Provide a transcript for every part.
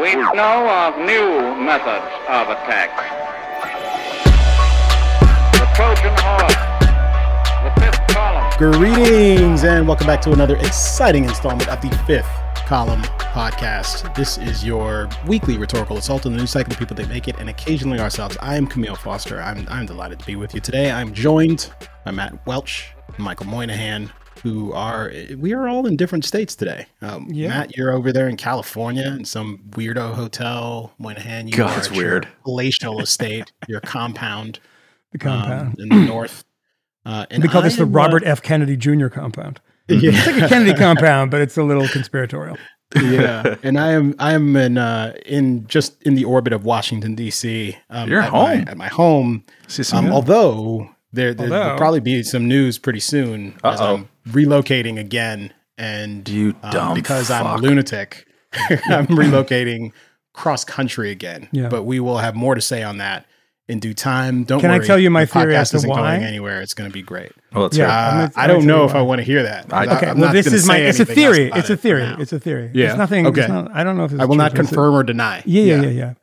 We know of new methods of attack. The Trojan horse, the fifth column. Greetings and welcome back to another exciting installment of the fifth column podcast. This is your weekly rhetorical assault on the news cycle, the people that make it, and occasionally ourselves. I am Kmele Foster. I'm, I'm delighted to be with you today. I'm joined by Matt Welch, Michael Moynihan, who are we are all in different states today. Um, Yeah. Matt, you're over there in California in some weirdo hotel. Moynihan, you God, are it's weird. palatial estate, your compound, The um, compound. in the north. Uh, and we call this the am, Robert F. Kennedy Jr. compound. Yeah. It's like a Kennedy compound, but it's a little conspiratorial. yeah, and I am I am in uh, in just in the orbit of Washington D.C. Um, You're at home. my, at my home. See Um, although there there will probably be some news pretty soon Uh-oh. I'm relocating again, and You um, dumb because I'm a lunatic, I'm relocating cross country again. Yeah. But we will have more to say on that in due time. Don't Can I tell you my the theory podcast as to isn't why? going anywhere. It's going to be great. well, Yeah. hear. I'm Uh, gonna- I don't know if you I want to hear that. I- I'm Okay, not well, this is my. It's a theory. It's a theory. now. It's a theory. Yeah. It's nothing. Okay. It's not, I don't know if it's I will not true, it's a- confirm or deny. Yeah, yeah, yeah, yeah.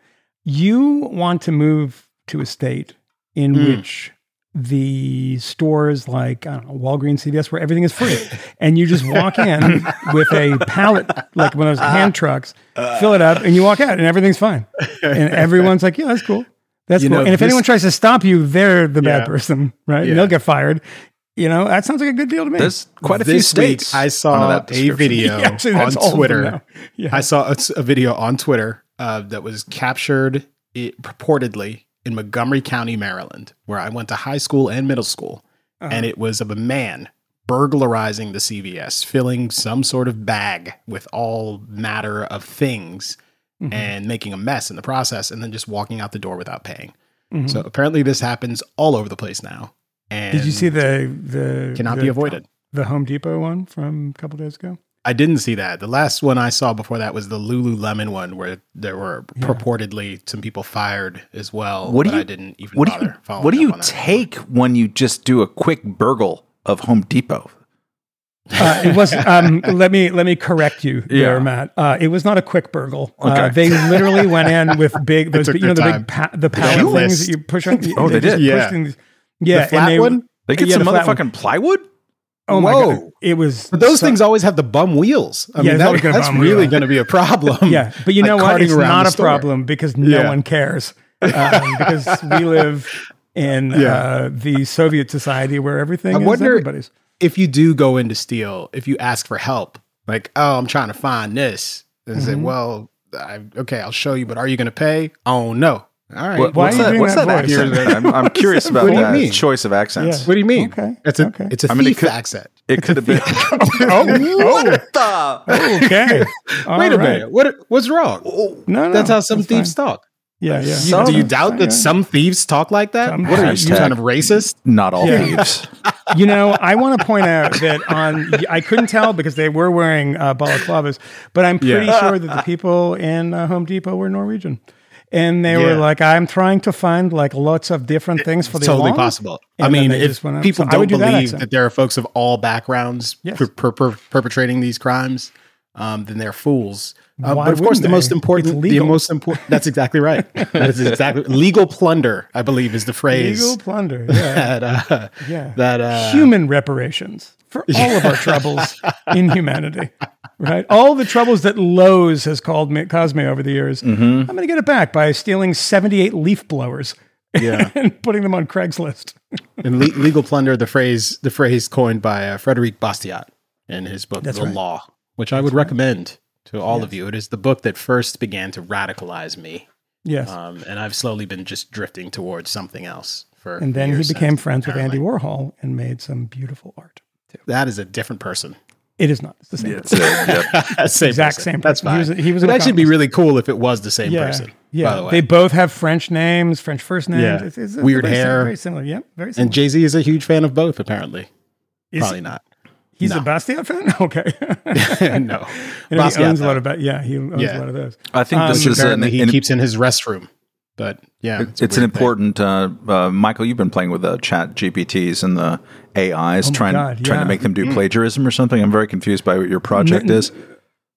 You want to move to a state in Mm. which the stores like I don't know, Walgreens, CVS, where everything is free, and you just walk in with a pallet, like one of those hand trucks, fill it up, and you walk out, and everything's fine, and everyone's like, "Yeah, that's cool, that's You cool." know, and if this- anyone tries to stop you, they're the Yeah. bad person, right? Yeah. And they'll get fired. You know, that sounds like a good deal to me. There's quite a few this week states. I saw that a video Yeah, actually, on that's all of them Twitter. Yeah. I saw a, a video on Twitter uh, that was captured it, purportedly in Montgomery County, Maryland, where I went to high school and middle school, Uh-huh. and it was of a man burglarizing the CVS, filling some sort of bag with all matter of things, Mhm. and making a mess in the process, and then just walking out the door without paying. Mhm. So apparently, this happens all over the place now. And Did you see the the Cannot the- be avoided. The Home Depot one from a couple days ago. I didn't see that. The last one I saw before that was the Lululemon one, where there were Yeah. purportedly some people fired as well. What do you- I didn't even what do bother you following what do up you on that. take when you just do a quick burgle of Home Depot? Uh, it was. Um, let me let me correct you there, Yeah. Matt. Uh, it was not a quick burgle. Uh, they literally went in with big, those, took you know, the their big time. pa- the pallet Shoeless. things that you push on. Oh, they just did? Yeah. yeah, the flat and they, one. They get Yeah, some the motherfucking plywood. Oh my Whoa. god, it was. But those so- things always have the bum wheels. I Yeah, mean, that- that's really going to be a problem. Yeah, but you like know what? carting It's not a store. problem because no Yeah. one cares. Um, because we live in Yeah. uh, the Soviet society where everything I is wonder- everybody's. If you do go into steal, if you ask for help, like, oh, I'm trying to find this, and say, Mhm. well, I, okay, I'll show you, but are you going to pay? Oh no. All right. What- Why what's are you that? doing What's that that, accent? I'm, I'm curious about What do you that mean? choice of accents. What do you mean? Okay, It's a okay. it's a I mean, it thief could- accent. It could have been. oh, what the? okay. All Wait a right. minute. What what's wrong? No, no, That's how some that's thieves fine. talk. Yeah, yeah. Some- do you doubt Yeah. that some thieves talk like that? Some what are you, you kind of racist? Not all Yeah. thieves. You know, I want to point out that on I couldn't tell because they were wearing uh, balaclavas, but I'm pretty Yeah. sure that the people in uh, Home Depot were Norwegian, and they were like, "I'm trying to find like lots of different things for the totally alarm." possible. I And then mean, if went people So I don't that believe accent. that there are folks of all backgrounds Yes. per, per, per- perpetrating these crimes, um, then they're fools. Why but of course, the most important, It's the most important. That's exactly right. that is exactly legal plunder. I believe is the phrase Legal plunder, yeah, that uh, yeah. that uh, Human reparations for all of our troubles in humanity, right? All the troubles that Lowe's has called me, caused me over the years. Mm-hmm. I'm going to get it back by stealing 78 leaf blowers Yeah. and putting them on Craigslist. and le- legal plunder, the phrase the phrase coined by uh, Frederic Bastiat in his book That's The right. Law, which I would recommend to all of you. It is the book that first began to radicalize me, Yes. um, and I've slowly been just drifting towards something else. For and then he became since, friends with Andy. Warhol and made some beautiful art. Too. That is a different person. It is not. It's the same. Yeah, person. it's, yep. same Exact person. same That's person. He fine. was- he was It'd actually be really cool if it was the same yeah. person. Yeah. By the way, They both have French names, French first names. Yeah. It's, it's Weird very sim- hair. Very similar. Yep. Very similar. and Jay Z is a huge fan of both. Apparently, Is- probably not. He's No. a Bastiat fan? Okay. no, You know, he Basquiat, owns a lot of ba- yeah, he owns Yeah. a lot of those. I think Um, this is an, apparently he an- keeps in his restroom. But yeah, it's, a an thing. important. Uh, uh, Michael, you've been playing with the Chat GPTs and the AIs, Oh trying God, trying to make them Mm. do plagiarism or something. I'm very confused by what your project is.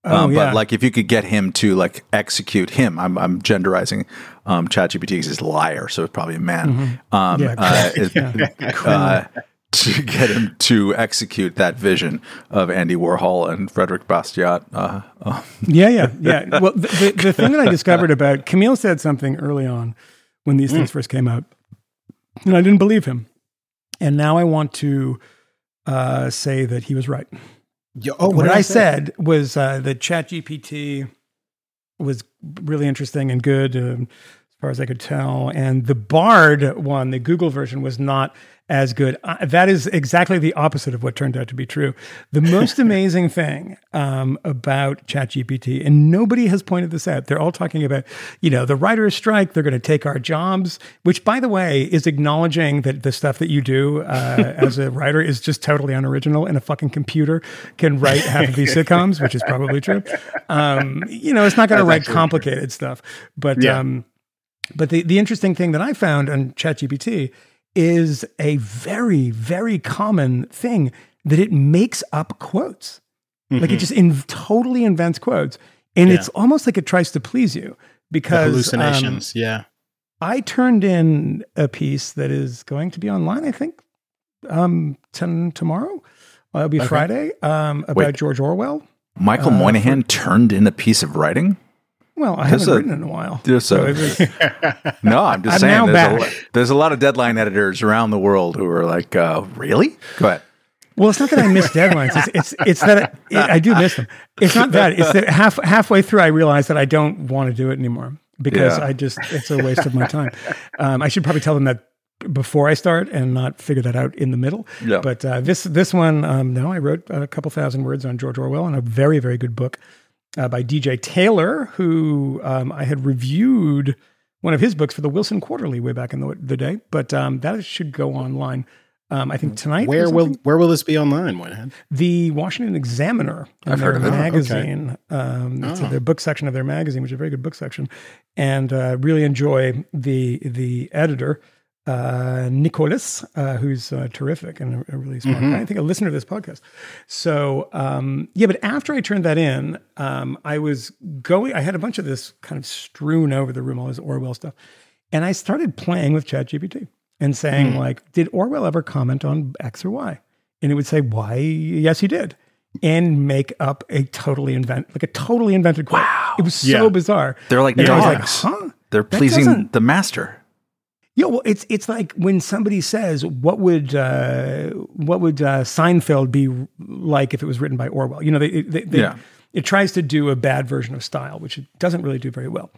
Oh, um, yeah. But like, if you could get him to like execute him, I'm, I'm genderizing um, ChatGPT because he's a liar, so it's probably a man. Um, Mm-hmm. Yeah, uh, correct. it- uh, to get him to execute that vision of Andy Warhol and Frederic Bastiat. Uh, uh, Yeah, yeah, yeah. Well, the, the, the thing that I discovered about Kmele said something early on when these things first came out, and I didn't believe him. And now I want to uh, say that he was right. Yo, oh, what did I say? said was uh, that ChatGPT was really interesting and good um, as far as I could tell, and the Bard one, the Google version, was not as good. Uh, that is exactly the opposite of what turned out to be true. The most amazing thing um, about ChatGPT, and nobody has pointed this out. They're all talking about, you know, the writers' strike. They're going to take our jobs, which, by the way, is acknowledging that the stuff that you do uh, as a writer is just totally unoriginal, and a fucking computer can write half of these sitcoms, which is probably true. Um, you know, it's not going to write complicated stuff, but Yeah. um, but the, the interesting thing that I found on ChatGPT is a very, very common thing that it makes up quotes. Like it just in, totally invents quotes. And Yeah. it's almost like it tries to please you The because um, hallucinations. yeah. I turned in a piece that is going to be online, I think, um, ten, tomorrow. Uh, it'll be Friday um, about Wait. George Orwell. Michael Moynihan turned in a piece of writing. Well, I There's haven't a- written in a while. there's So a- No, I'm just I'm saying. There's a, there's a lot of deadline editors around the world who are like, uh, "Really? Go ahead." Well, it's not that I miss deadlines. It's it's, it's that I, I do miss them. It's not that. It's that half halfway through I realize that I don't want to do it anymore because Yeah. I just it's a waste of my time. Um, I should probably tell them that before I start and not figure that out in the middle. Yeah. But uh, this this one, um, no, I wrote a couple thousand words on George Orwell and a very very good book uh, by DJ Taylor, who um, I had reviewed one of his books for the Wilson Quarterly way back in the, the day. But um, that should go online. Um, I think tonight. Where will where will this be online, Moynihan? the Washington Examiner I've their heard of it. Magazine. Um, it's Oh. their book section of their magazine, which is a very good book section, and uh, really enjoy the the editor. Uh, Nicholas, uh, who's uh, terrific and a, a really smart Mm-hmm. guy. I think a listener to this podcast. So, um, yeah, but after I turned that in, um, I was going, I had a bunch of this kind of strewn over the room, all this Orwell stuff. And I started playing with ChatGPT and saying, Hmm. like, did Orwell ever comment on X or Y? And it would say, why? Yes, he did. And make up a totally invent, like a totally invented quote. Wow. It was so Yeah. bizarre. They're like And I was like, dogs. huh? They're pleasing the master. Yeah, well, it's it's like when somebody says, "What would uh, what would uh, Seinfeld be like if it was written by Orwell?" You know, they, they, they, Yeah. it tries to do a bad version of style, which it doesn't really do very well.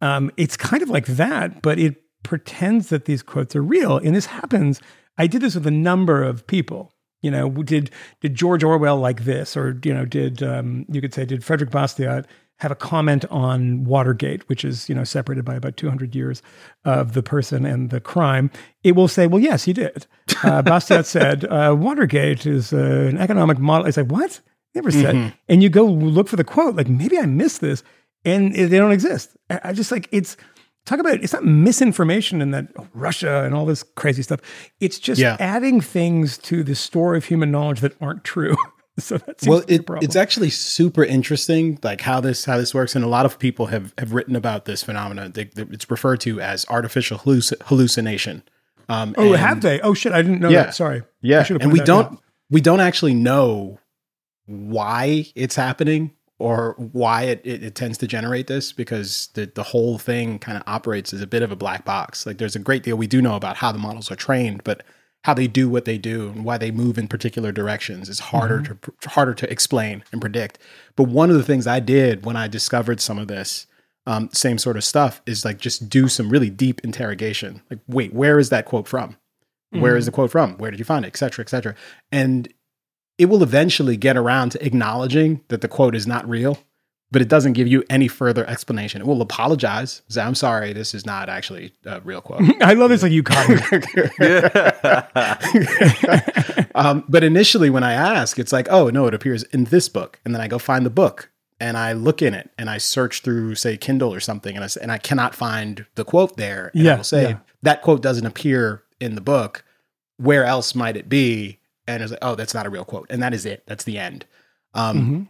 Um, it's kind of like that, but it pretends that these quotes are real, and this happens. I did this with a number of people. You know, did did George Orwell like this, or you know, did um, you could say did Frederic Bastiat have a comment on Watergate, which is you know separated by about 200 years of the person and the crime? It will say, well, yes, he did. Uh, Bastiat said uh, Watergate is uh, an economic model. It's like what? Never said. And you go look for the quote, like maybe I missed this, and they don't exist. I I just like it's talk about it's not misinformation and that oh, Russia and all this crazy stuff. It's just Yeah. adding things to the store of human knowledge that aren't true. so that seems Well, it, it's actually super interesting, like how this how this works, and a lot of people have have written about this phenomenon. They, they- it's referred to as artificial halluc- hallucination. Um, oh, and- have they? Oh shit, I didn't know Yeah. that. Sorry. Yeah, and we don't out. we don't actually know why it's happening or why it, it, it tends to generate this because the, the whole thing kind of operates as a bit of a black box. Like there's a great deal we do know about how the models are trained, but how they do what they do and why they move in particular directions is harder to harder to explain and predict. But one of the things I did when I discovered some of this um, same sort of stuff is like just do some really deep interrogation. Like, wait, where is that quote from? Where is the quote from? Where did you find it? Et cetera, et cetera. And it will eventually get around to acknowledging that the quote is not real, but it doesn't give you any further explanation. It will apologize. Say, I'm sorry, this is not actually a real quote. I love this. Like you caught me. um, but initially, when I ask, it's like, oh, no, it appears in this book. And then I go find the book and I look in it and I search through, say, Kindle or something, and I, and I cannot find the quote there. And Yeah, I will say, yeah. that quote doesn't appear in the book. Where else might it be? And it's like, oh, that's not a real quote. And that is it. That's the end. Um, Mhm.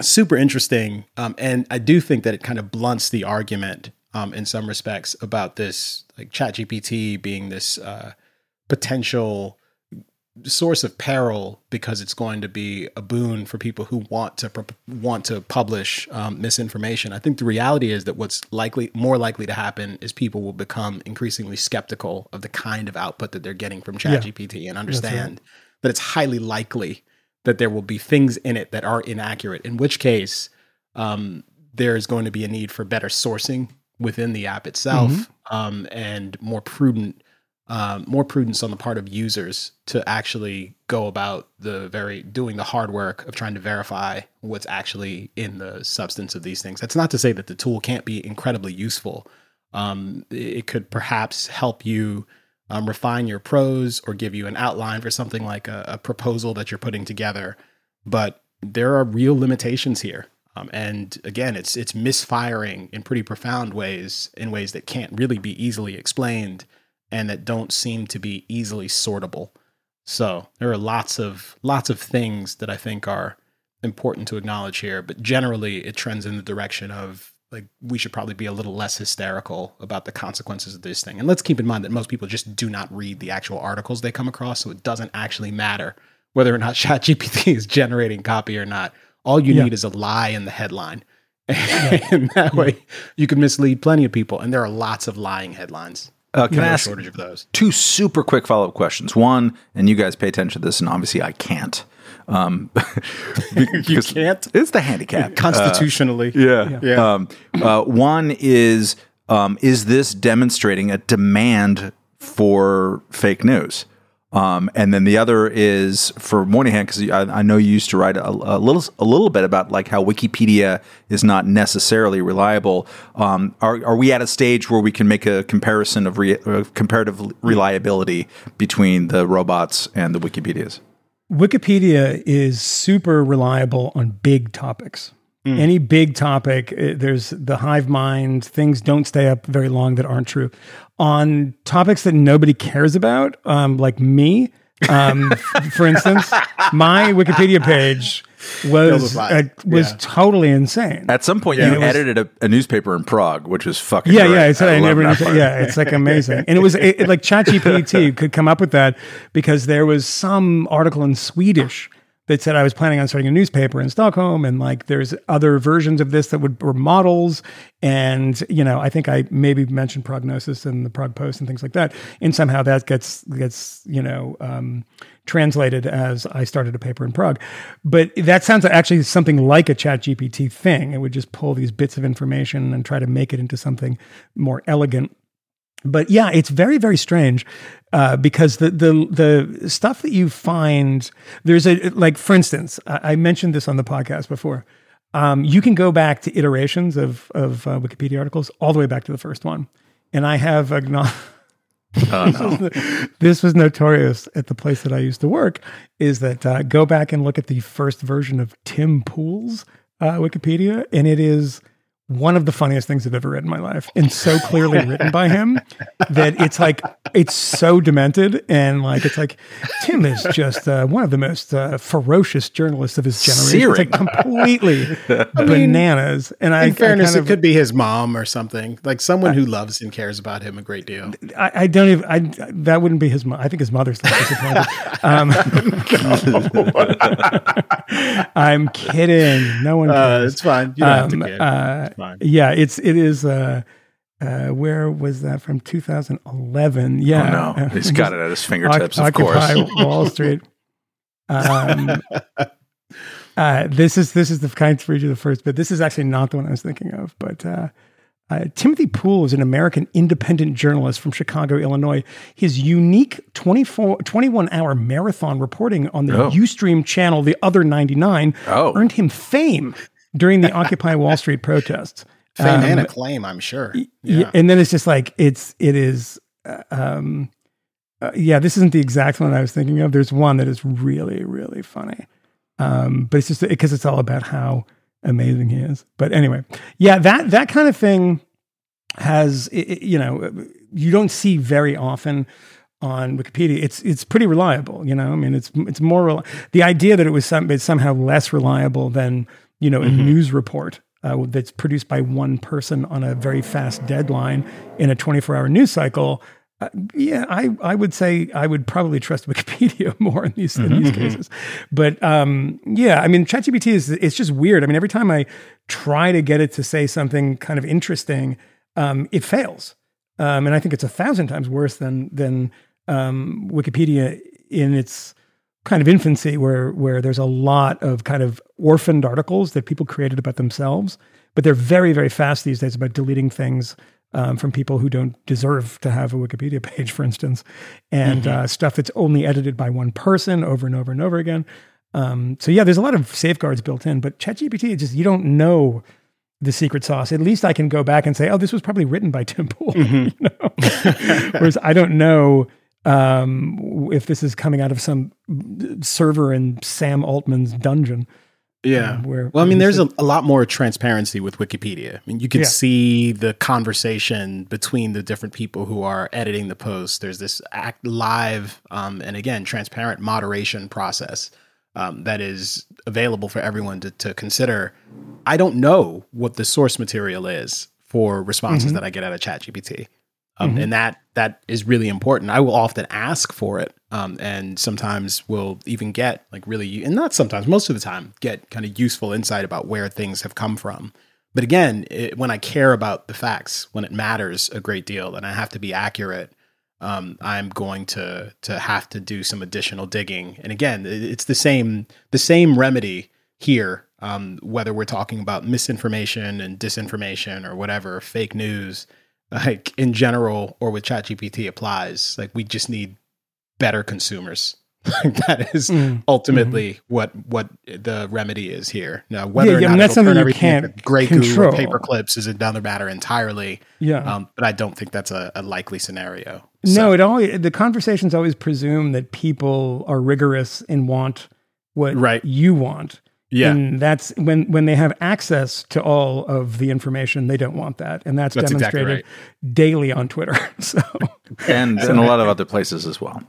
Super interesting. Um, and I do think that it kind of blunts the argument um, in some respects about this, like ChatGPT being this uh, potential source of peril because it's going to be a boon for people who want to pro- want to publish um, misinformation. I think the reality is that what's likely more likely to happen is people will become increasingly skeptical of the kind of output that they're getting from ChatGPT and understand that it's highly likely that there will be things in it that are inaccurate. In which case, um, there is going to be a need for better sourcing within the app itself um, and more prudent um, more prudence on the part of users to actually go about the very doing the hard work of trying to verify what's actually in the substance of these things. That's not to say that the tool can't be incredibly useful. Um, it could perhaps help you um, refine your prose or give you an outline for something like a, a proposal that you're putting together. But there are real limitations here. Um, and again, it's it's misfiring in pretty profound ways, in ways that can't really be easily explained and that don't seem to be easily sortable. So there are lots of lots of things that I think are important to acknowledge here, but generally it trends in the direction of like we should probably be a little less hysterical about the consequences of this thing. And let's keep in mind that most people just do not read the actual articles they come across, so it doesn't actually matter whether or not ChatGPT is generating copy or not. All you Yeah. need is a lie in the headline. and that way you can mislead plenty of people. And there are lots of lying headlines. Uh, can I ask shortage of those. two super quick follow up questions? One, and you guys pay attention to this, and obviously I can't. Um, you can't? It's the handicap. Constitutionally. Yeah. Yeah. Um, uh, one is um, is this demonstrating a demand for fake news? Um, and then the other is for Moynihan because I, I know you used to write a, a little a little bit about like how Wikipedia is not necessarily reliable. Um, are are we at a stage where we can make a comparison of re, uh, comparative reliability between the robots and the Wikipedias? Wikipedia is super reliable on big topics. Any big topic, eh, there's the hive mind, things don't stay up very long that aren't true. On topics that nobody cares about, um, like me, um, for instance, my Wikipedia page was with uh, was Yeah. totally insane. At some point, you it was- edited a, a newspaper in Prague, which was fucking Yeah, great. yeah. It's, I, love never. that. Yeah, it's like amazing, and it was it, it- like ChatGPT could come up with that because there was some article in Swedish that said I was planning on starting a newspaper in Stockholm, and like there's other versions of this that would were models, and you know I think I maybe mentioned prognosis and the Prague Post and things like that, and somehow that gets gets you know. Um, translated as I started a paper in Prague. But that sounds actually something like a chat GPT thing. It would just pull these bits of information and try to make it into something more elegant. But yeah, it's very, very strange uh, because the, the the stuff that you find there's a like for instance, I, mentioned this on the podcast before. Um, you can go back to iterations of of uh, Wikipedia articles all the way back to the first one, and I have acknowledged. this was notorious at the place that I used to work. Is that uh, go back and look at the first version of Tim Pool's uh, Wikipedia, and it is one of the funniest things I've ever read in my life, and so clearly written by him that it's like it's so demented, and like it's like Tim is just uh, one of the most uh, ferocious journalists of his generation. It's like completely bananas. And I, In fairness, I kind it could be his mom or something, like someone who loves and cares about him a great deal. I, I don't even. I that wouldn't be his. mo- I think his mother's not disappointed. Um, I'm kidding. No one Uh, cares. it's fine. You don't have Um, to care. Fine. yeah, it's it is. Uh, uh, where was that from? 2011. Yeah, Oh, no. He's got it at his fingertips, of Occupy course. Wall Street. Um, uh, this is this is the kind to read you the first bit. This is actually not the one I was thinking of, but uh, uh, Timothy Pool is an American independent journalist from Chicago, Illinois. His unique 24, 21 hour marathon reporting on the Oh. Ustream channel, The Other 99, Oh. earned him fame during the Occupy Wall Street protests. Fame Um, and acclaim, I'm sure. yeah. And then it's just like it's it is uh, um uh, yeah this isn't the exact one i was thinking of there's one that is really really funny um but it's just because it's all about how amazing he is but anyway yeah that that kind of thing has i- i- you know you don't see very often on Wikipedia, it's it's pretty reliable. You know, I mean, it's it's more rel- the idea that it was some, it's somehow less reliable than you know, a news report uh, that's produced by one person on a very fast deadline in a 24 hour news cycle. Uh, yeah, I, I would say I would probably trust Wikipedia more in these in these cases, but um, yeah, I mean, ChatGPT is it's just weird. I mean, every time I try to get it to say something kind of interesting, um, it fails, um, and I think it's a thousand times worse than than um, Wikipedia in its kind of infancy, where where there's a lot of kind of orphaned articles that people created about themselves, but they're very very fast these days about deleting things um, from people who don't deserve to have a Wikipedia page, for instance, and uh, stuff that's only edited by one person over and over and over again. Um, so yeah, there's a lot of safeguards built in, but ChatGPT just you don't know the secret sauce. At least I can go back and say, oh, this was probably written by Tim Pool. you know? Whereas I don't know um, if this is coming out of some server in Sam Altman's dungeon. Yeah. um, where- well, I mean, there's a, a lot more transparency with Wikipedia. I mean, you can Yeah. see the conversation between the different people who are editing the post. There's this act live um, and again transparent moderation process um, that is available for everyone to, to consider. I don't know what the source material is for responses that I get out of ChatGPT. Um, and that that is really important. I will often ask for it, um, and sometimes will even get like really, and not sometimes, most of the time, get kind of useful insight about where things have come from. But again, it, when I care about the facts, when it matters a great deal, and I have to be accurate, um, I'm going to to have to do some additional digging. And again, it's the same the same remedy here, um, whether we're talking about misinformation and disinformation or whatever, fake news, like in general or with ChatGPT applies. Like we just need better consumers. That is Mm. ultimately what what the remedy is here. Now, whether Yeah, or yeah, I not mean, that's something you can't Grey goo or paper clips is another matter entirely. Yeah. Um, but I don't think that's a, a likely scenario. No, it always the conversations always presume that people are rigorous and want what Right. you want. Yeah. And that's when when they have access to all of the information, they don't want that. And that's, That's exactly demonstrated daily on Twitter. so and in a lot of other places as well.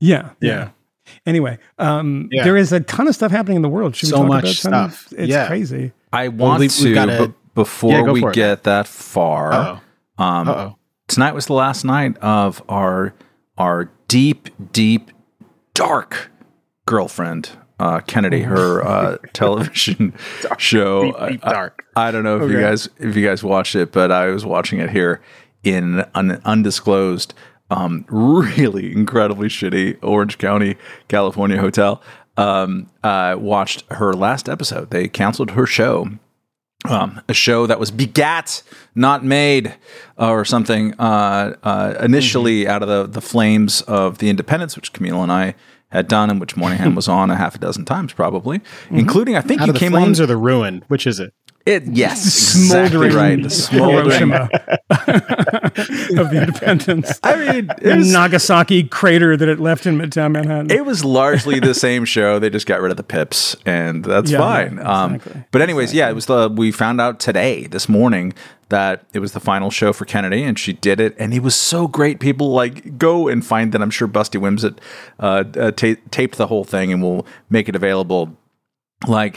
yeah. Yeah. Anyway, um, Yeah. there is a ton of stuff happening in the world. Should we So talk much about some? stuff. It's Yeah. crazy. I Well, want we've- to, gotta- but before Yeah, we it. get that far, Uh-oh. um, Uh-oh. tonight was the last night of our our deep, deep, dark girlfriend, uh, Kennedy, her uh, television show. Deep, deep I- I- dark. I, don't know if you guys if you guys watched it, but I was watching it here in an undisclosed, um, really incredibly shitty Orange County, California hotel. Um, I watched her last episode. They canceled her show um, a show that was begat, not made, uh, or something. Uh, uh, initially, out of the the flames of the Independents, which Kmele and I had done, and which Moynihan was on a half a dozen times, probably, mm-hmm. including I think Out the came on. flames or the ruin? Which is it? It yes, exactly Smoldering right. The smoldering. Of the Independents. I mean, the it was, Nagasaki crater that it left in Midtown Manhattan. it was largely the same show. They just got rid of the pips, and that's Yeah, fine. um, exactly. but anyways, yeah, it was the we found out today, this morning, that it was the final show for Kennedy, and she did it, and it was so great. People like go and find that. I'm sure Busty Wimsett uh, uh, ta- taped the whole thing, and we'll make it available. Like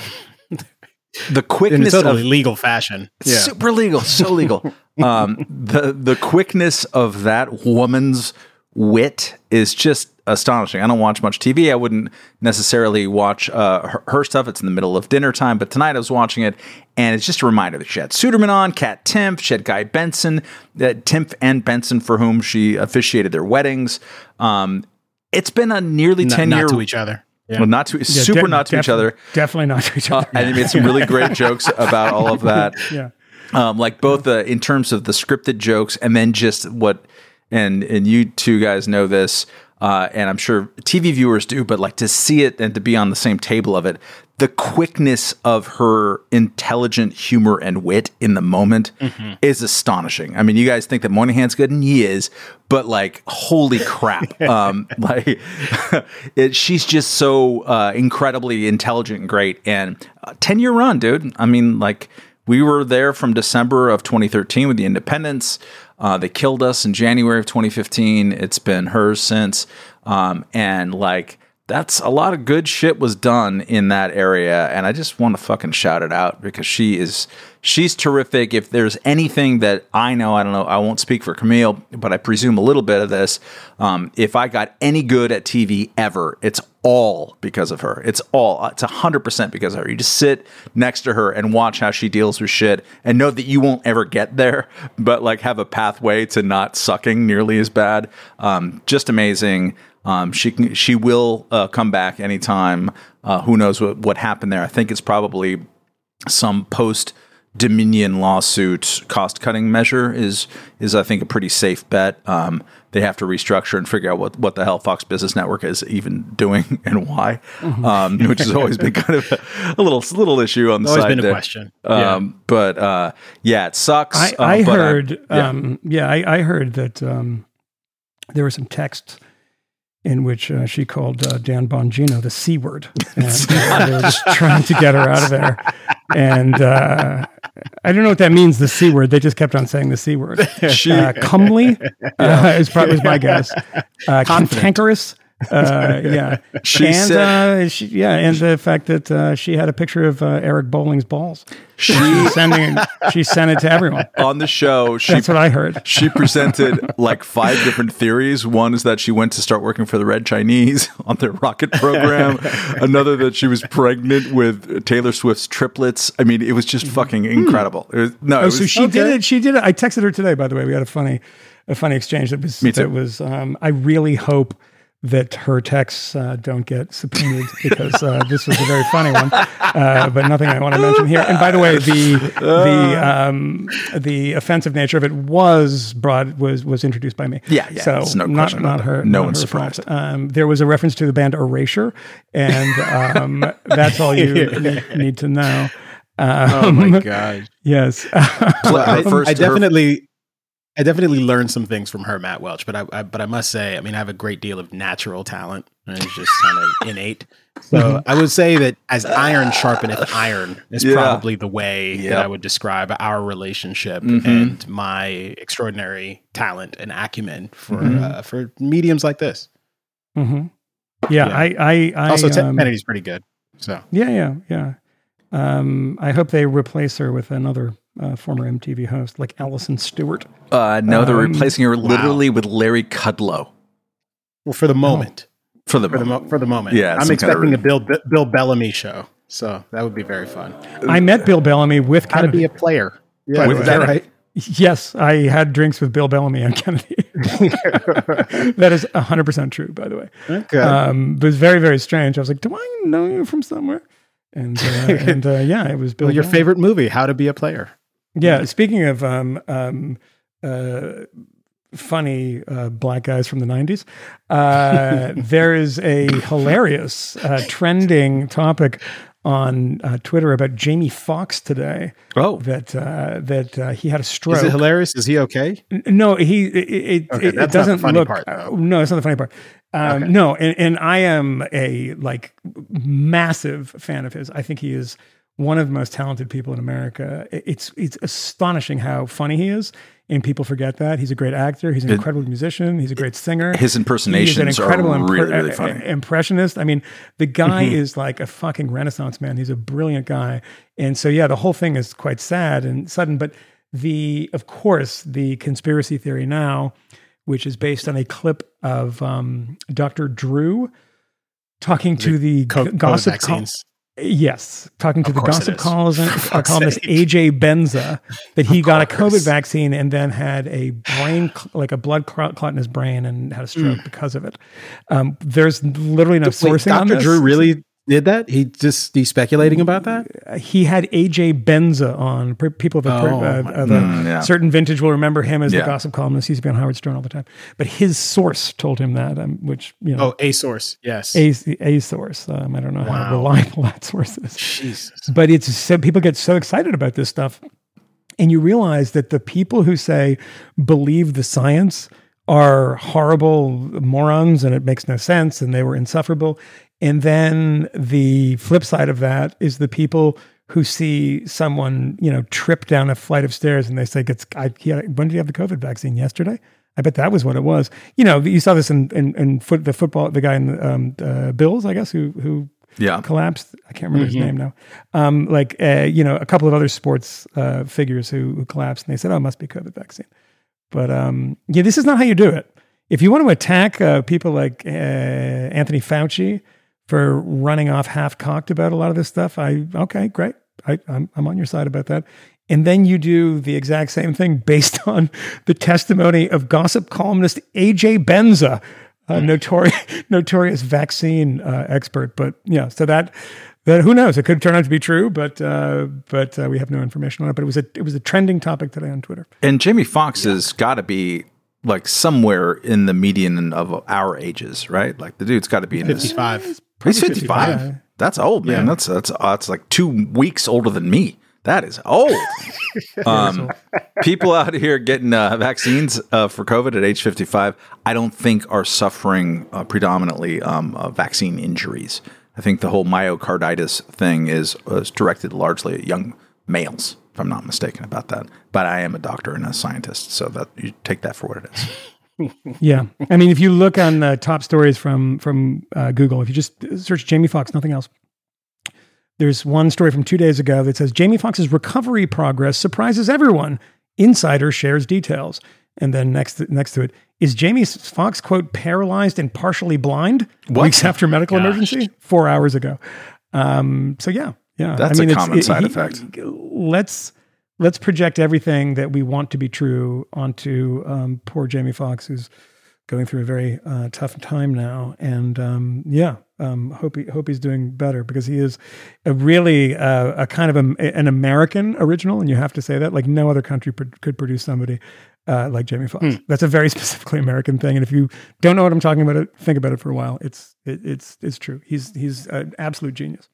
the In quickness totally of legal fashion. Yeah. super legal, so legal. um, the the quickness of that woman's wit is just astonishing. I don't watch much TV. I wouldn't necessarily watch uh, her, her stuff. It's in the middle of dinner time. But tonight I was watching it, and it's just a reminder that she had Suderman on, Kat Timpf, she had Guy Benson, uh, Timpf and Benson, for whom she officiated their weddings. Um, it's been a nearly Not, ten not year. to each other. Yeah. well, not to Yeah, super de- not to each other. Definitely not to each Uh, other. and they made some really great jokes about all of that yeah. um, like both the in terms of the scripted jokes and then just what and and you two guys know this uh, and I'm sure TV viewers do, but like to see it and to be on the same table of it, the quickness of her intelligent humor and wit in the moment is astonishing. I mean, you guys think that Moynihan's good, and he is, but like, holy crap! um, like, it, she's just so uh, incredibly intelligent and great. And uh, ten year run, dude. I mean, like we were there from December of 2013 with the Independents. Uh, they killed us in January of 2015. It's been hers since. Um, and like that's a lot of good shit was done in that area, and I just want to fucking shout it out because she is she's terrific. If there's anything that I know, I don't know, I won't speak for Kmele, but I presume a little bit of this. Um, if I got any good at TV ever, it's all because of her. It's all it's hundred percent because of her. You just sit next to her and watch how she deals with shit, and know that you won't ever get there, but like have a pathway to not sucking nearly as bad. Um, just amazing. Um, she can, she will uh, come back anytime. Uh, who knows what, what happened there? I think it's probably some post Dominion lawsuit cost cutting measure is is I think a pretty safe bet. Um, they have to restructure and figure out what, what the hell Fox Business Network is even doing and why, um, which has always been kind of a, a little little issue on the Always side been a there. question. Yeah. Um, But uh, yeah, it sucks. I, uh, I but heard, yeah. um, yeah, I, I heard that um, there were some texts in which uh, she called uh, Dan Bongino the C word. And uh, they were just trying to get her out of there. And uh, I don't know what that means, the C word. They just kept on saying the C word. She- uh, comely uh, is probably was my guess. Uh, cantankerous. Uh, yeah. She and, said- uh, she, yeah, and the fact that uh, she had a picture of uh, Eric Bolling's balls. she sending, she sent it to everyone. on the show. She That's what I heard. she presented like five different theories. One is that she went to start working for the Red Chinese on their rocket program. Another that she was pregnant with Taylor Swift's triplets. I mean, it was just fucking incredible. It was, no, it Oh, was, so she did it. She did it. I texted her today. By the way, we had a funny, a funny exchange. That was. That was. Um, I really hope that her texts uh, don't get subpoenaed because uh, this was a very funny one, uh, but nothing I want to mention here. And by the way, the the um, the offensive nature of it was brought was was introduced by me. Yeah, yeah, So there's no not not her. No not one's her surprised. Um, there was a reference to the band Erasure, and um, that's all you need, need to know. oh Um, my god. Yes. Her I, first- I her- definitely, I definitely learned some things from her, Matt Welch. But I, I, but I must say, I mean, I have a great deal of natural talent, and it's just kind of innate. So I would say that as iron sharpeneth iron is Yeah. probably the way Yep. that I would describe our relationship Mhm. and my extraordinary talent and acumen for Mhm. uh, for mediums like this. hmm Yeah, Yeah. I, I, I Also, Ted um, Kennedy's pretty good. So yeah, yeah, yeah. Um, I hope they replace her with another uh, former MTV host like Alison Stewart. uh, no, they're Um, replacing her literally with Larry Kudlow well, for the moment, for the for the mo- for the moment, Yeah, I'm some kind of expecting a Bill Bill Bellamy show. So that would be very fun. I met Bill Bellamy with How to be a player. Yeah, With is that right? yes, I had drinks with Bill Bellamy and Kennedy. that is 100% true, by the way. Okay. Um, but it was very, very strange. I was like, do I know you from somewhere? And, uh, and uh, yeah, it was Bill well, your Bellamy. favorite movie, How to Be a Player. Yeah. Speaking of um, um, uh, funny uh, black guys from the 90s, uh, there is a hilarious uh, trending topic on uh, Twitter about Jamie Foxx today oh that uh, that uh, he had a stroke. Is it hilarious? Is he okay? N- No, he it, it, Okay, it, it the doesn't funny look. part, no, it's not the funny part. Um, Okay. No, and, and I am a like massive fan of his. I think he is one of the most talented people in America. It's it's astonishing how funny he is, and people forget that he's a great actor. He's an It- incredible musician. He's a great singer. his He's an impersonations incredible are impre- really really uh, funny. uh, impressionist. I mean, the guy is like a fucking renaissance man. He's a brilliant guy. And so, yeah, the whole thing is quite sad and sudden. But the, of course, the conspiracy theory now, which is based on a clip of um, Dr. Drew talking to the, gossip col- vaccines. Yes, talking to Of the gossip is. columnist, uh, columnist. AJ Benza that he got a. COVID vaccine and then had a brain, cl- like a blood clot in his brain and had a stroke because of it. Um, there's literally no Wait, sourcing Dr. Drew really did that? He just he's speculating about that? He had AJ Benza on. People of a, Oh, uh, my of a Mm, yeah. certain vintage will remember him as Yeah. the gossip columnist. He used to be on Howard Stern all the time. But his source told him that, um, which you know, Oh, a source. Yes. a, a source. Um, I don't know how reliable that source is. Jesus. but it's so people get so excited about this stuff and you realize that the people who say believe the science are horrible morons and it makes no sense and they were insufferable and then the flip side of that is the people who see someone you know trip down a flight of stairs and they say it's I, when did you have the covid vaccine yesterday I bet that was what it was. You know, you saw this in in, in foot, the football, the guy in the um, uh, Bills, I guess, who who Yeah. collapsed. I can't remember his name now. Um, like uh, you know, a couple of other sports uh, figures who, who collapsed, and they said, "Oh, it must be COVID vaccine." But um, yeah, this is not how you do it. If you want to attack uh, people like uh, Anthony Fauci for running off half cocked about a lot of this stuff, I okay, great. I, I'm I'm on your side about that. And then you do the exact same thing based on the testimony of gossip columnist AJ Benza, a notorious notorious vaccine uh, expert. But yeah, so that that who knows? It could turn out to be true, but uh, but uh, we have no information on it. But it was a it was a trending topic today on Twitter. And Jamie Foxx has got to be like somewhere in the median of our ages, right? Like the dude's got to be in his. 55. He's 55. 55. That's old, man. That's that's that's like two weeks older than me. That is old. um, people out here getting uh, vaccines uh, for COVID at age 55, I don't think are suffering uh, predominantly um, uh, vaccine injuries. I think the whole myocarditis thing is, is directed largely at young males, if I'm not mistaken about that. But I am a doctor and a scientist, so that you take that for what it is. Yeah, I mean, if you look on the top stories from from uh, Google, if you just search Jamie Foxx, nothing else. There's one story from two days ago that says Jamie Foxx's recovery progress surprises everyone. Insider shares details, and then next to, next to it is Jamie Foxx quote paralyzed and partially blind weeks after medical emergency four hours ago. Um, so yeah, yeah, That's a it's- common side he- effect. Let's let's project everything that we want to be true onto um, poor Jamie Foxx, who's going through a very uh, tough time now. And um, yeah, um, hope he, hope he's doing better because he is a really uh, a kind of a, an American original, and you have to say that like no other country pro- could produce somebody. Uh, like Jamie Foxx, that's a very specifically American thing, and if you don't know what I'm talking about, it think about it for a while. It's it, it's it's true. He's he's an absolute genius.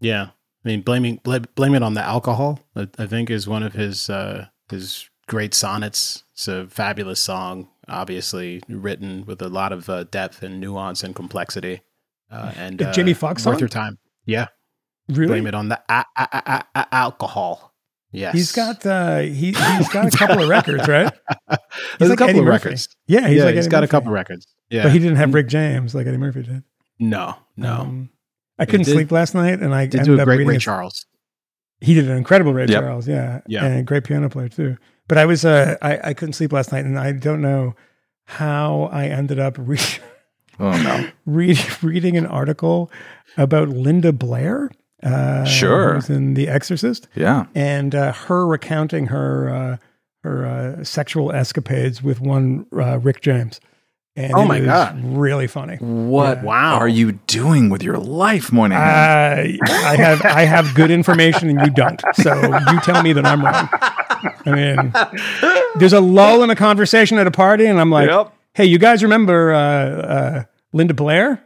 Yeah. I mean, blaming bl- blame it on the alcohol. I, I think is one of his uh, his great sonnets. It's a fabulous song, obviously written with a lot of uh, depth and nuance and complexity. Uh, and A uh, Jamie Foxx worth song? your time. Yeah, Really, blame it on the a- a- a- a- alcohol. Yes, He's got uh, he he's got a couple of records, right? There's like a couple Eddie of Murphy. records. Yeah, he's yeah, like he's Eddie got a Murphy. couple records. Yeah, but he didn't have Rick James like Eddie Murphy did. no, no. Um, I couldn't did- sleep last night, and I Did ended do a up great reading Ray Charles. He did an incredible Ray Yep. Charles, yeah, Yeah. and a great piano player too. But I was uh, I I couldn't sleep last night, and I don't know how I ended up re- Oh, no. read, reading an article about Linda Blair. Uh, Sure. who's in The Exorcist. Yeah. and uh, her recounting her uh, her uh, sexual escapades with one uh, Rick James. And Oh my was God. really funny. What Wow. are you doing with your life, Moynihan? Uh, I have I have good information and you don't. So you tell me that I'm wrong. I mean, there's a lull in a conversation at a party, and I'm like, Yep. "Hey, you guys remember uh, uh, Linda Blair?" And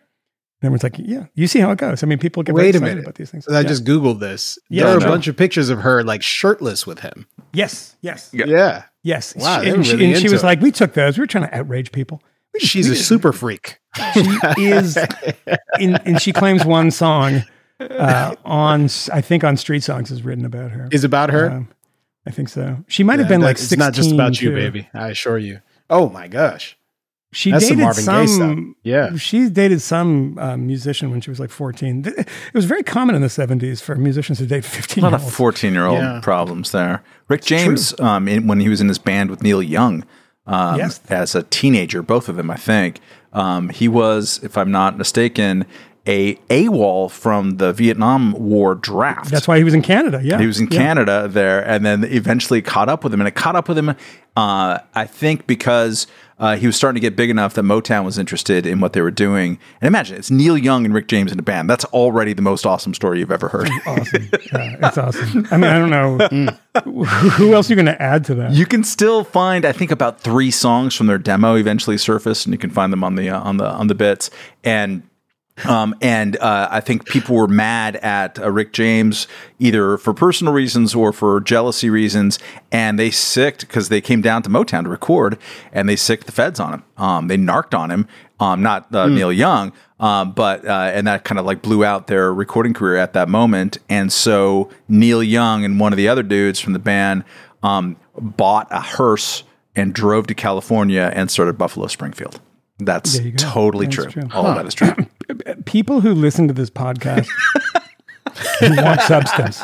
everyone's like, "Yeah." You see how it goes. I mean, people get very Wait a excited minute. about these things. I Yeah. just googled this. Yeah, there are no. a bunch of pictures of her like shirtless with him. yes, yes, Yeah. Yeah, yes. Wow, She- they were and she, and she was it. like, "We took those. We were trying to outrage people." We just- she's a super freak. she is in, and she claims one song uh, on I think on Street Songs is written about her. Is about her. Um, I think so. She might have Yeah, been like that- 16 It's not just about you, baby. I assure you. Oh my gosh. She That's some dated Marvin some. Gaye stuff. Yeah. she dated some um, musician when she was like 14. It was very common in the 70s for musicians to date 15 A lot of 14 year old Yeah. problems there. Rick James, um, in, when he was in his band with Neil Young um, Yes. as a teenager, both of them, I think, um, he was, if I'm not mistaken, a AWOL from the Vietnam War draft. That's why he was in Canada. Yeah, He was in Yeah. Canada there, and then eventually caught up with him. And it caught up with him, uh, I think, because uh, he was starting to get big enough that Motown was interested in what they were doing. And imagine it's Neil Young and Rick James in a band. That's already the most awesome story you've ever heard. Awesome. Yeah, it's awesome. I mean, I don't know who who else are you going to add to that. You can still find, I think, about three songs from their demo eventually surfaced, and you can find them on the uh, on the on the bits. And um, and uh, I think people were mad at uh, Rick James either for personal reasons or for jealousy reasons, and they sicked because they came down to Motown to record, and they sicked the feds on him. Um, they narked on him, um, not uh, Neil Young, um, but uh, and that kind of like blew out their recording career at that moment. And so Neil Young and one of the other dudes from the band um, bought a hearse and drove to California and started Buffalo Springfield. That's There you go. totally That's true. true. All of that is true. People who listen to this podcast who want substance,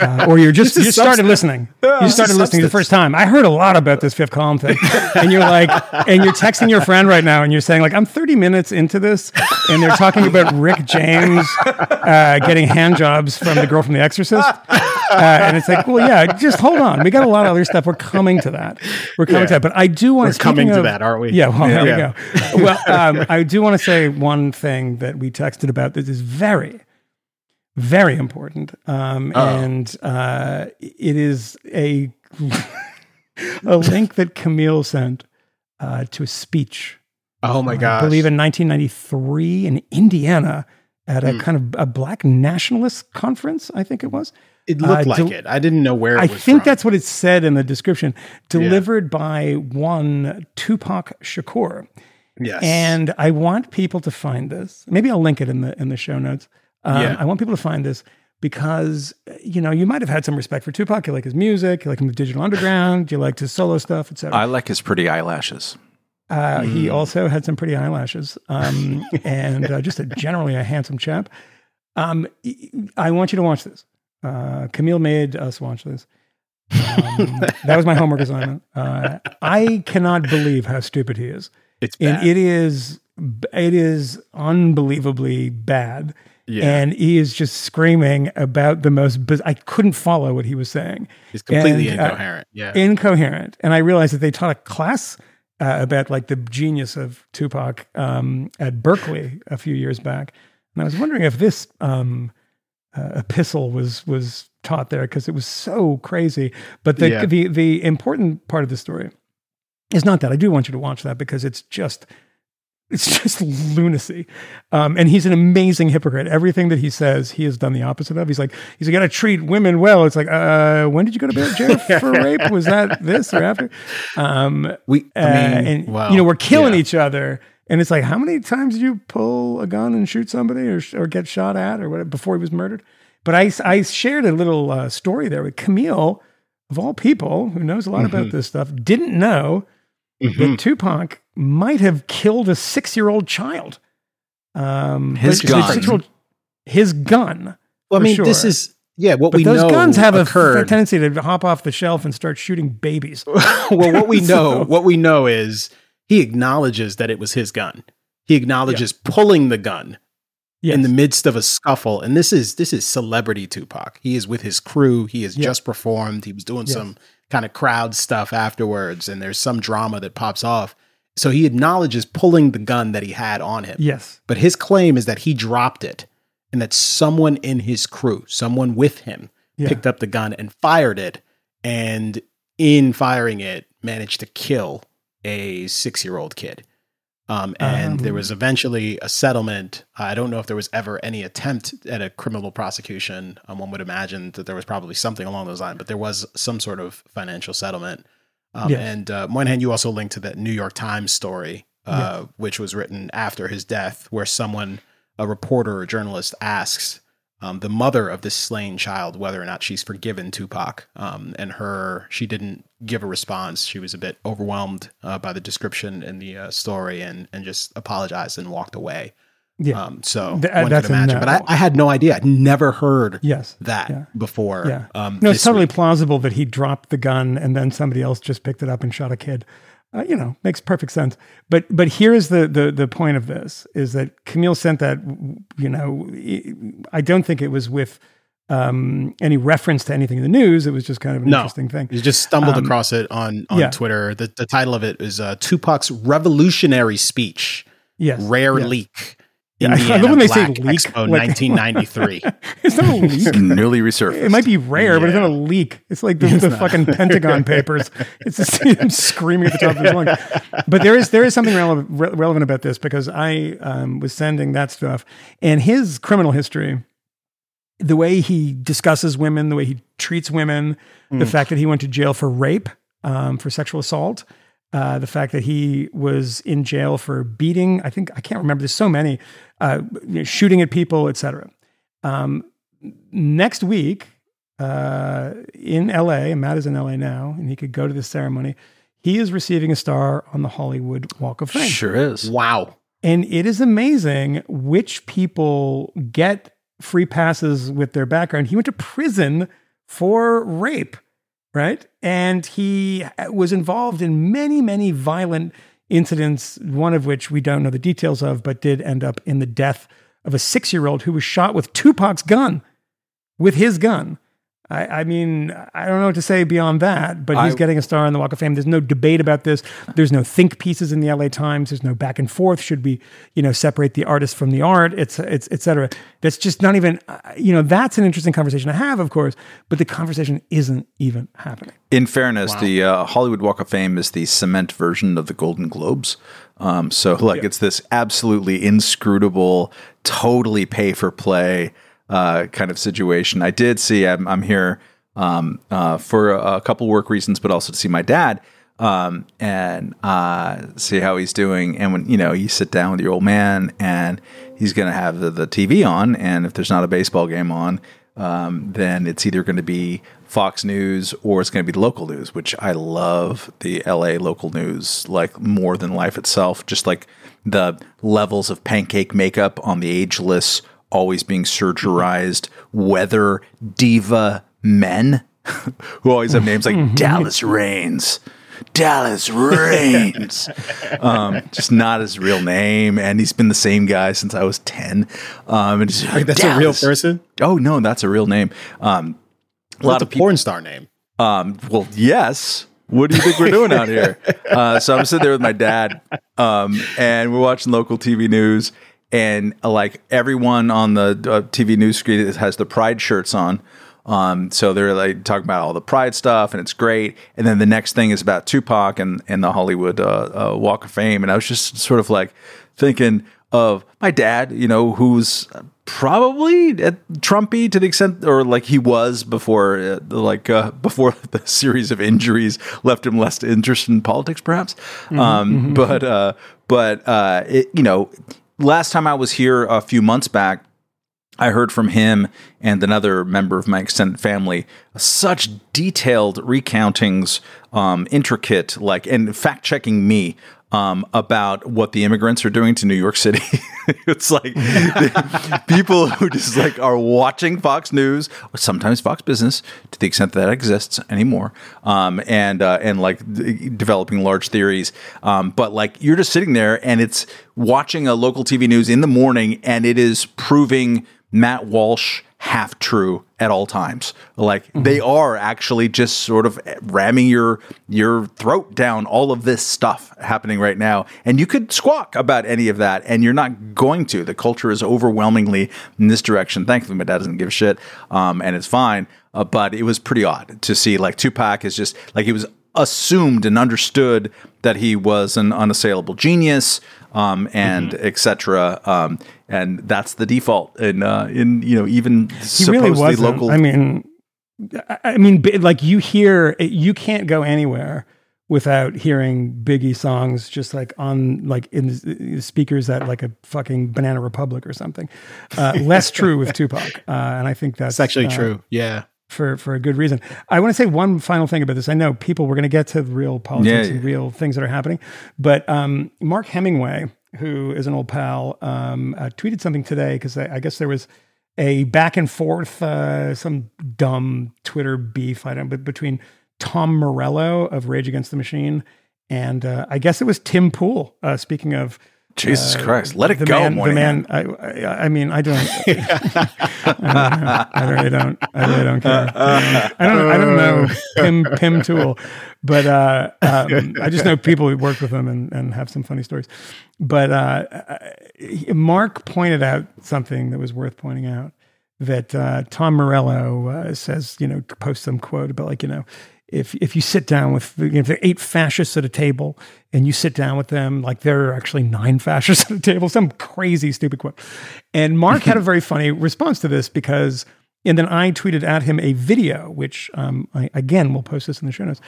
uh, or you're just you started listening. You started is listening the first time. I heard a lot about this fifth column thing, and you're like, and you're texting your friend right now, and you're saying like, I'm 30 minutes into this, and they're talking about Rick James uh, getting hand jobs from the girl from The Exorcist, uh, and it's like, well, yeah, just hold on. We got a lot of other stuff. We're coming to that. We're coming Yeah. to that. But I do want We're to coming to that, aren't we? Yeah. Well, there Yeah. we go. Well, um, I do want to say one thing that we texted about that is very, very important, um, and uh, it is a a link that Kmele sent uh, to a speech. Oh my god! I believe in 1993 in Indiana at a kind of a black nationalist conference. I think it was. it looked uh, like it. I didn't know where it I think from. that's what it said in the description. Delivered by one Tupac Shakur. yes. And I want people to find this. Maybe I'll link it in the in the show notes. Um, Yeah. I want people to find this because you know you might have had some respect for Tupac. You like his music. You like him with Digital Underground. You liked his solo stuff, etc. I like his pretty eyelashes. Uh, Mm. He also had some pretty eyelashes, um, and uh, just a generally a handsome chap. Um, I want you to watch this. Uh, Kmele made us watch this. Um, that was my homework assignment. Uh, I cannot believe how stupid he is, it's and bad. it is it is unbelievably bad. Yeah. And he is just screaming about the most. Biz- I couldn't follow what he was saying He's completely and, uh, incoherent. yeah. incoherent. And I realized that they taught a class uh, about like the genius of Tupac um, at Berkeley a few years back, and I was wondering if this um, uh, epistle was was taught there because it was so crazy. But the, Yeah. the the important part of the story is not that. I do want you to watch that because it's just. It's just lunacy, um, and he's an amazing hypocrite. Everything that he says, he has done the opposite of. He's like, he's like, got to treat women well. It's like, uh, when did you go to jail for rape? Was that this or after? Um, we, uh, I mean, and well, you know, we're killing yeah. each other. And it's like, how many times did you pull a gun and shoot somebody or, or get shot at or whatever before he was murdered? But I, I shared a little uh, story there with Kmele, of all people, who knows a lot Mm-hmm. about this stuff, didn't know Mhm. that Tupac might have killed a six year old child. Um, His gun. His gun. Well, I for mean, this is yeah. What But we those know guns have a f- occurred. tendency to hop off the shelf and start shooting babies. well, what we know, So- what we know is he acknowledges that it was his gun. He acknowledges pulling the gun Yes. in the midst of a scuffle, and this is this is celebrity Tupac. He is with his crew. He has Yeah. just performed. He was doing Yes. some kind of crowd stuff afterwards, and there's some drama that pops off. So he acknowledges pulling the gun that he had on him. yes. But his claim is that he dropped it and that someone in his crew, someone with him, Yeah. picked up the gun and fired it. And in firing it, managed to kill a six year old kid. Um, and Um, there was eventually a settlement. I don't know if there was ever any attempt at a criminal prosecution. Um, one would imagine that there was probably something along those lines, but there was some sort of financial settlement. Um, Yes. And uh, Moynihan, you also linked to that New York Times story, uh, which was written after his death, where someone, a reporter or journalist, asks um, the mother of this slain child whether or not she's forgiven Tupac. Um, and her, she didn't give a response. She was a bit overwhelmed uh, by the description in the uh, story and and just apologized and walked away. Yeah. Um, so Th- one that's could imagine, but I. I had no idea. I'd never heard yes. that Yeah. before. Yeah. Um, No, it's totally week. plausible that he dropped the gun and then somebody else just picked it up and shot a kid. Uh, you know, makes perfect sense. But but here's the the the point of this is that Kmele sent that. You know, I don't think it was with um, any reference to anything in the news. It was just kind of an No. interesting thing. You just stumbled Um, across it on on yeah. Twitter. The, the title of it is uh, Tupac's revolutionary speech, Yes, rare yeah. leak. Yeah, I love when they say leak, Expo like- 1993. It's not a leak. Newly resurfaced. It might be rare, but it's not a leak. It's like the, the fucking Pentagon Papers. It's just him screaming at the top of his lungs. But there is there is something relevant re- relevant about this because I um, was sending that stuff and his criminal history, the way he discusses women, the way he treats women, the fact that he went to jail for rape, um, for sexual assault. Uh, the fact that he was in jail for beating, I think I can't remember. There's so many, uh, you know, shooting at people, etc. Um, next week uh, in LA, and Matt is in LA now, and he could go to this ceremony. he is receiving a star on the Hollywood Walk of Fame. Sure is. Wow. And it is amazing which people get free passes with their background. He went to prison for rape, right? And he uh, was involved in many, many violent incidents, one of which we don't know the details of, but did end up in the death of a six year old who was shot with Tupac's gun, with his gun. I, I mean, I don't know what to say beyond that, but he's I- getting a star on the Walk of Fame. There's no debate about this. There's no think pieces in the LA Times. There's no back and forth. Should we, you know, separate the artist from the art? It's, it's, et cetera. That's just not even, uh, you know, that's an interesting conversation to have, of course, but the conversation isn't even happening. In fairness, the uh, Hollywood Walk of Fame is the cement version of the Golden Globes. Um, so, like, it's this absolutely inscrutable, totally pay for play uh, kind of situation. I did see, I'm, I'm here um, uh, for a, a couple work reasons, but also to see my dad um, and uh, see how he's doing. And when you know you sit down with your old man, and he's going to have the, the TV on, and if there's not a baseball game on, um, then it's either going to be Fox News or it's going to be the local news, which I love the LA local news like more than life itself. Just like the levels of pancake makeup on the ageless, always being surgerized, weather diva men who always have names like Dallas Raines. Dallas Raines. um, just not his real name. And he's been the same guy since I was 10. Um, and just, That's a real person. Oh no, that's a real name. Um, a lot of people. porn star name. Um, well, yes. What do you think we're doing out here? Uh, so I'm sitting there with my dad, um, and we're watching local TV news, and uh, like everyone on the uh, TV news screen has the Pride shirts on. Um, so they're like talking about all the Pride stuff, and it's great. And then the next thing is about Tupac and and the Hollywood uh, uh, Walk of Fame, and I was just sort of like thinking of my dad, you know, who's probably at Trumpy to the extent, or like he was before, uh, like uh, before the series of injuries left him less interested in politics, perhaps. um, But uh, but uh, it, you know, last time I was here a few months back. I heard from him and another member of my extended family such detailed recountings, um, intricate, like, and fact checking me um, about what the immigrants are doing to New York City. it's like people who just like are watching Fox News, sometimes Fox Business, to the extent that, that exists anymore, um, and uh, and like d- developing large theories. Um, but like you're just sitting there and it's watching a local TV news in the morning, and it is proving Matt Walsh half true at all times. Like they are actually just sort of ramming your your throat down all of this stuff happening right now. And you could squawk about any of that and you're not going to. The culture is overwhelmingly in this direction. Thankfully my dad doesn't give a shit. Um, and it's fine. Uh, but it was pretty odd to see like Tupac is just like it was assumed and understood that he was an unassailable genius um, and Mm-hmm. etc. Um, and that's the default in uh, in you know even He supposedly really wasn't. local. I mean, I- I mean, like you hear, you can't go anywhere without hearing Biggie songs just like on like in the speakers at like a fucking Banana Republic or something. Uh, less true with Tupac, uh, and I think that's It's actually uh, true. Yeah. For for a good reason. I want to say one final thing about this. I know people we're going to get to real politics Yeah, and yeah. real things that are happening, but um, Mark Hemingway, who is an old pal, um, uh, tweeted something today because I, I guess there was a back and forth, uh, some dumb Twitter beef I don't, but between Tom Morello of Rage Against the Machine and uh, I guess it was Tim Pool. Uh, speaking of Jesus Christ, let it the go, man, the man. I, I, I mean, I don't. I, don't know. I really don't. I really don't care. I don't. I don't know Pim Pim Tool, but uh, um, I just know people who work with him and, and have some funny stories. But uh, uh, Mark pointed out something that was worth pointing out. That uh, Tom Morello uh, says, you know, post some quote about like, you know, if if you sit down with you know, if there are eight fascists at a table and you sit down with them like there are actually nine fascists at a table some crazy stupid quote and mark had a very funny response to this because and then i tweeted at him a video which um, I, again we'll post this in the show notes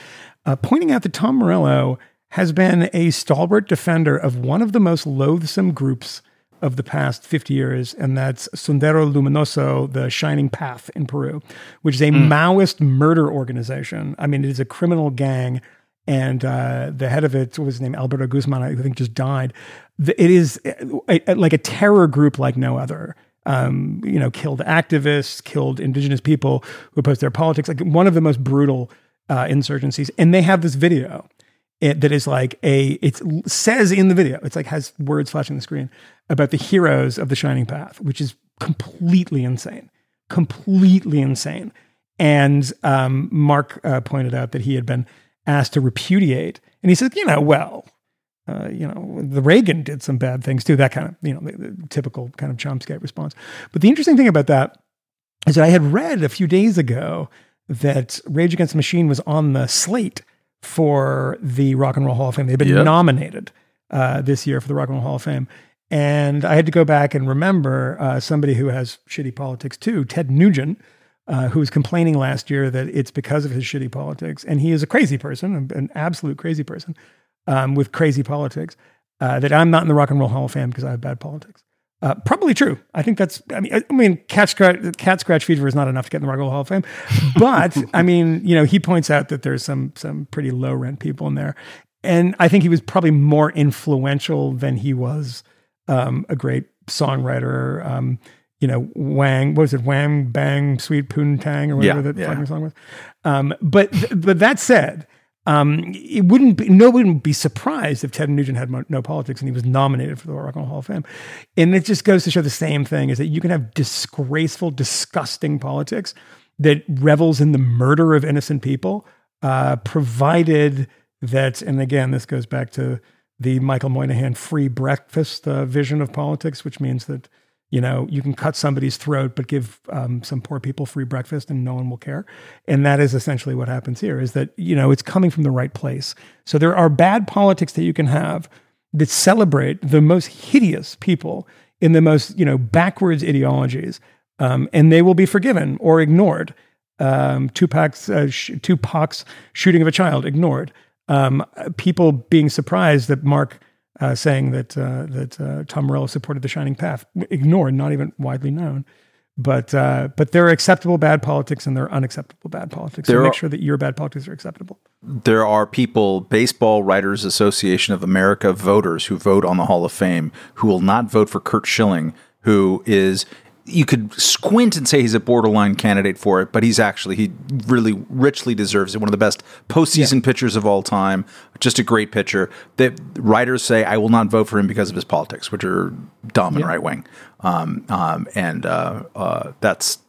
uh, pointing out that tom morello has been a stalwart defender of one of the most loathsome groups of the past 50 years, and that's Sendero Luminoso, the Shining Path in Peru, which is a Maoist murder organization. I mean, it is a criminal gang, and uh, the head of it what was his name Alberto Guzman, I think, just died. The- It is uh, a, a- like a terror group like no other. Um, you know, killed activists, killed indigenous people who opposed their politics. Like one of the most brutal uh, insurgencies, and they have this video it, that is like a it says in the video it's like has words flashing the screen about the heroes of the shining path which is completely insane completely insane and um, mark uh, pointed out that he had been asked to repudiate and he said you know well uh, you know, the Reagan did some bad things too. That kind of, you know, the, the typical kind of Chomsky response. But the interesting thing about that is that I had read a few days ago that Rage Against the Machine was on the slate for the Rock and Roll Hall of Fame. They've been Yep. nominated uh, this year for the Rock and Roll Hall of Fame. And I had to go back and remember uh, somebody who has shitty politics too, Ted Nugent, uh, who was complaining last year that it's because of his shitty politics. And he is a crazy person, an- an absolute crazy person um, with crazy politics, uh, that I'm not in the Rock and Roll Hall of Fame because I have bad politics. Uh, probably true. I think that's. I mean, I, mean, cat scratch, cat scratch fever is not enough to get in the Rock and Roll Hall of Fame, but I mean, you know, he points out that there's some some pretty low rent people in there, and I think he was probably more influential than he was um, a great songwriter. Um, you know, Wang, what was it? Wang Bang Sweet Poontang or whatever Yeah, that yeah. song was. Um, but but that said, um, it wouldn't be nobody would be surprised if Ted Nugent had mo- no politics and he was nominated for the Rock and Roll Hall of Fame. And it just goes to show the same thing: is that you can have disgraceful, disgusting politics that revels in the murder of innocent people, uh, provided that. And again, this goes back to the Michael Moynihan free breakfast uh, vision of politics, which means that you know you can cut somebody's throat but give um, some poor people free breakfast and no one will care. And that is essentially what happens here is that you know it's coming from the right place. So there are bad politics that you can have that celebrate the most hideous people in the most you know backwards ideologies um, and they will be forgiven or ignored. Um, Tupac's, uh, sh- Tupac's shooting of a child ignored. Um, people being surprised that Mark uh, saying that uh, that uh, Tom Morello supported the Shining Path, ignored, not even widely known. But uh, but there are acceptable bad politics and there are unacceptable bad politics. So make are- sure that your bad politics are acceptable. there are people, Baseball Writers Association of America voters who vote on the Hall of Fame who will not vote for Curt Schilling, who is you could squint and say he's a borderline candidate for it, but he's actually he really richly deserves it. One of the best postseason pitchers of all time, just a great pitcher. That writers say I will not vote for him because of his politics, which are dumb and right wing, um, um, and uh, uh, that's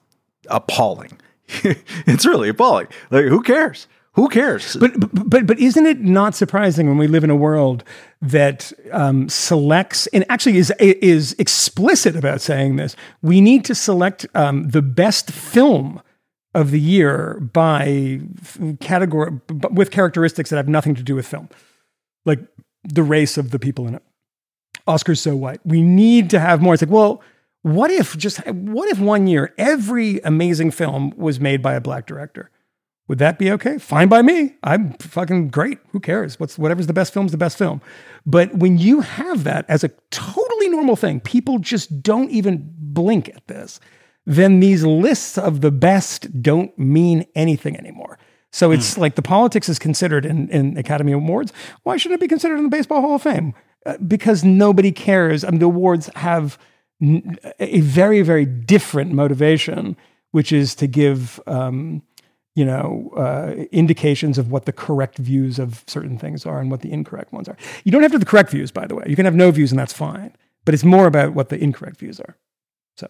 appalling. it's really appalling. Like who cares? Who cares? But, but but isn't it not surprising when we live in a world that um, selects and actually is is explicit about saying this? We need to select um, the best film of the year by category with characteristics that have nothing to do with film, like the race of the people in it. Oscar's so white. We need to have more. It's like, well, what if just what if one year every amazing film was made by a black director? Would that be okay? Fine by me. I'm fucking great. Who cares? What's whatever's the best film's the best film. But when you have that as a totally normal thing, people just don't even blink at this. Then these lists of the best don't mean anything anymore. So it's like the politics is considered in, in Academy Awards. Why shouldn't it be considered in the Baseball Hall of Fame? Uh, because nobody cares. I mean, the awards have n- a very, very different motivation, which is to give um, you know, uh, indications of what the correct views of certain things are and what the incorrect ones are. You don't have to have the correct views, by the way. You can have no views, and that's fine. But it's more about what the incorrect views are. So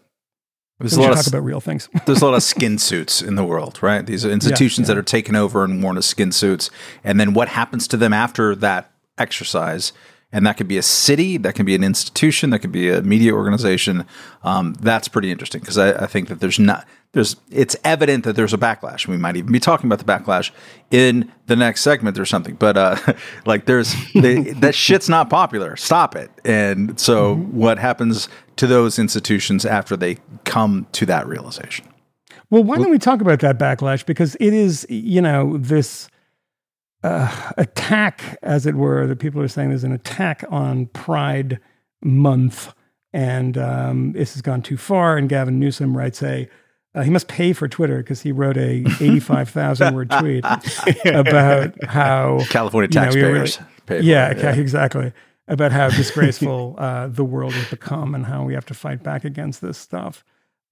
There's we a should lot talk of about real things. there's a lot of skin suits in the world, right? These are institutions that are taken over and worn as skin suits, and then what happens to them after that exercise? And that could be a city, that can be an institution, that could be a media organization. Um, that's pretty interesting because I, I think that there's not there's it's evident that there's a backlash. We might even be talking about the backlash in the next segment or something. But uh, like there's they, that shit's not popular. Stop it. And so what happens to those institutions after they come to that realization? Well, why don't we talk about that backlash? Because it is, you know, this uh, attack, as it were, that people are saying there's an attack on Pride Month. And um, this has gone too far. And Gavin Newsom writes a, Uh, he must pay for Twitter because he wrote a 85,000 word tweet about how California you know, we taxpayers. for yeah, it, okay, exactly. About how disgraceful uh, the world has become and how we have to fight back against this stuff.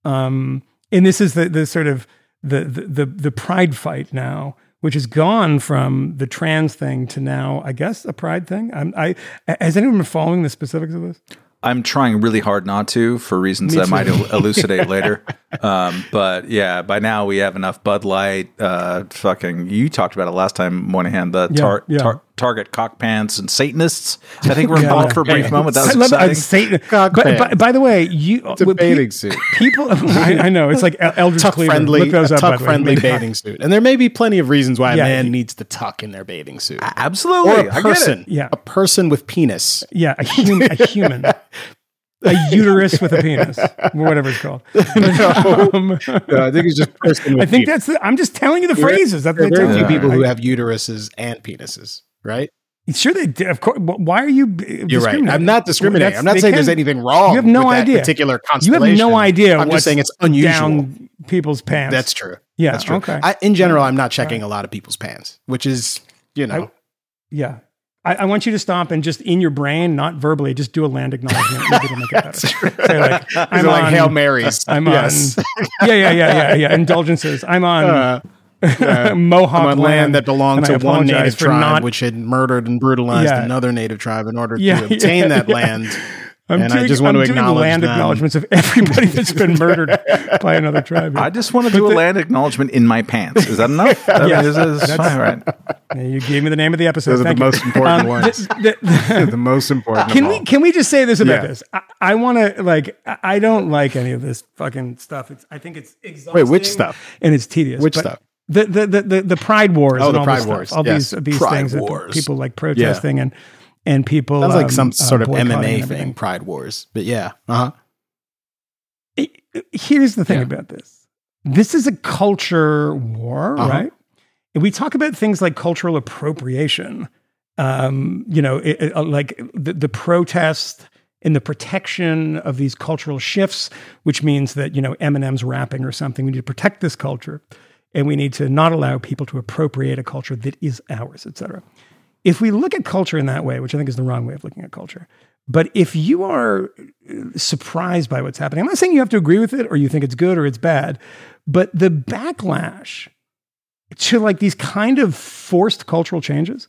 Um, and this is the the sort of the, the the the pride fight now, which has gone from the trans thing to now, I guess, a pride thing. I'm, I has anyone been following the specifics of this? I'm trying really hard not to for reasons Me too. might elucidate later. Um, but yeah, by now we have enough Bud Light. Uh, fucking, you talked about it last time, Moynihan. The Yeah, tar- yeah. tar- Target cock pants and Satanists. I think we're Yeah, involved for a brief moment. That was I love exciting. uh, Satan. Cock But, by, pants. by the way, you It's a with pe- bathing suit. People, I, I know it's like El- Eldridge Tuck Cleaver. friendly, Look those a up. tuck the way. friendly bathing suit, and there may be plenty of reasons why a Yeah, man he- needs to tuck in their bathing suit, Absolutely, or I a get it. person, Yeah. a person with penis. Yeah, a human, a human, a uterus with a penis, or whatever it's called. Um, No, I think it's just person. With I think penis. that's. The, I'm just telling you the phrases. That's there are what very few telling you. people who have uteruses and penises, right? Sure, they did. Of course. Why are you? You're right. discriminating? I'm not discriminating. That's- I'm not saying there's anything wrong. You have no with that idea. particular constellation. You have no idea. I'm what's just saying it's unusual. down people's pants. That's true. Yeah. That's true. Okay. I, in general, I'm not checking a lot of people's pants, which is, you know, yeah. I, I want you to stop and just in your brain, not verbally, just do a land acknowledgement. Maybe it'll make it better. Say like, I'm I'm like on, Hail Marys. I'm yes. on. Yeah, yeah, yeah, yeah, yeah. Indulgences. I'm on Uh, Mohawk I'm land that belonged to one native tribe, not- which had murdered and brutalized Yeah. another native tribe in order Yeah, to obtain yeah, that yeah. land. I'm and doing, I just want I'm to doing acknowledge land them. acknowledgements of everybody that's been murdered by another tribe. I just want to do a land acknowledgement in my pants. Is that enough? I mean, Yes. is- is fine, right? Yeah, you gave me the name of the episode. Those are the Thank you. most important Um, ones. th- th- the most important. can we can we just say this about Yeah. this? I, I want to like I I don't like any of this fucking stuff. It's I think it's exhausting. Wait, which stuff? And it's tedious. Which but stuff? The the the the, pride wars. Oh, and the all pride this stuff, wars. All Yes. these these Pride things that people like protesting and and people Sounds like um, some uh, sort of boycotting and MMA thing, Pride Wars. But yeah, uh huh. here's the thing Yeah. about this this is a culture war Uh-huh. right and we talk about things like cultural appropriation um, you know it, it, uh, like the, the protest and the protection of these cultural shifts which means that you know eminem's rapping or something we need to protect this culture and we need to not allow people to appropriate a culture that is ours etc if we look at culture in that way which i think is the wrong way of looking at culture but if you are surprised by what's happening. I'm not saying you have to agree with it or you think it's good or it's bad, but the backlash to like these kind of forced cultural changes,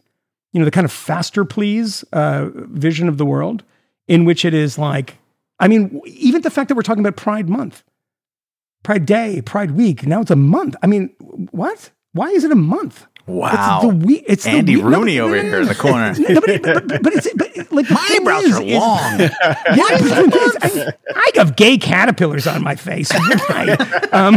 you know, the kind of faster please uh, vision of the world, in which it is like, I mean, even the fact that we're talking about Pride Month, Pride Day, Pride Week, now it's a month. I mean, what? Why is it a month? Wow. It's the week. It's the Andy week- Rooney no, over no, no, here in the corner. no, but, but, but, but it's but like My eyebrows is- are is- long. yeah, but it's- I, I have gay caterpillars on my face. I, um,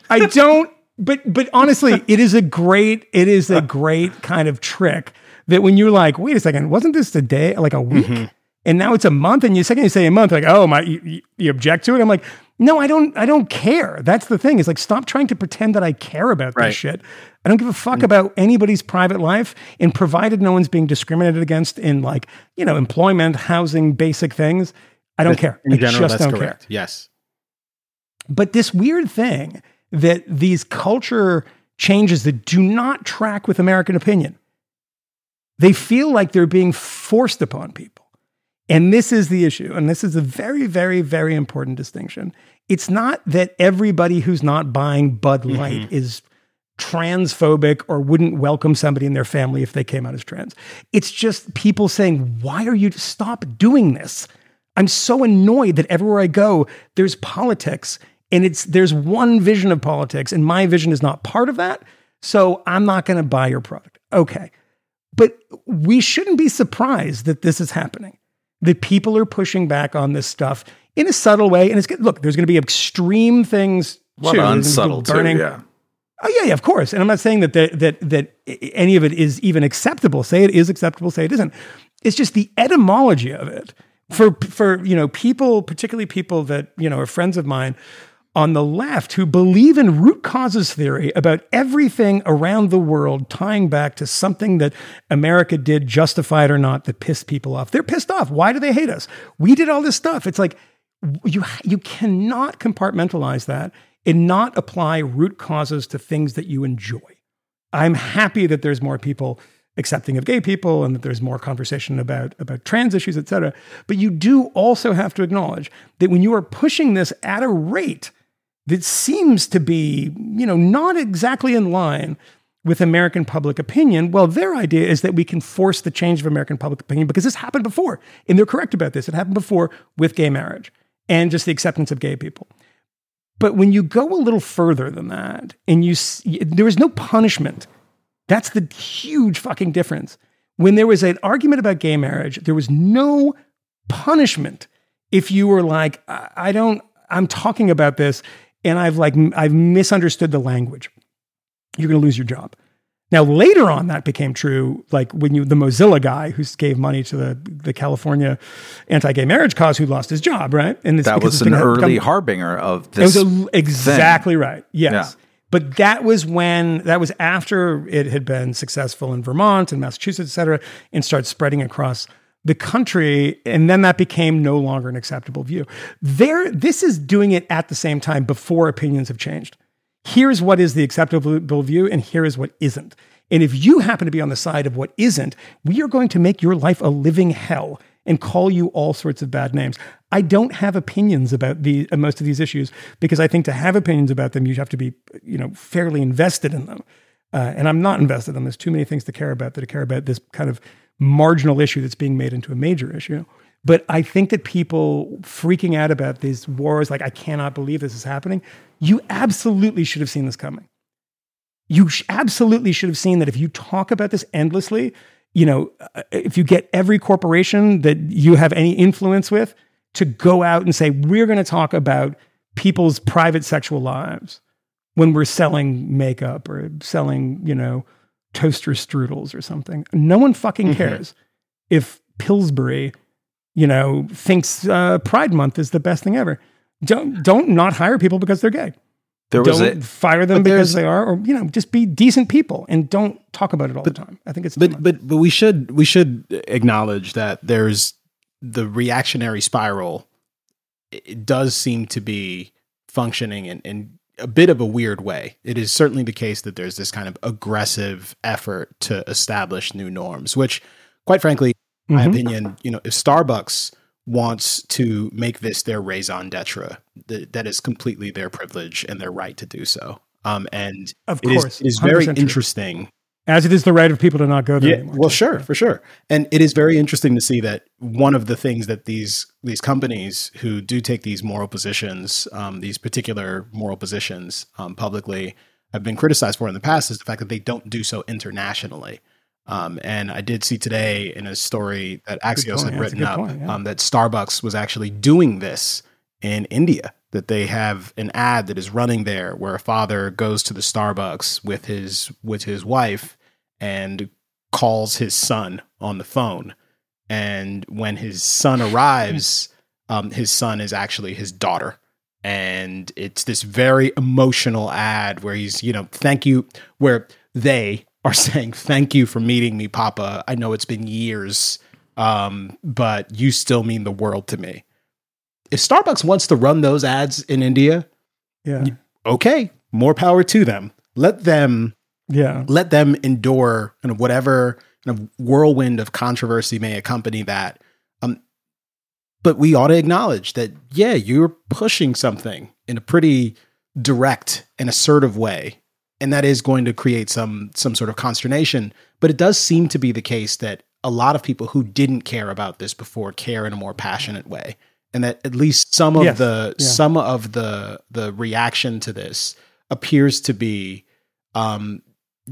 I don't. But but honestly, it is a great it is a great kind of trick that when you're like, wait a second, wasn't this a day like a week? Mm-hmm. And now it's a month, and you second you say a month, like, oh my, you- you object to it. I'm like, no, I don't, I don't care. That's the thing. Is like, stop trying to pretend that I care about Right. this shit. I don't give a fuck mm. about anybody's private life, and provided no one's being discriminated against in like, you know, employment, housing, basic things, I don't care. In I general, just that's correct. care. Yes. But this weird thing that these culture changes that do not track with American opinion, they feel like they're being forced upon people. And this is the issue. And this is a very, very, very important distinction. It's not that everybody who's not buying Bud mm-hmm. Light is transphobic or wouldn't welcome somebody in their family if they came out as trans. It's just people saying, why are you stop doing this? I'm so annoyed that everywhere I go, there's politics and it's there's one vision of politics, and my vision is not part of that. So I'm not going to buy your product. Okay. But we shouldn't be surprised that this is happening. That people are pushing back on this stuff in a subtle way. And it's. Look, there's going to be extreme things What too. Unsubtle people too, burning- yeah. Oh yeah, yeah, of course. And I'm not saying that the, that that any of it is even acceptable. Say it is acceptable. Say it isn't. It's just the etymology of it for for you know people, particularly people that you know are friends of mine on the left who believe in root causes theory about everything around the world tying back to something that America did, justified or not, that pissed people off. They're pissed off. Why do they hate us? We did all this stuff. It's like you you cannot compartmentalize that and not apply root causes to things that you enjoy. I'm happy that there's more people accepting of gay people and that there's more conversation about about trans issues, et cetera. But you do also have to acknowledge that when you are pushing this at a rate that seems to be, you know, not exactly in line with American public opinion, well, their idea is that we can force the change of American public opinion because this happened before. And they're correct about this. It happened before with gay marriage and just the acceptance of gay people. But when you go a little further than that and you see, there is no punishment. That's the huge fucking difference. When there was an argument about gay marriage, there was no punishment if you were like, I, I don't, I'm talking about this and I've like, I've misunderstood the language you're going to lose your job. Now, later on, that became true. Like when you, the Mozilla guy who gave money to the, the California anti-gay marriage cause, who lost his job, right? And that was an early become, harbinger of this. It was a, exactly thing. right. Yes, yeah. but that was when that was after it had been successful in Vermont and Massachusetts, et cetera, and started spreading across the country, and then that became no longer an acceptable view. There, this is doing it at the same time before opinions have changed here's what is the acceptable view and here is what isn't. And if you happen to be on the side of what isn't, we are going to make your life a living hell and call you all sorts of bad names. I don't have opinions about the uh, most of these issues because I think to have opinions about them, you have to be, you know, fairly invested in them. Uh, and I'm not invested in them. There's too many things to care about that to care about this kind of marginal issue that's being made into a major issue. But I think that people freaking out about these wars, like, I cannot believe this is happening, you absolutely should have seen this coming. You sh- absolutely should have seen that if you talk about this endlessly, you know, uh, if you get every corporation that you have any influence with to go out and say, we're going to talk about people's private sexual lives when we're selling makeup or selling, you know, toaster strudels or something. No one fucking mm-hmm. cares if Pillsbury you know, thinks uh, Pride Month is the best thing ever. Don't don't not hire people because they're gay. There was don't a, fire them because they are, or you know, just be decent people and don't talk about it all but, the time. I think it's but but but we should we should acknowledge that there's the reactionary spiral. It does seem to be functioning and, in a bit of a weird way. It is certainly the case that there's this kind of aggressive effort to establish new norms, which, quite frankly, my mm-hmm. opinion, you know, if Starbucks wants to make this their raison d'etre, th- that is completely their privilege and their right to do so. Um, and of course, is, it is very interesting. As it is the right of people to not go there. Yeah, anymore, well, sure, for sure. And it is very interesting to see that one of the things that these these companies who do take these moral positions, um, these particular moral positions um, publicly, have been criticized for in the past is the fact that they don't do so internationally. Um, and I did see today in a story that Axios had written up point, yeah. um, that Starbucks was actually doing this in India. That they have an ad that is running there where a father goes to the Starbucks with his with his wife and calls his son on the phone. And when his son arrives, um, his son is actually his daughter. And it's this very emotional ad where he's, you know, thank you, where they, are saying, Thank you for meeting me, Papa. I know it's been years, um, but you still mean the world to me. If Starbucks wants to run those ads in India, yeah. Okay, more power to them. Let them yeah. Let them endure kind of whatever kind of whirlwind of controversy may accompany that. Um, but we ought to acknowledge that, yeah, you're pushing something in a pretty direct and assertive way and that is going to create some some sort of consternation but it does seem to be the case that a lot of people who didn't care about this before care in a more passionate way and that at least some of yes. the yeah. some of the the reaction to this appears to be um,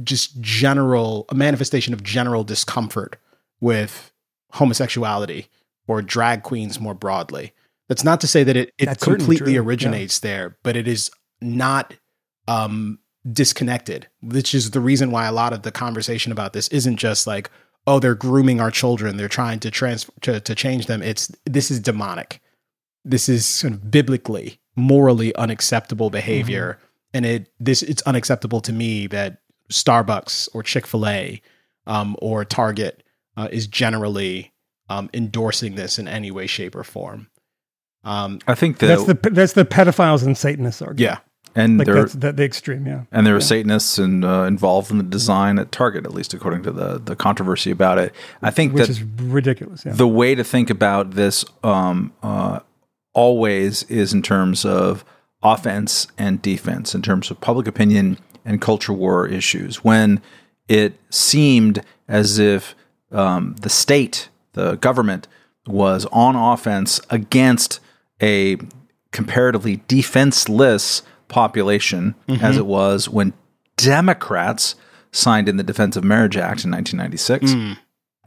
just general a manifestation of general discomfort with homosexuality or drag queens more broadly that's not to say that it, it completely originates yeah. there but it is not um, disconnected, which is the reason why a lot of the conversation about this isn't just like, oh, they're grooming our children, they're trying to trans to, to change them. It's this is demonic. This is sort of biblically, morally unacceptable behavior. Mm-hmm. And it this it's unacceptable to me that Starbucks or Chick Fil A um, or Target uh, is generally um, endorsing this in any way, shape, or form. Um, I think the, That's the that's the pedophiles and Satanists argument. yeah, and like there that's the, the extreme. Yeah, and there were Satanists and uh, involved in the design at Target, at least according to the the controversy about it. I think which that is ridiculous. Yeah, the way to think about this um, uh, always is in terms of offense and defense, in terms of public opinion and culture war issues. When it seemed as if um, the state, the government, was on offense against a comparatively defenseless population, as it was when Democrats signed in the Defense of Marriage Act in 1996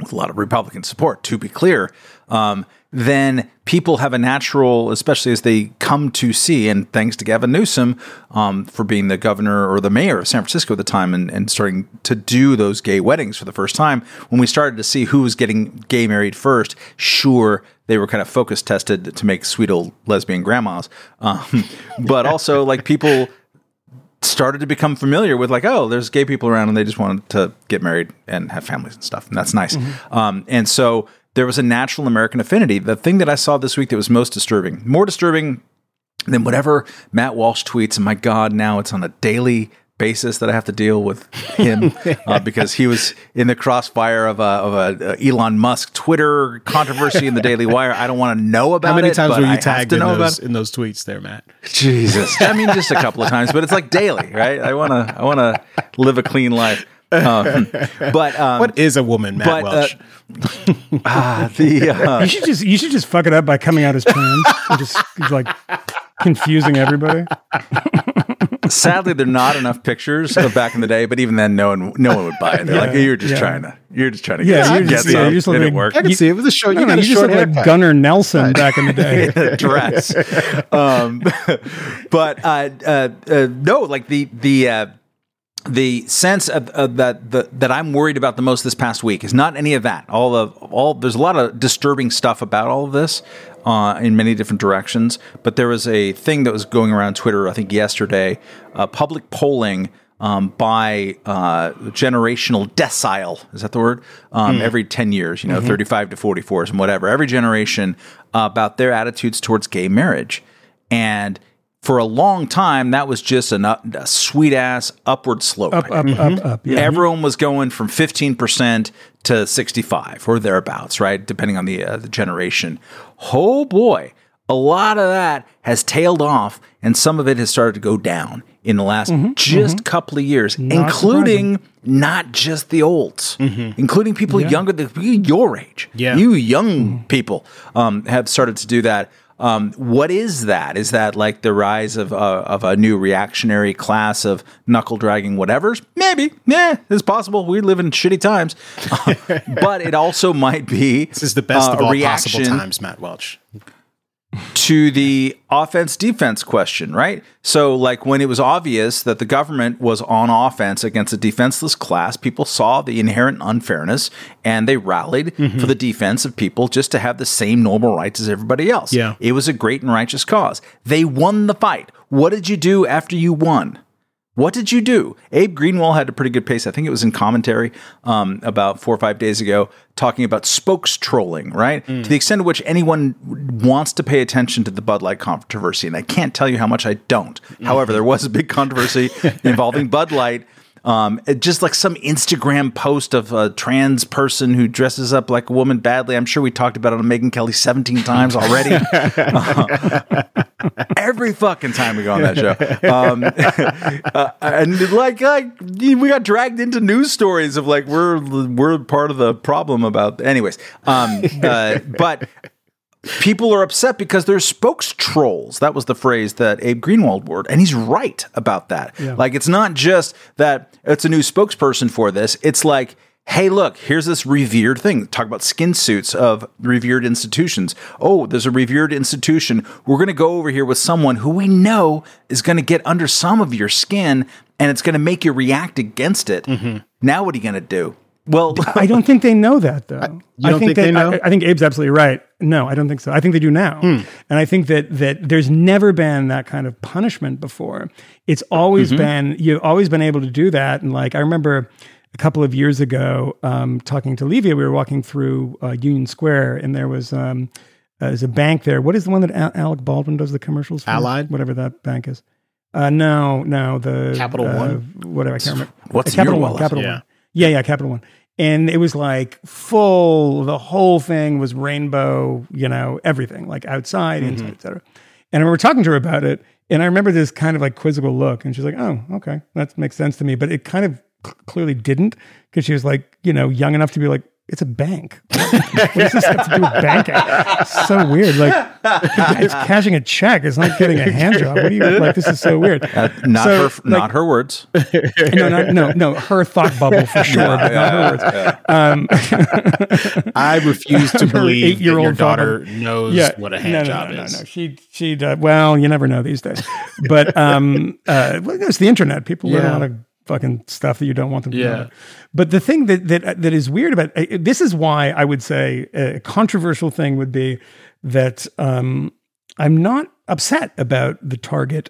with a lot of Republican support, to be clear, um, then people have a natural, especially as they come to see, and thanks to Gavin Newsom um, for being the governor or the mayor of San Francisco at the time and, and starting to do those gay weddings for the first time, when we started to see who was getting gay married first, sure, they were kind of focus tested to make sweet old lesbian grandmas. Um, but also, like, people started to become familiar with like oh there's gay people around and they just wanted to get married and have families and stuff and that's nice um, and so there was a natural american affinity the thing that i saw this week that was most disturbing more disturbing than whatever matt walsh tweets and my god now it's on a daily basis that i have to deal with him uh, because he was in the crossfire of a, of a, uh, elon musk twitter controversy in the daily wire i don't want to know about how many it, times were you have tagged in those in those tweets there, Matt? Jesus. I mean, just a couple of times, but it's like daily, right? I want to, I want to live a clean life. Um, but, um, What is a woman, Matt but, uh, Welch? ah, the, uh, you should just you should just fuck it up by coming out as trans and just like confusing everybody. sadly, there are not enough pictures of back in the day, but even then, no one, no one would buy it. They're like, you're just yeah. trying to, you're just trying to Yeah, get, you're get just- yeah, some. you're just It didn't work. I can you- see it was a show. You No, no, got a you just short look like haircut. Gunnar Nelson back in the day. dress. um, but uh, uh, uh, no, like the the uh, the sense of, of that the, that I'm worried about the most this past week is not any of that. All of all there's a lot of disturbing stuff about all of this. Uh, in many different directions, but there was a thing that was going around Twitter, I think yesterday, uh, public polling um, by uh, generational decile. Is that the word? Um, Every 10 years, you know, 35 to 44s and whatever, every generation uh, about their attitudes towards gay marriage. And for a long time, that was just an a sweet ass upward slope. Up, up, up, mm-hmm. up. Yeah. Everyone was going from 15% to 65 or thereabouts, right? Depending on the, uh, the generation. Oh boy, a lot of that has tailed off and some of it has started to go down in the last mm-hmm. just mm-hmm. couple of years, including not just the olds, including people younger than your age. Yeah. You young people um, have started to do that. Um, what is that? Is that like the rise of uh, of a new reactionary class of knuckle dragging whatevers? Maybe, yeah, it's possible. We live in shitty times, but it also might be This is the best uh, of all reaction possible times, Matt Welch. To the offense defense question, right? So, like when it was obvious that the government was on offense against a defenseless class, people saw the inherent unfairness and they rallied Mm-hmm. for the defense of people just to have the same normal rights as everybody else. Yeah. It was a great and righteous cause. They won the fight. What did you do after you won? What did you do? Abe Greenwald had a pretty good pace. I think it was in commentary um, about four or five days ago, talking about spokes trolling, right? To the extent to which anyone wants to pay attention to the Bud Light controversy, and I can't tell you how much I don't. However, there was a big controversy involving Bud Light. Um, just like some Instagram post of a trans person who dresses up like a woman badly. I'm sure we talked about it on Megyn Kelly 17 times already. every fucking time we go on that show. Um, uh, and like, like we got dragged into news stories of like we're we're part of the problem about. Anyways, um, uh, but people are upset because they're spokes trolls. That was the phrase that Abe Greenwald word, and he's right about that. Like, it's not just that it's a new spokesperson for this. It's like. Hey, look, here's this revered thing. Talk about skin suits of revered institutions. Oh, there's a revered institution. We're going to go over here with someone who we know is going to get under some of your skin and it's going to make you react against it. Mm-hmm. Now, what are you going to do? Well, I don't think they know that though. you I don't think that, they know? I, I think Abe's absolutely right. No, I don't think so. I think they do now, Hmm. and I think that that there's never been that kind of punishment before. It's always Mm-hmm. been you've always been able to do that, and like I remember a couple of years ago um, talking to Levia, we were walking through uh, Union Square, and there was. Um, Uh, there's a bank there. What is the one that Al- Alec Baldwin does the commercials for? Allied? whatever that bank is. Uh, no, no, the Capital uh, One? whatever I can't remember. What's Capital One? wallet? Capital Yeah. One. Yeah, yeah, Capital One. And it was like full. The whole thing was rainbow. You know, everything like outside, Mm-hmm. inside, etc. And I remember talking to her about it, and I remember this kind of like quizzical look, and she's like, "Oh, okay, that makes sense to me," but it kind of cl- clearly didn't because she was like, you know, young enough to be like, "It's a bank. what does this have to do with banking?" It's so weird. Like, it's cashing a check. It's not getting a hand job. What do you like? This is so weird. Uh, not So, her, not her words. no, no, no, no. Her thought bubble for sure, but not her words. Um, I refuse to Her believe that eight-year-old your daughter daughter- knows what a hand no, no, job no, no, is. No, She, she, uh, well, you never know these days. But um, uh, well, it's the internet. People learn Yeah. a lot of fucking stuff that you don't want them to Yeah. know. But the thing that that that is weird about this is why I would say a controversial thing would be that um, I'm not upset about the Target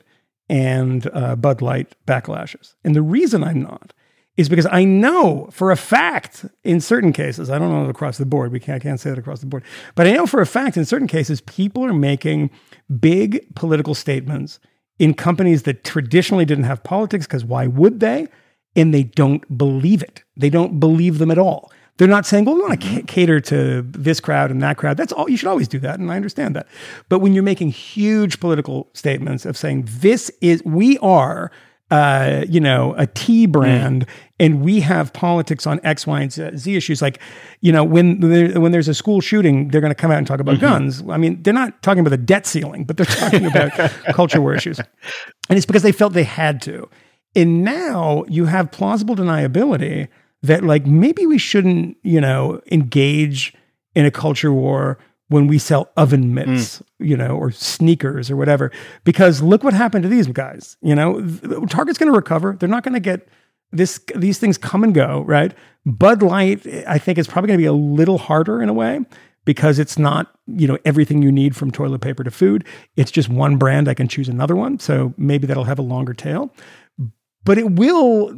and uh, Bud Light backlashes, and the reason I'm not is because I know for a fact in certain cases, I don't know across the board, we can't, I can't say that across the board, but I know for a fact in certain cases, people are making big political statements in companies that traditionally didn't have politics because why would they? And they don't believe it. They don't believe them at all. They're not saying, well, we want to ca- cater to this crowd and that crowd. That's all. You should always do that. And I understand that. But when you're making huge political statements of saying, this is, we are, uh, you know, a tea brand and we have politics on X, Y, and Z issues. Like, you know, when, there, when there's a school shooting, they're going to come out and talk about mm-hmm. guns. I mean, they're not talking about the debt ceiling, but they're talking about culture war issues. And it's because they felt they had to. And now you have plausible deniability that like maybe we shouldn't, you know, engage in a culture war when we sell oven mitts, mm. you know, or sneakers or whatever. Because look what happened to these guys. You know, Target's going to recover. They're not going to get this. These things come and go, right? Bud Light, I think, is probably going to be a little harder in a way because it's not you know everything you need from toilet paper to food. It's just one brand. I can choose another one, so maybe that'll have a longer tail but it will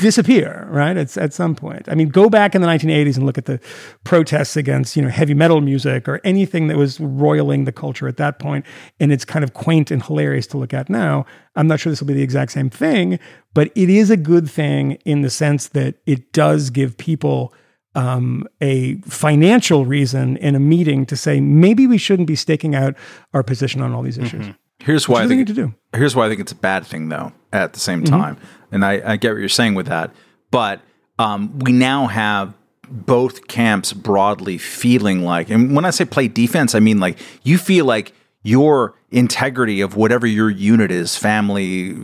disappear, right? It's at some point. I mean, go back in the 1980s and look at the protests against, you know, heavy metal music or anything that was roiling the culture at that point, and it's kind of quaint and hilarious to look at now. I'm not sure this will be the exact same thing, but it is a good thing in the sense that it does give people um, a financial reason in a meeting to say maybe we shouldn't be staking out our position on all these issues. Here's why I think need to do? Here's why I think it's a bad thing, though. At the same Mm-hmm. time, and I, I get what you're saying with that, but um, we now have both camps broadly feeling like, and when I say play defense, I mean like you feel like your integrity of whatever your unit is, family,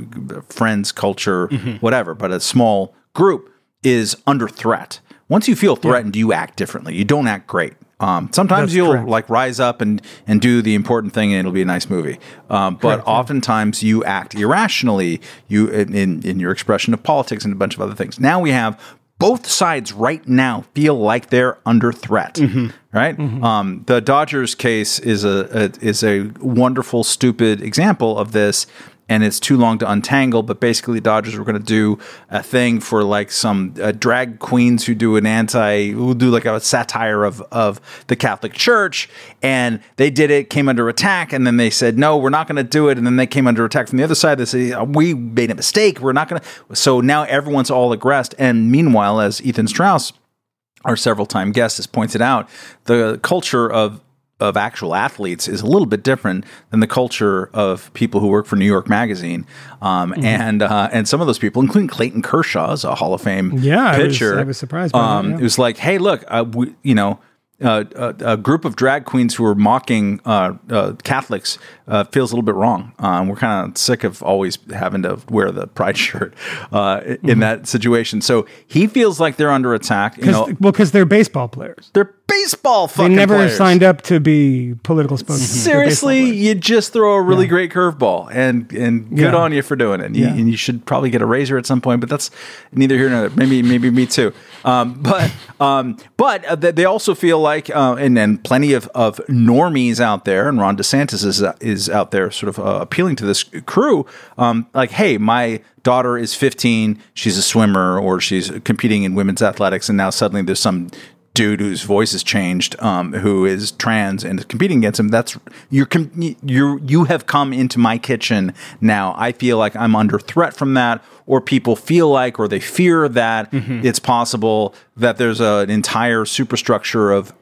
friends, culture, Mm-hmm. whatever, but a small group is under threat. Once you feel threatened, you act differently. You don't act great. Um, sometimes That's you'll correct. like rise up and and do the important thing, and it'll be a nice movie. Um, but oftentimes you act irrationally. You in, in your expression of politics and a bunch of other things. Now we have both sides right now feel like they're under threat. Mm-hmm. Right. Um, the Dodgers case is a, a is a wonderful stupid example of this. And it's too long to untangle, but basically, Dodgers were going to do a thing for like some uh, drag queens who do an anti, who do like a satire of of the Catholic Church, and they did it, came under attack, and then they said, no, we're not going to do it, and then they came under attack from the other side. They say "Uh, we made a mistake, we're not going to. So now everyone's all aggressed, and meanwhile, as Ethan Strauss our several time guest has pointed out, the culture of of actual athletes is a little bit different than the culture of people who work for New York Magazine, um, Mm-hmm. and uh, and some of those people, including Clayton Kershaw, is a Hall of Fame Yeah, I was- pitcher. I was surprised by that, um, yeah. It was like, hey, look, uh, we, you know. Uh, a, a group of drag queens who are mocking uh, uh, Catholics uh, feels a little bit wrong. Um, we're kind of sick of always having to wear the pride shirt uh, in Mm-hmm. that situation. So he feels like they're under attack. You know, well, because they're baseball players. they're baseball fucking. They never players. signed up to be political spokesmen. Seriously, you just throw a really great curveball, and and good Yeah. on you for doing it. You, Yeah. And you should probably get a razor at some point, but that's neither here nor there. Maybe maybe me too. Um, but um, but uh, they they also feel like, uh, and then plenty of, of normies out there, and Ron DeSantis is is out there, sort of uh, appealing to this crew. Um, like, hey, my daughter is 15, she's a swimmer, or she's competing in women's athletics, and now suddenly there's some dude whose voice has changed, um, who is trans and is competing against him. That's you're com- you you have come into my kitchen now. I feel like I'm under threat from that, or people feel like, or they fear that it's possible that there's a, an entire superstructure of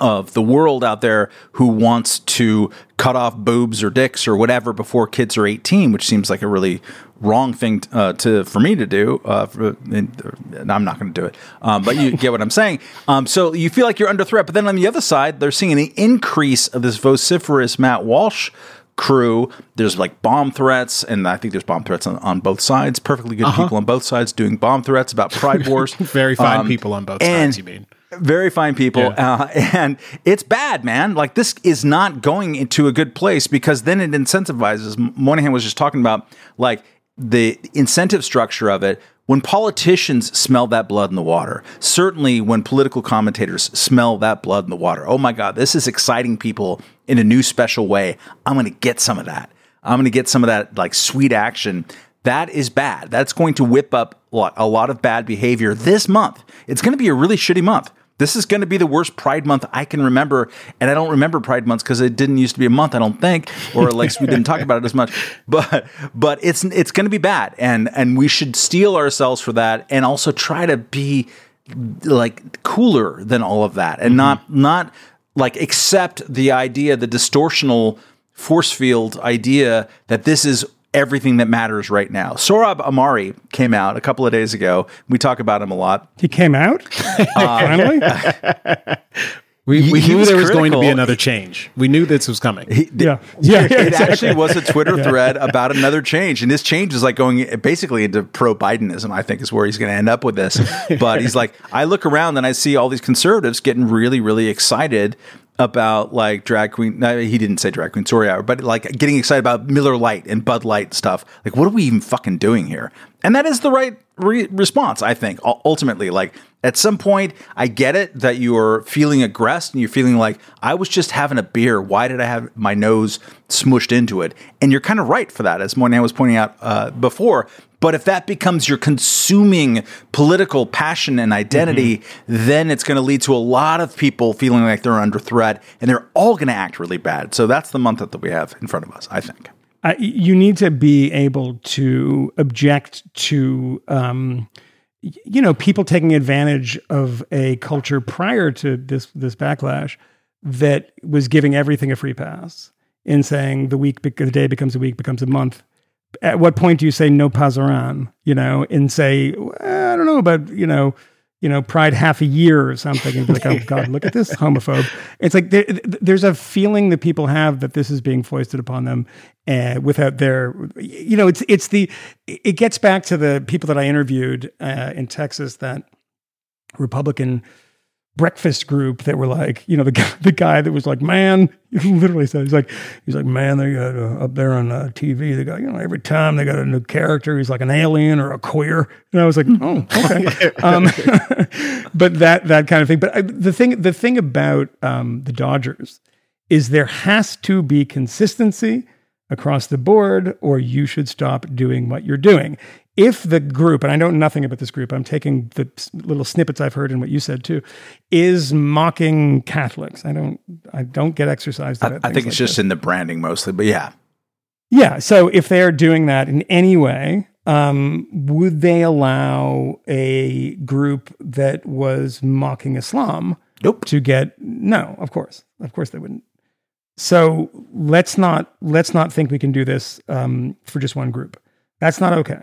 of the world out there who wants to cut off boobs or dicks or whatever before kids are 18 which seems like a really wrong thing uh, to for me to do uh, for, and i'm not going to do it. Um, but you get what i'm saying. Um, so you feel like you're under threat but then on the other side they're seeing an increase of this vociferous matt walsh crew. There's like bomb threats and i think there's bomb threats on, on both sides. Perfectly good people on both sides doing bomb threats about pride wars. Very fine Um, people on both sides, you mean? Very fine people Yeah. uh, and it's bad man like this is not going into a good place because then it incentivizes moynihan was just talking about like the incentive structure of it when politicians smell that blood in the water certainly when political commentators smell that blood in the water oh my god this is exciting people in a new special way i'm going to get some of that i'm going to get some of that like sweet action that is bad. That's going to whip up a lot, a lot of bad behavior this month. It's going to be a really shitty month. This is going to be the worst Pride month I can remember, and I don't remember Pride months because it didn't used to be a month. I don't think, or at least we didn't talk about it as much. But but it's it's going to be bad, and and we should steel ourselves for that, and also try to be like cooler than all of that, and not mm-hmm. not like accept the idea, the distortional force field idea that this is everything that matters right now. Sohrab Ahmari came out a couple of days ago. We talk about him a lot. He came out uh, finally. We, we he knew was there was going to be another change. We knew this was coming. Yeah, yeah, yeah. it exactly. actually was a Twitter thread about another change, and this change is like going basically into pro Bidenism. I think is where he's going to end up with this. But he's like, I look around and I see all these conservatives getting really, really excited about like drag queen. No, he didn't say drag queen, sorry, but like getting excited about Miller Lite and Bud Light stuff. Like, what are we even fucking doing here? And that is the right re- response, I think. Ultimately, like at some point, I get it that you are feeling aggressed and you're feeling like I was just having a beer. Why did I have my nose smushed into it? And you're kind of right for that, as Moynihan was pointing out uh, before. But if that becomes your consuming political passion and identity, then it's going to lead to a lot of people feeling like they're under threat, and they're all going to act really bad. So that's the month that we have in front of us, I think. I, you need to be able to object to um, you know people taking advantage of a culture prior to this this backlash that was giving everything a free pass in saying the week the day becomes a week becomes a month at what point do you say no pasaran you know and say "Well, i don't know about you know you know pride half a year or something and be like oh god look at this homophobe. It's like there, there's a feeling that people have that this is being foisted upon them uh, without their you know it's it's the it gets back to the people that i interviewed uh, in texas that republican breakfast group that were like, you know, the guy, the guy that was like, man, he literally said, he's like, he's like, man, they got uh, up there on uh, TV, they got, you know, every time they got a new character, he's like an alien or a queer, and I was like, oh, okay, um, but that that kind of thing. But I, the thing, the thing about um, the Dodgers is there has to be consistency across the board, or you should stop doing what you're doing. If the group, and I know nothing about this group, I'm taking the little snippets I've heard and what you said too, is mocking Catholics. I don't, I don't get exercised. I, I think it's like just this. in the branding mostly, but yeah. Yeah. So if they're doing that in any way, um, would they allow a group that was mocking Islam Nope. to get no? Of course, of course they wouldn't. So let's not let's not think we can do this um, for just one group. That's not okay.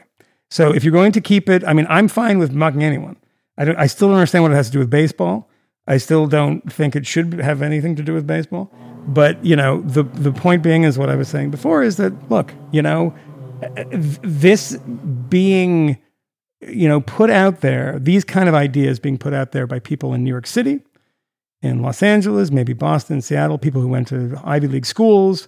So if you're going to keep it, I mean, I'm fine with mocking anyone. I. I still don't understand what it has to do with baseball. I still don't think it should have anything to do with baseball. But you know, the the point being is what I was saying before is that look, you know, this being you know put out there, these kind of ideas being put out there by people in New York City, in Los Angeles, maybe Boston, Seattle, people who went to Ivy League schools.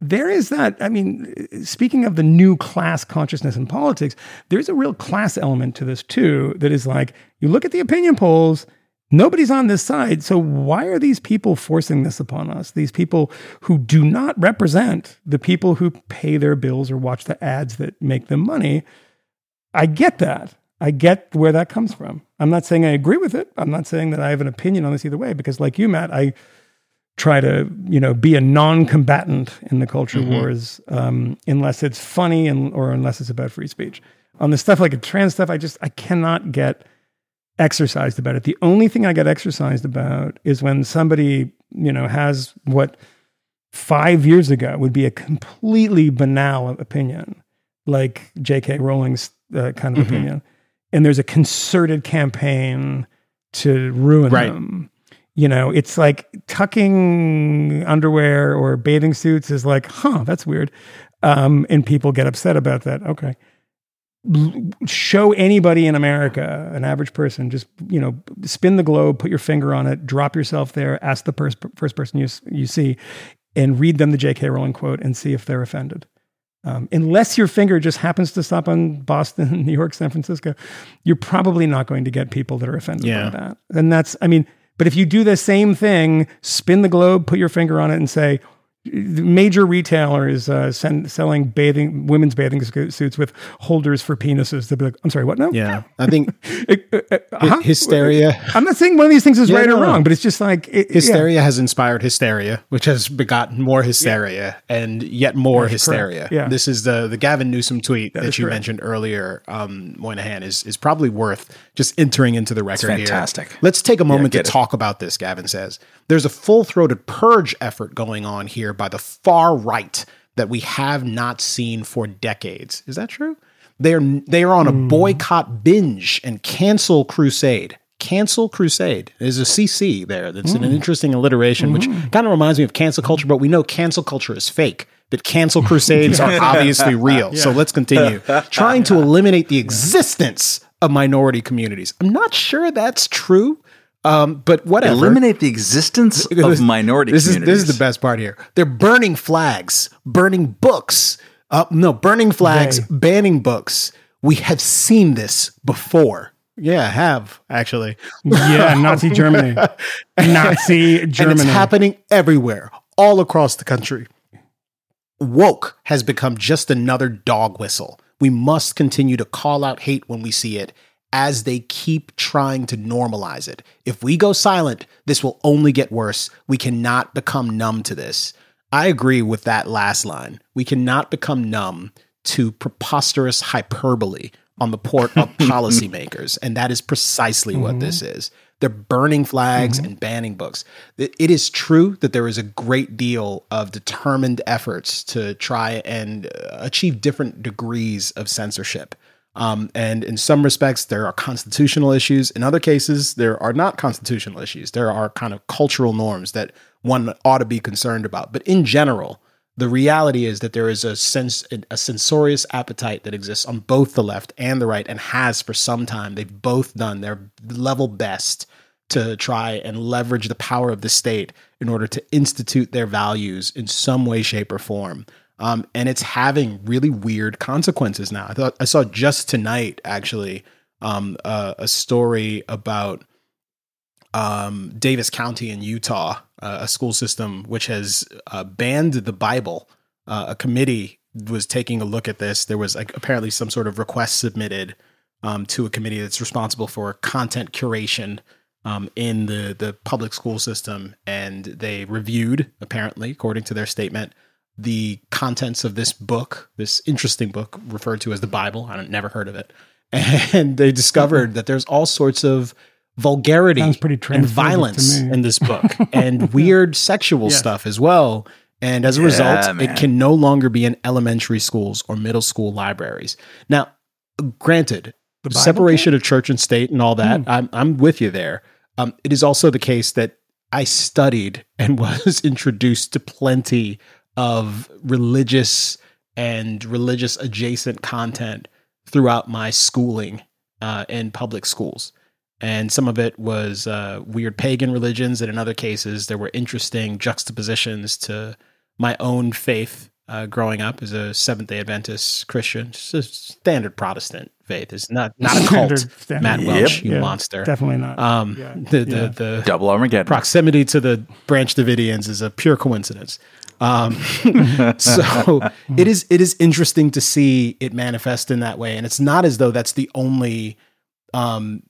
There is that. I mean, speaking of the new class consciousness in politics, there's a real class element to this too. That is like, you look at the opinion polls, nobody's on this side. So why are these people forcing this upon us? These people who do not represent the people who pay their bills or watch the ads that make them money. I get that. I get where that comes from. I'm not saying I agree with it. I'm not saying that I have an opinion on this either way, because like you, Matt, I try to you know be a non-combatant in the culture wars um, unless it's funny and or unless it's about free speech. On the stuff like the trans stuff, I just I cannot get exercised about it. The only thing I get exercised about is when somebody you know has what five years ago would be a completely banal opinion, like J.K. Rowling's uh, kind of opinion, and there's a concerted campaign to ruin Right. them. You know, it's like tucking underwear or bathing suits is like, huh, that's weird. Um, and people get upset about that. Okay. L- Show anybody in America, an average person, just, you know, spin the globe, put your finger on it, drop yourself there, ask the pers- first person you, you see, and read them the J.K. Rowling quote and see if they're offended. Um, unless your finger just happens to stop on Boston, New York, San Francisco, you're probably not going to get people that are offended Yeah. by that. And that's, I mean, but if you do the same thing, spin the globe, put your finger on it, and say, the major retailers uh, send, selling bathing women's bathing suits with holders for penises. They'll be like, "I'm sorry, what now?" Yeah, I think Uh, uh, huh? hysteria. I'm not saying one of these things is Yeah, right no, or wrong, but it's just like it, yeah. Hysteria has inspired hysteria, which has begotten more hysteria and yet more hysteria. Yeah. This is the the Gavin Newsom tweet that you correct. mentioned earlier. Um, Moynihan is is probably worth just entering into the record. here. fantastic. Let's take a moment to it. talk about this. Gavin says there's a full throated purge effort going on here by the far right that we have not seen for decades. Is that true? They're they are on a hmm. boycott binge and cancel crusade. Cancel crusade. There's a CC there. That's an hmm. interesting alliteration, which hmm. kind of reminds me of cancel culture. But we know cancel culture is fake. That cancel crusades are obviously real. So let's continue trying to eliminate the existence of minority communities. I'm not sure that's true, um, but whatever. Eliminate the existence of minority This is communities. this is the best part here. They're burning flags, burning books. Uh, no, burning flags, They. banning books. We have seen this before. Yeah, have actually. yeah, Nazi Germany, Nazi Germany. And Germany. it's happening everywhere, all across the country. Woke has become just another dog whistle. We must continue to call out hate when we see it as they keep trying to normalize it. If we go silent, this will only get worse. We cannot become numb to this. I agree with that last line. We cannot become numb to preposterous hyperbole on the part of policymakers. And that is precisely what this is. They're burning flags and banning books. It it is true that there is a great deal of determined efforts to try and uh, achieve different degrees of censorship. Um, and in some respects, there are constitutional issues. In other cases, there are not constitutional issues. There are kind of cultural norms that one ought to be concerned about. But in general, the reality is that there is a sense a censorious appetite that exists on both the left and the right and has for some time they've both done their level best to try and leverage the power of the state in order to institute their values in some way shape or form um, and it's having really weird consequences now i thought i saw just tonight actually um, uh, a story about um, Davis County in Utah, uh, a school system which has uh, banned the Bible. Uh, a committee was taking a look at this. There was like apparently some sort of request submitted um, to a committee that's responsible for content curation um, in the the public school system, and they reviewed apparently, according to their statement, the contents of this book, this interesting book referred to as the Bible. I don't never heard of it, and they discovered that there's all sorts of vulgarity and violence in this book and weird sexual stuff as well. And as a result, man. it can no longer be in elementary schools or middle school libraries. Now, granted, The Bible separation of church and state and all that, I'm, I'm with you there. Um, it is also the case that I studied and was introduced to plenty of religious and religious adjacent content throughout my schooling uh, in public schools. And some of it was uh, weird pagan religions, and in other cases, there were interesting juxtapositions to my own faith uh, growing up as a Seventh Day Adventist Christian, just a standard Protestant faith. It's not not a cult. Standard- standard. Matt Yep. Welch, you Yeah, monster. Definitely not. Um, Yeah. the the Yeah. the Double Armageddon. proximity to the Branch Davidians is a pure coincidence. Um, so it is it is interesting to see it manifest in that way, and it's not as though that's the only um,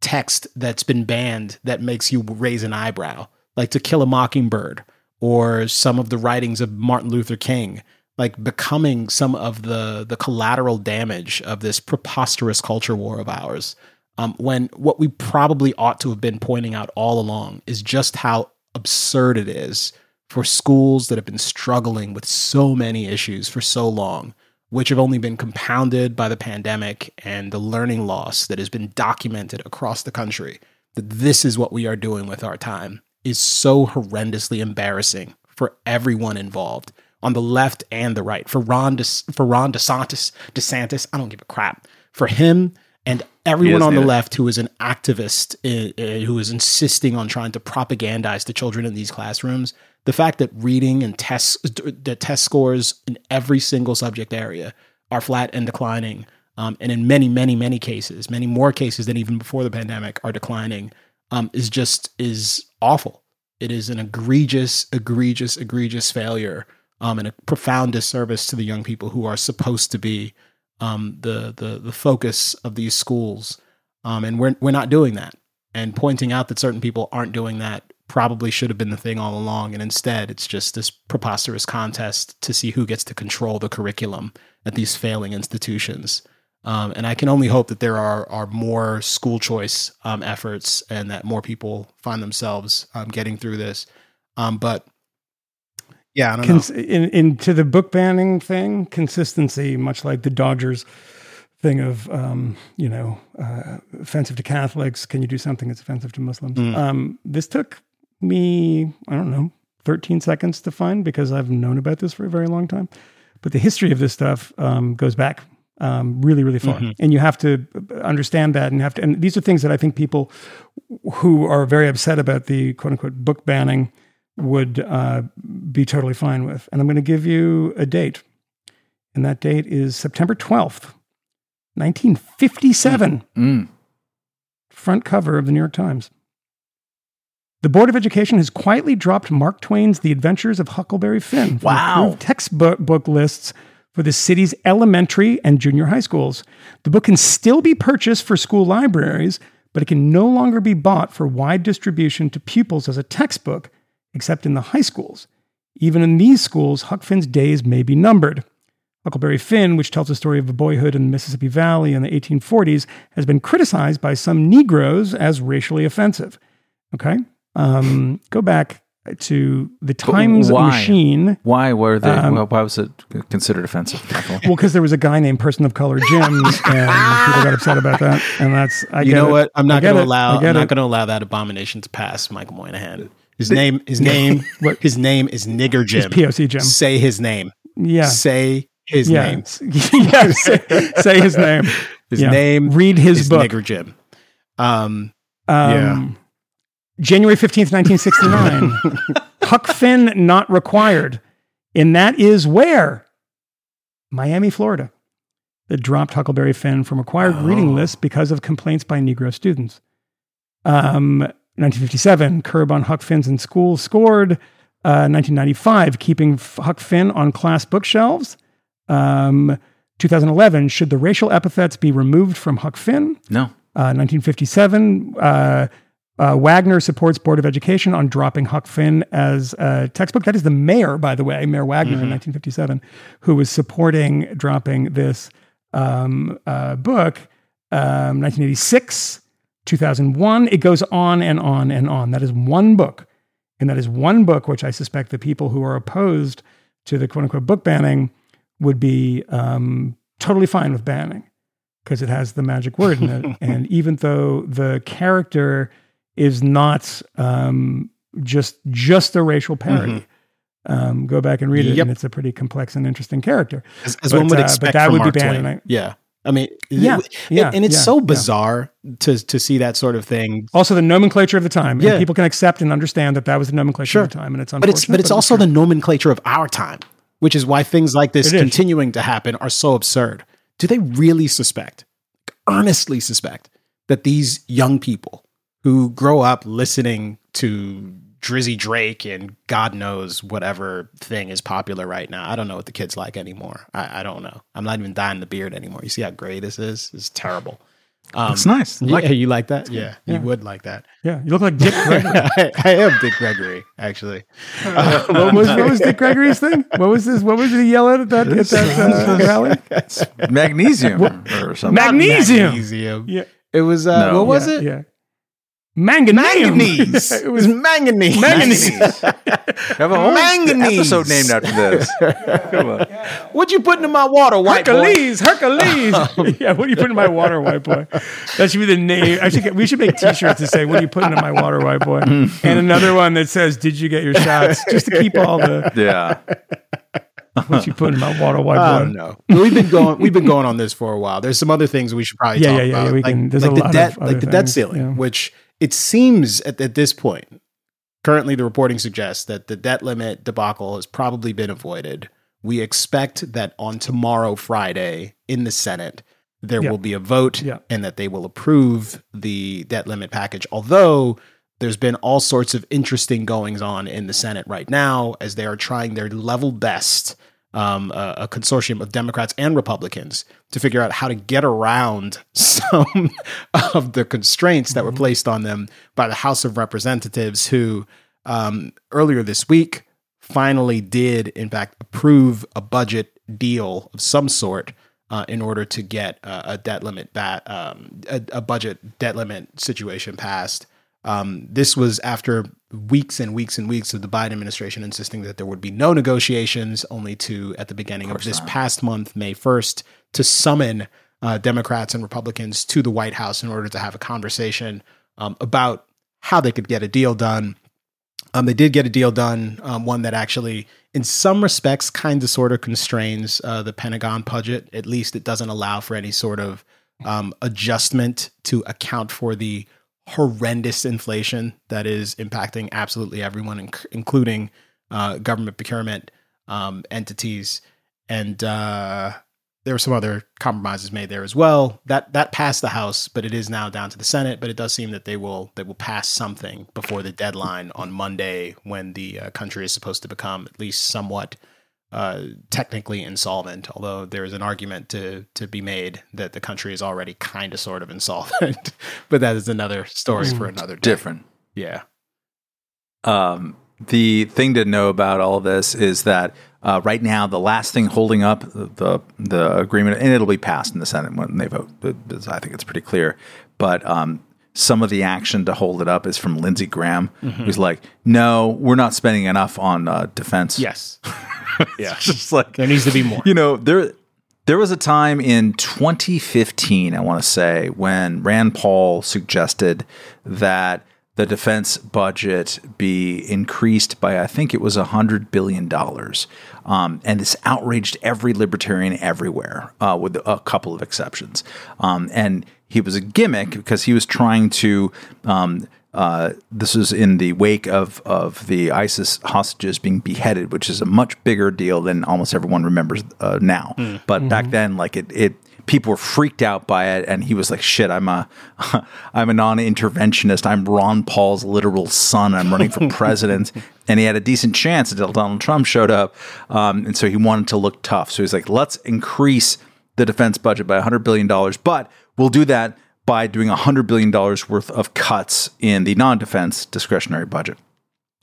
text that's been banned that makes you raise an eyebrow, like To Kill a Mockingbird or some of the writings of Martin Luther King, like becoming some of the the collateral damage of this preposterous culture war of ours. Um, when what we probably ought to have been pointing out all along is just how absurd it is for schools that have been struggling with so many issues for so long, which have only been compounded by the pandemic and the learning loss that has been documented across the country, that this is what we are doing with our time is so horrendously embarrassing for everyone involved on the left and the right. For Ron, De, for Ron DeSantis, DeSantis, I don't give a crap. For him and everyone on the left who is an activist, uh, uh, who is insisting on trying to propagandize the children in these classrooms, the fact that reading and test the test scores in every single subject area are flat and declining, um, and in many, many, many cases, many more cases than even before the pandemic, are declining, um, is just is awful. It is an egregious, egregious, egregious failure um, and a profound disservice to the young people who are supposed to be um, the, the the focus of these schools. Um, and we're we're not doing that. And pointing out that certain people aren't doing that probably should have been the thing all along. And instead, it's just this preposterous contest to see who gets to control the curriculum at these failing institutions. Um, and I can only hope that there are are more school choice um, efforts and that more people find themselves um, getting through this. Um, but yeah, I don't Cons- know. In, in to the book banning thing, consistency, much like the Dodgers thing of um, you know uh, offensive to Catholics. Can you do something that's offensive to Muslims? Mm. Um, this took me, I don't know, 13 seconds to find because I've known about this for a very long time. But the history of this stuff um, goes back um, really, really far, mm-hmm. and you have to understand that, and have to. And these are things that I think people who are very upset about the quote unquote book banning would uh, be totally fine with. And I'm going to give you a date. And that date is September 12th, 1957. Mm. Front cover of the New York Times. The Board of Education has quietly dropped Mark Twain's The Adventures of Huckleberry Finn from wow. textbook lists for the city's elementary and junior high schools. The book can still be purchased for school libraries, but it can no longer be bought for wide distribution to pupils as a textbook except in the high schools. Even in these schools, Huck Finn's days may be numbered. Huckleberry Finn, which tells the story of a boyhood in the Mississippi Valley in the 1840s, has been criticized by some Negroes as racially offensive. Okay? Um, go back to the Times why? Machine. Why were they? Um, why was it considered offensive? well, because there was a guy named Person of Color Jim, and people got upset about that. And that's I you know it. what? I'm not going to allow. I'm not going to allow that abomination to pass, Michael Moynihan. His name, his name, what? his name is Nigger Jim. POC Jim. Say his name. Yeah. Say his yeah. name. yeah. Say, say, his name. His yeah. name. Read his book. Nigger Jim. Um, um, yeah. January 15th, 1969. Huck Finn not required. And that is where? Miami, Florida. That dropped Huckleberry Finn from required oh. reading lists because of complaints by Negro students. Um, 1957, Curb on Huck Finn's in School scored. Uh, 1995, Keeping Huck Finn on Class Bookshelves. Um, 2011, Should the Racial Epithets Be Removed from Huck Finn? No. Uh, 1957, uh, uh, Wagner supports Board of Education on dropping Huck Finn as a textbook. That is the mayor, by the way, Mayor Wagner mm-hmm. in 1957, who was supporting dropping this um, uh, book. Um, 1986, 2001. It goes on and on and on. That is one book. And that is one book which I suspect the people who are opposed to the quote unquote book banning would be um, totally fine with banning because it has the magic word in it. and even though the character is not um, just just a racial parody, mm-hmm. Um, go back and read it, yep. and it's a pretty complex and interesting character. As, as but, one would uh, expect, but that would Mark be banned. I, yeah, I mean, yeah, it, yeah and it's yeah, so bizarre yeah. to to see that sort of thing. Also, the nomenclature of the time. Yeah, people can accept and understand that that was the nomenclature sure. of the time, and it's but it's but it's but also the nomenclature of our time, which is why things like this continuing to happen are so absurd. Do they really suspect, earnestly suspect, that these young people who grow up listening to Drizzy Drake and God knows whatever thing is popular right now. I don't know what the kids like anymore. I, I don't know. I'm not even dyeing the beard anymore. You see how gray this is? It's terrible. Um, It's nice. yeah, Like you like that? Yeah, you would like that. Yeah, you look like Dick Gregory. I, I am Dick Gregory, actually. what, was, what was Dick Gregory's thing? What was this? What was it he yelled at that at that uh, rally? magnesium or something. Magnesium. Magnesium. Yeah. It was. Uh, No. What was yeah, it? Yeah. Manganese. Manganese. it it was was manganese. manganese. have a whole Manganese. episode named after this. Come on. What you putting in my water, white boy? Hercules, Hercules. Um, yeah, what do you put in my water, white boy? That should be the name. I should get, we should make T-shirts that say, "What do you put in my water, white boy?" and another one that says, "Did you get your shots?" Just to keep all the Yeah. what you put in my water, white I boy. don't know. We've been going. We've been going on this for a while. There's some other things we should probably Yeah, talk yeah, yeah, about. yeah, we like, can- there's like a the lot debt, other like the debt ceiling, yeah. which it seems at, at this point, currently the reporting suggests that the debt limit debacle has probably been avoided. We expect that on tomorrow, Friday, in the Senate, there Yeah. will be a vote Yeah. and that they will approve the debt limit package. Although there's been all sorts of interesting goings on in the Senate right now as they are trying their level best, um, a, a consortium of Democrats and Republicans, to figure out how to get around some of the constraints that were placed on them by the House of Representatives, who um, earlier this week finally did, in fact, approve a budget deal of some sort uh, in order to get uh, a debt limit that um, a, a budget debt limit situation passed. Um, this was after weeks and weeks and weeks of the Biden administration insisting that there would be no negotiations, only to at the beginning of, this past month, May first, to summon uh, Democrats and Republicans to the White House in order to have a conversation um, about how they could get a deal done. Um, they did get a deal done, um, one that actually, in some respects, kind of sort of constrains uh, the Pentagon budget. At least it doesn't allow for any sort of um, adjustment to account for the horrendous inflation that is impacting absolutely everyone, inc- including uh, government procurement um, entities. And uh, there were some other compromises made there as well. That that passed the House, but it is now down to the Senate. But it does seem that they will they will pass something before the deadline on Monday, when the uh, country is supposed to become at least somewhat uh, technically insolvent. Although there is an argument to to be made that the country is already kind of sort of insolvent. but that is another story for another day. Different. Yeah. Um, the thing to know about all of this is that uh, right now the last thing holding up the, the the agreement, and it'll be passed in the Senate when they vote. but I think it's pretty clear. But um, some of the action to hold it up is from Lindsey Graham, who's like, "No, we're not spending enough on uh, defense." Yes. yeah. just like There needs to be more. you know there there was a time in 2015 i want to say when rand paul suggested that the defense budget be increased by i think it was $100 billion um, and this outraged every libertarian everywhere uh, with a couple of exceptions um, and he was a gimmick because he was trying to um, uh, this was in the wake of of the ISIS hostages being beheaded, which is a much bigger deal than almost everyone remembers uh, now. But back then, like it, it people were freaked out by it, and he was like, "Shit, I'm a I'm a non-interventionist. I'm Ron Paul's literal son. I'm running for president." and he had a decent chance until Donald Trump showed up, um, and so he wanted to look tough. So he's like, "Let's increase." The defense budget by $100 billion, but we'll do that by doing $100 billion worth of cuts in the non defense discretionary budget.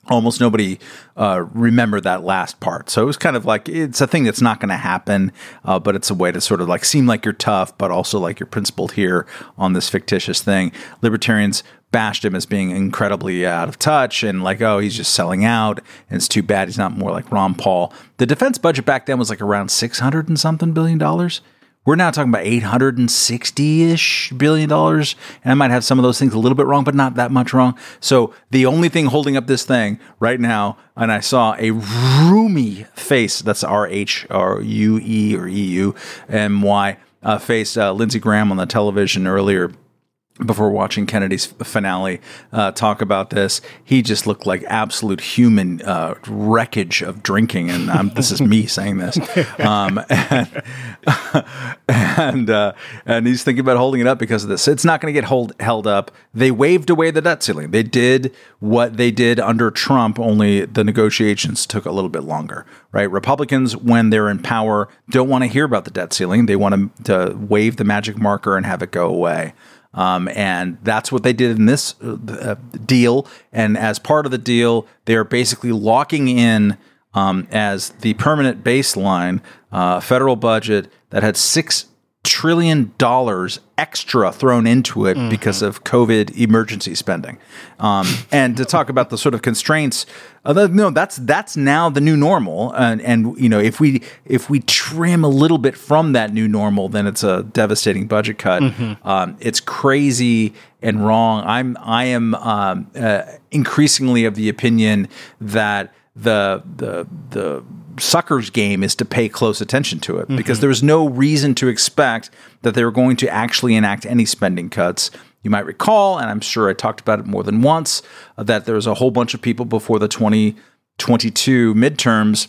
Almost nobody uh, remembered that last part. So it was kind of like it's a thing that's not going to happen, uh, but it's a way to sort of like seem like you're tough, but also like you're principled here on this fictitious thing. Libertarians bashed him as being incredibly out of touch and like, oh, he's just selling out. And it's too bad he's not more like Ron Paul. The defense budget back then was like around 600 and something billion dollars. We're now talking about 860 ish billion dollars. And I might have some of those things a little bit wrong, but not that much wrong. So the only thing holding up this thing right now, and I saw a roomy face, that's R H R U E or E U M Y, uh, face uh, Lindsey Graham on the television earlier before watching Kennedy's finale uh, talk about this. He just looked like absolute human uh, wreckage of drinking, and um, this is me saying this. Um, and and, uh, and he's thinking about holding it up because of this. It's not going to get hold, held up. They waved away the debt ceiling. They did what they did under Trump, only the negotiations took a little bit longer. Right? Republicans, when they're in power, don't want to hear about the debt ceiling. They want to wave the magic marker and have it go away. Um, and that's what they did in this uh, deal. And as part of the deal, they are basically locking in um, as the permanent baseline uh, federal budget that had six trillion dollars extra thrown into it mm-hmm. because of COVID emergency spending. Um, and to talk about the sort of constraints, uh, no, that's that's now the new normal. And, and you know, if we if we trim a little bit from that new normal, then it's a devastating budget cut. Mm-hmm. Um, it's crazy and wrong. I'm I am um, uh, increasingly of the opinion that the the the suckers game is to pay close attention to it mm-hmm. because there's no reason to expect that they were going to actually enact any spending cuts. You might recall, and I'm sure I talked about it more than once, uh, that there was a whole bunch of people before the 2022 midterms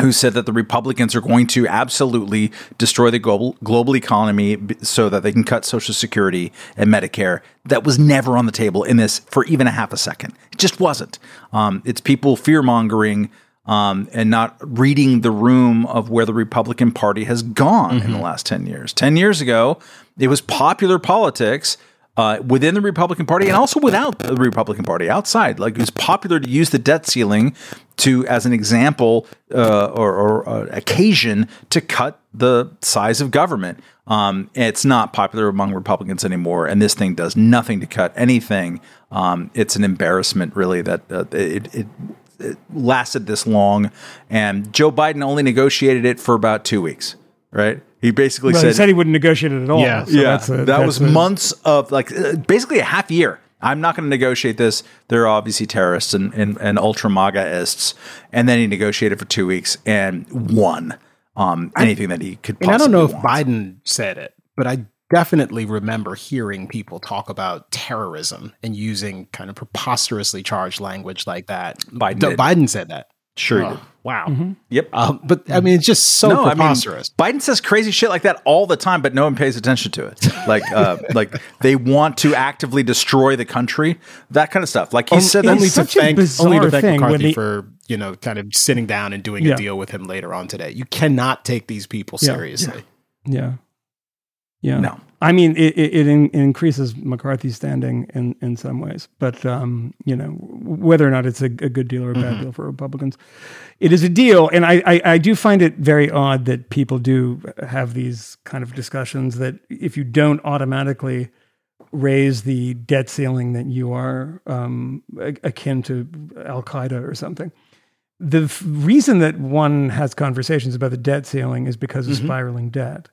who said that the Republicans are going to absolutely destroy the global global economy so that they can cut Social Security and Medicare. That was never on the table in this for even a half a second. It just wasn't. Um, it's people fear mongering um, and not reading the room of where the Republican Party has gone mm-hmm. in the mm-hmm. last 10 years. 10 years ago, it was popular politics uh, within the Republican Party and also without the Republican Party outside. Like it was popular to use the debt ceiling to as an example uh, or, or uh, occasion to cut the size of government. Um, it's not popular among Republicans anymore, and this thing does nothing to cut anything. Um, it's an embarrassment, really, that uh, it, it it lasted this long. And Joe Biden only negotiated it for about two weeks, right? He basically well, said he said he wouldn't negotiate it at all. Yeah, so yeah. A, that was a, months of like uh, basically a half year. I'm not going to negotiate this. They're obviously terrorists and, and, and ultra MAGAists. And then he negotiated for two weeks and won um, anything I, that he could. And I don't know if want. Biden said it, but I definitely remember hearing people talk about terrorism and using kind of preposterously charged language like that. Biden, D- Biden said that. Sure, oh, wow. Mm-hmm. Yep. Um, but I mean, it's just so no, preposterous. I mean, Biden says crazy shit like that all the time, but no one pays attention to it. Like, uh, like they want to actively destroy the country, that kind of stuff. Like he um, said, only to thank only to thank McCarthy for you know kind of sitting down and doing yeah. a deal with him later on today. You cannot take these people seriously. yeah. yeah. Yeah. No. I mean, it, it, it, in, increases McCarthy's standing in, in some ways, but um, you know whether or not it's a, a good deal or a bad mm-hmm. deal for Republicans, it is a deal, and I, I, I do find it very odd that people do have these kind of discussions that if you don't automatically raise the debt ceiling, that you are um, akin to Al Qaeda or something. The f- reason that one has conversations about the debt ceiling is because of mm-hmm. spiraling debt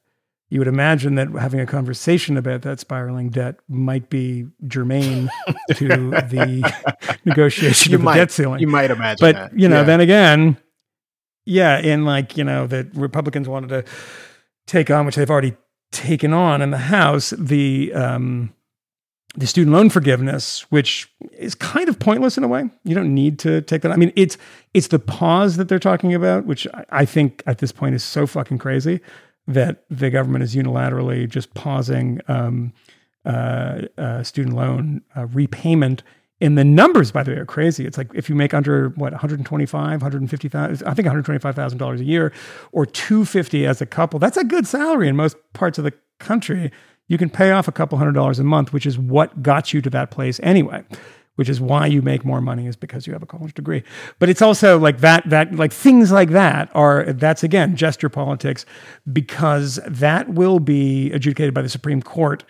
you would imagine that having a conversation about that spiraling debt might be germane to the negotiation you of might, the debt ceiling. You might imagine, but that. you know, yeah. then again, yeah, in like you know that Republicans wanted to take on, which they've already taken on in the House, the um, the student loan forgiveness, which is kind of pointless in a way. You don't need to take that. I mean, it's it's the pause that they're talking about, which I think at this point is so fucking crazy that the government is unilaterally just pausing um, uh, uh, student loan uh, repayment. And the numbers, by the way, are crazy. It's like if you make under what 125, 150,000, I think 125,000 dollars a year, or 250 as a couple. That's a good salary in most parts of the country. You can pay off a couple hundred dollars a month, which is what got you to that place anyway which is why you make more money is because you have a college degree. But it's also like that that like things like that are that's again gesture politics because that will be adjudicated by the Supreme Court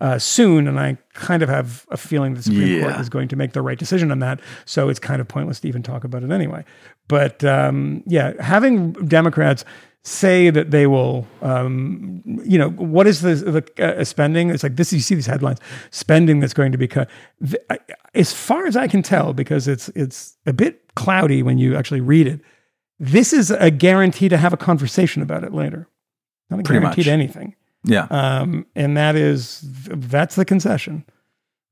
uh, soon, and I kind of have a feeling the Supreme yeah. Court is going to make the right decision on that. So it's kind of pointless to even talk about it anyway. But um, yeah, having Democrats say that they will, um, you know, what is the, the uh, spending? It's like this. You see these headlines: spending that's going to be cut. The, I, as far as I can tell, because it's it's a bit cloudy when you actually read it. This is a guarantee to have a conversation about it later. Not a Pretty guarantee much. to anything. Yeah. Um, and that is that's the concession.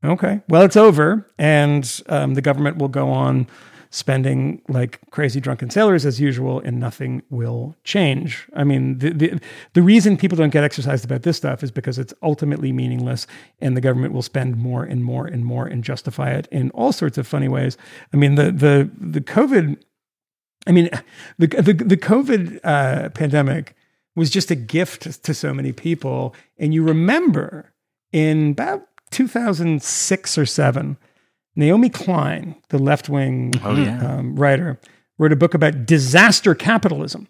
Okay. Well, it's over, and um, the government will go on spending like crazy drunken sailors as usual, and nothing will change. I mean, the, the the reason people don't get exercised about this stuff is because it's ultimately meaningless, and the government will spend more and more and more and justify it in all sorts of funny ways. I mean, the the the COVID. I mean, the the, the COVID uh, pandemic was just a gift to so many people, and you remember in about 2006 or seven, Naomi Klein, the left wing Oh, yeah. um, writer, wrote a book about disaster capitalism.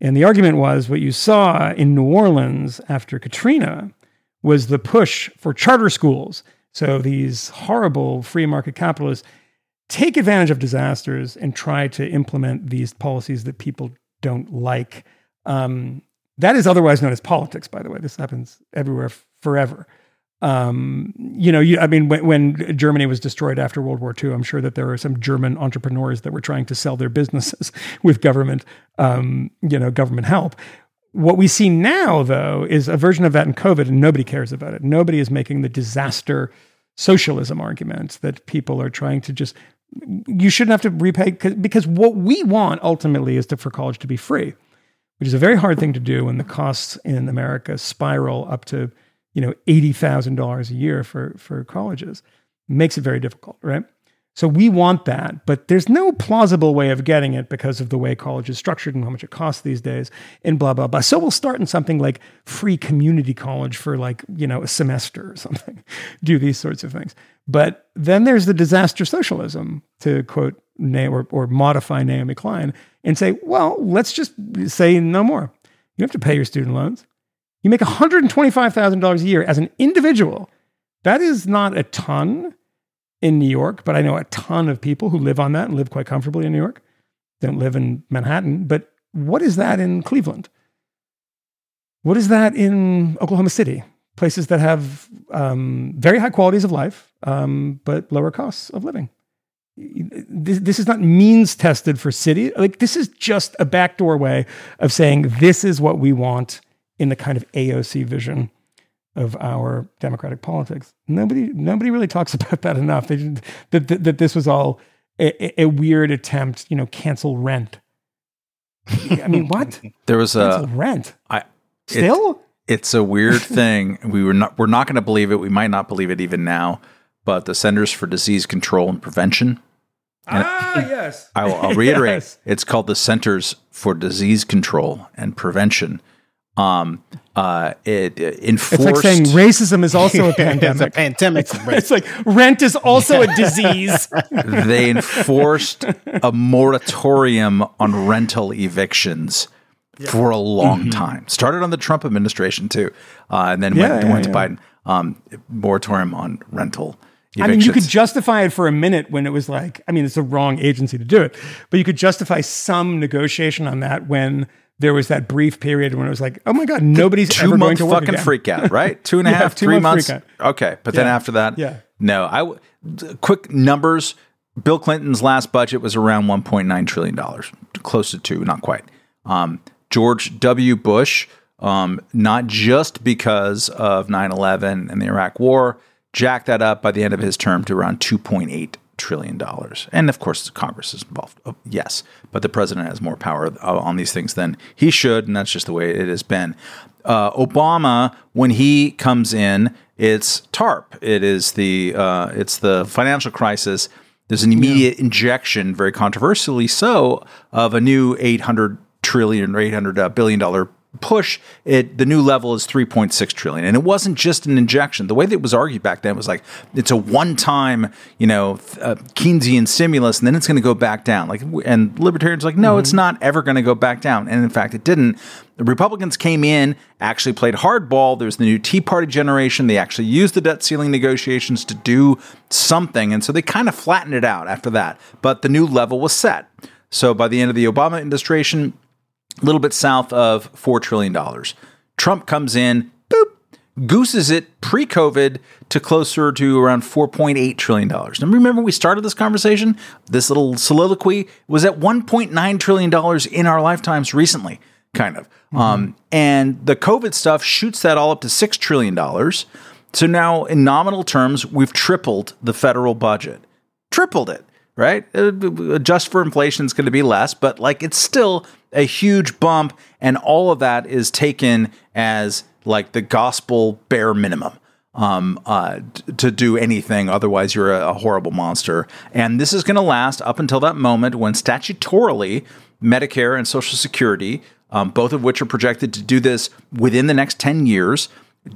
And the argument was what you saw in New Orleans after Katrina was the push for charter schools. So these horrible free market capitalists take advantage of disasters and try to implement these policies that people don't like. Um, that is otherwise known as politics, by the way. This happens everywhere f- forever. Um, you know, you, I mean, when, when Germany was destroyed after World War II, I'm sure that there were some German entrepreneurs that were trying to sell their businesses with government, um, you know, government help. What we see now, though, is a version of that in COVID, and nobody cares about it. Nobody is making the disaster socialism argument that people are trying to just. You shouldn't have to repay because what we want ultimately is to, for college to be free, which is a very hard thing to do when the costs in America spiral up to you know eighty thousand dollars a year for for colleges. Makes it very difficult, right? So we want that, but there's no plausible way of getting it because of the way college is structured and how much it costs these days, and blah blah blah. So we'll start in something like free community college for like you know a semester or something. Do these sorts of things, but then there's the disaster socialism, to quote or, or modify Naomi Klein, and say, well, let's just say no more. You have to pay your student loans. You make $125,000 a year as an individual. That is not a ton in New York, but I know a ton of people who live on that and live quite comfortably in New York. Don't live in Manhattan, but what is that in Cleveland? What is that in Oklahoma City? Places that have um, very high qualities of life, um, but lower costs of living. This, this is not means tested for city. Like this is just a backdoor way of saying this is what we want in the kind of AOC vision of our democratic politics. Nobody, nobody really talks about that enough. They, didn't- that, that, that this was all a, a- weird attempt, you know, cancel rent. I mean, what? There was Cancel a rent? I Still? it's a weird thing. We were not we're not going to believe it. We might not believe it even now. But the Centers for Disease Control and Prevention. ah, yes. I will I'll reiterate. Yes. It's called the Centers for Disease Control and Prevention. Um, uh, it, it enforced. It's like saying racism is also a it's a pandemic. pandemic. It's like rent is also a disease. they enforced a moratorium on rental evictions for a long time. Started on the Trump administration too, uh, and then Mm-hmm. Yeah, went, yeah, went to. Biden. Um, moratorium on rental I mean, you could justify it for a minute when it was like, I mean, it's the wrong agency to do it, but you could justify some negotiation on that when there was that brief period when it was like, oh my God, nobody's two ever going month to work fucking again. freak out, right? Two and a Yeah, half, two three months. Okay, but then Yeah. after that, Yeah. no. I quick numbers. Bill Clinton's last budget was around 1.9 trillion dollars, close to two, not quite. Um, George W. Bush, um, not just because of 9/11 and the Iraq War, jacked that up by the end of his term to around 2.8 trillion dollars. And of course, Congress is involved. Oh, yes, but the president has more power uh, on these things than he should, and that's just the way it has been. Uh, Obama, when he comes in, it's TARP. It is the uh, it's the financial crisis. There's an immediate injection, very controversially so, of a new 800 trillion or 800 uh, billion dollar push it the new level is 3.6 trillion. And it wasn't just an injection. The way that it was argued back then was like it's a one time you know uh, keynesian stimulus and then it's going to go back down. Like and libertarians are like no it's not ever going to go back down. And in fact it didn't. The republicans came in actually played hardball. There's the new tea party generation. They actually used the debt ceiling negotiations to do something. And so they kind of flattened it out after that. But the new level was set. So by the end of the obama administration a little bit south of $4 trillion. Trump comes in, boop, gooses it pre COVID to closer to around $4.8 trillion. Now, remember, we started this conversation? This little soliloquy was at $1.9 trillion in our lifetimes recently. kind of. Um, and the COVID stuff shoots that all up to $6 trillion. So now, in nominal terms, we've tripled the federal budget. Tripled it, right? Uh, Adjust for inflation is going to be less, but like it's still a huge bump. And all of that is taken as like the gospel bare minimum um, uh, to do anything. Otherwise, you're a, a horrible monster. And this is going to last up until that moment when statutorily Medicare and Social Security, um, both of which are projected to do this within the next 10 years,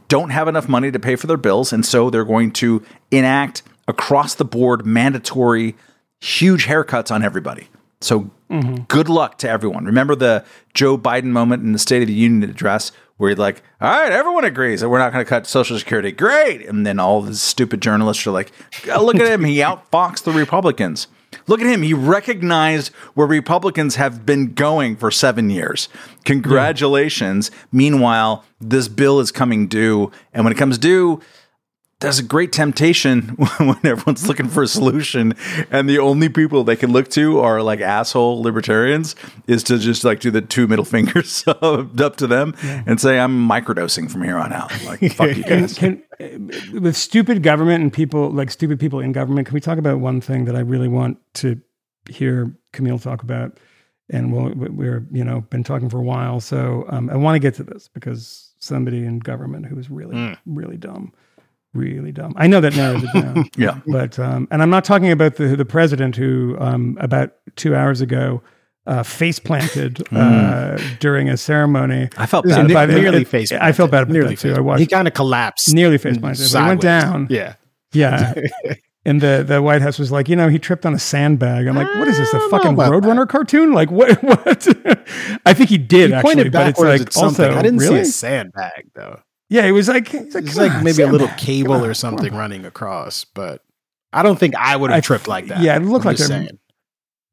don't have enough money to pay for their bills. And so they're going to enact across the board mandatory huge haircuts on everybody. So Mm-hmm. good luck to everyone. Remember the Joe Biden moment in the State of the Union address where he's like, all right, everyone agrees that we're not going to cut Social Security. Great. And then all the stupid journalists are like, "Oh, look at him. He outfoxed the Republicans. Look at him. He recognized where Republicans have been going for seven years. Congratulations. Meanwhile, this bill is coming due. And when it comes due, there's a great temptation when everyone's looking for a solution and the only people they can look to are like asshole libertarians is to just like do the two middle fingers up to them and say i'm microdosing from here on out. Like fuck you guys. Can, with stupid government and people like stupid people in government, can we talk about one thing that I really want to hear Kmele talk about? And we'll, we're you know been talking for a while, so um, I want to get to this because somebody in government who is really really dumb, really dumb. I know that narrows it down. yeah but um, and I'm not talking about the the president who um, about two hours ago uh, face planted uh, during a ceremony. i felt bad ne- by the- nearly it- face. I felt bad about nearly that too. I watched- He kind of collapsed. Nearly face planted. He went down. Yeah. Yeah. And the, the White House was like, you know, he tripped on a sandbag. I'm like, what is this, a fucking Roadrunner cartoon? Like, what? What? I think he did He actually, pointed but it's like at something. also I didn't really. see a sandbag though. Yeah, it was like, it's like, It's like on, maybe a little cable on, or something running across, but I don't think I would have tripped like that. yeah, it looked I'm like just a- saying.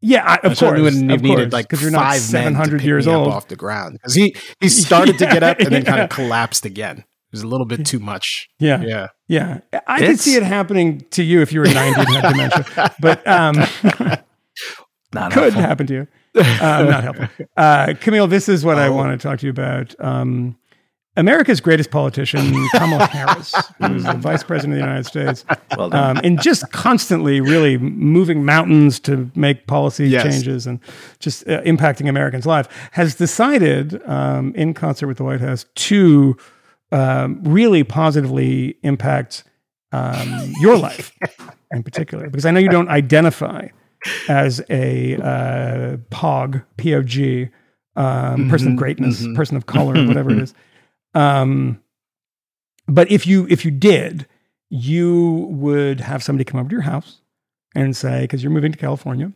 Yeah, I, of I course, wouldn't of have needed course, like because you're not five 700 pick years old. off the ground because he he started to get up and then kind of collapsed again. It was a little bit too much. Yeah, Yeah. yeah. I could see it happening to you if you were 90 and had dementia, but um, not could helpful. happen to you. Um, not helpful. Uh, Kmele, this is what I Oh. want to talk to you about. Um, America's greatest politician, Kamala Harris, who's the vice president of the United States, well um, and just constantly really moving mountains to make policy Yes. changes and just uh, impacting Americans' lives, has decided, um, in concert with the White House, to um, really positively impact um, your life in particular, because I know you don't identify as a uh, POG, P-O-G, um, person of greatness, person of color, whatever it is. Um, but if you if you did, you would have somebody come over to your house and say, because you're moving to California,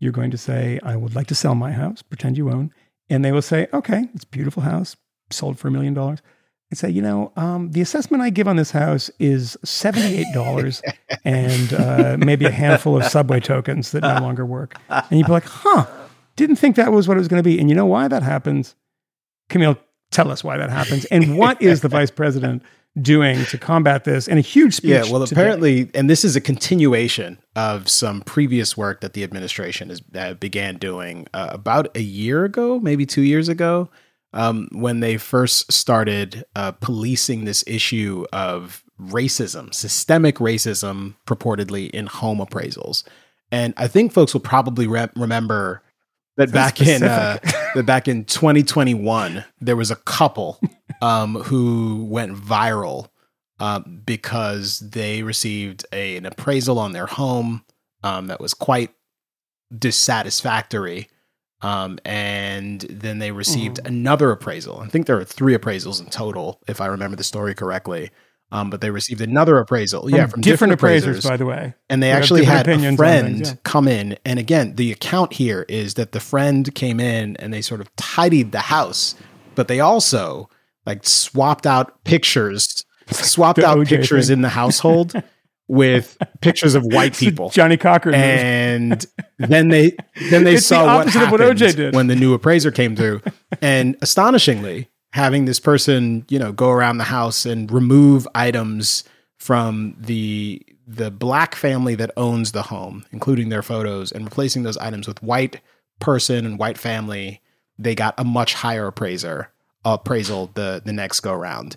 you're going to say, I would like to sell my house, pretend you own, and they will say, okay, it's a beautiful house, sold for a million dollars. And say, you know, um, the assessment I give on this house is seventy-eight dollars, and uh, maybe a handful of subway tokens that no longer work. And you'd be like, huh, didn't think that was what it was going to be. And you know why that happens? Kmele, tell us why that happens, and what is the vice president doing to combat this? And a huge speech. Yeah, well, today. apparently, and this is a continuation of some previous work that the administration has uh, began doing uh, about a year ago, maybe two years ago, um, when they first started uh, policing this issue of racism, systemic racism, purportedly in home appraisals. And I think folks will probably re- remember that back in uh, that back in 2021 there was a couple um, who went viral um, because they received a, an appraisal on their home um, that was quite dissatisfactory. Um, and then they received another appraisal. I think there were three appraisals in total, if I remember the story correctly. Um, but they received another appraisal. yeah, from different, different, appraisers, appraisers by the way. and they We actually had a friend things, yeah. come in and again the account here is that the friend came in and they sort of tidied the house but they also like swapped out pictures swapped out OJ pictures thing. in the household with pictures of white people Johnnie Cochran. and then they then they It's the saw what of what happened OJ did. when the new appraiser came through and astonishingly having this person you know go around the house and remove items from the the black family that owns the home including their photos and replacing those items with white person and white family they got a much higher appraiser appraisal the the next go round.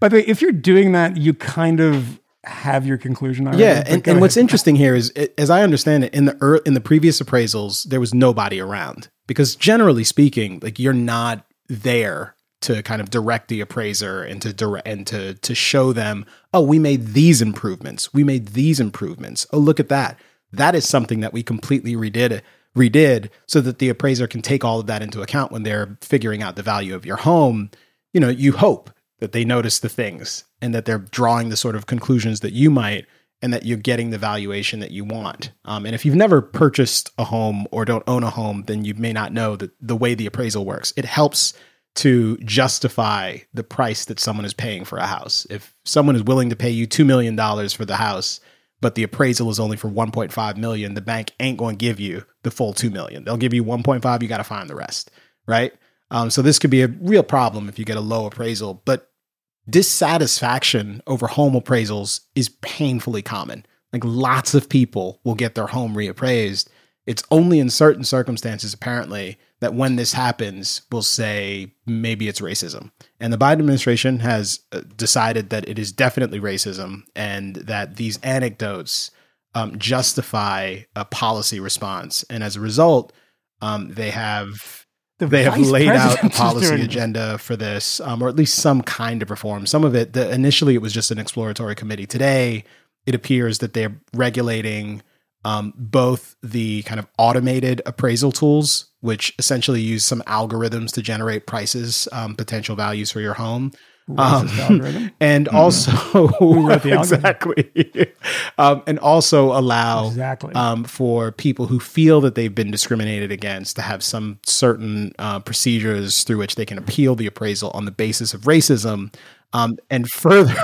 By the way, if you're doing that, you kind of have your conclusion already. Yeah, and, and what's interesting here is, as I understand it, in the ear in the previous appraisals, there was nobody around because generally speaking, like you're not there to kind of direct the appraiser and to direct and to to show them, oh, we made these improvements, we made these improvements. Oh, look at that. That is something that we completely redid redid so that the appraiser can take all of that into account when they're figuring out the value of your home. You know, you hope that they notice the things and that they're drawing the sort of conclusions that you might and that you're getting the valuation that you want. Um, and if you've never purchased a home or don't own a home, then you may not know that the way the appraisal works. It helps to justify the price that someone is paying for a house. If someone is willing to pay you $2 million for the house, but the appraisal is only for 1.5 million, the bank ain't going to give you the full 2 million. They'll give you 1.5, you got to find the rest, right? Um, so this could be a real problem if you get a low appraisal, but dissatisfaction over home appraisals is painfully common. Like lots of people will get their home reappraised. It's only in certain circumstances, apparently, that when this happens, we'll say maybe it's racism. And the Biden administration has uh, decided that it is definitely racism and that these anecdotes um, justify a policy response. And as a result, um, they have The they have laid out a policy agenda for this, um, or at least some kind of reform. Some of it, the, initially, it was just an exploratory committee. Today, it appears that they're regulating um, both the kind of automated appraisal tools, which essentially use some algorithms to generate prices, um, potential values for your home. Um, algorithm. and also wrote the exactly, um, and also allow Exactly. um, for people who feel that they've been discriminated against to have some certain uh, procedures through which they can appeal the appraisal on the basis of racism. Um, and further,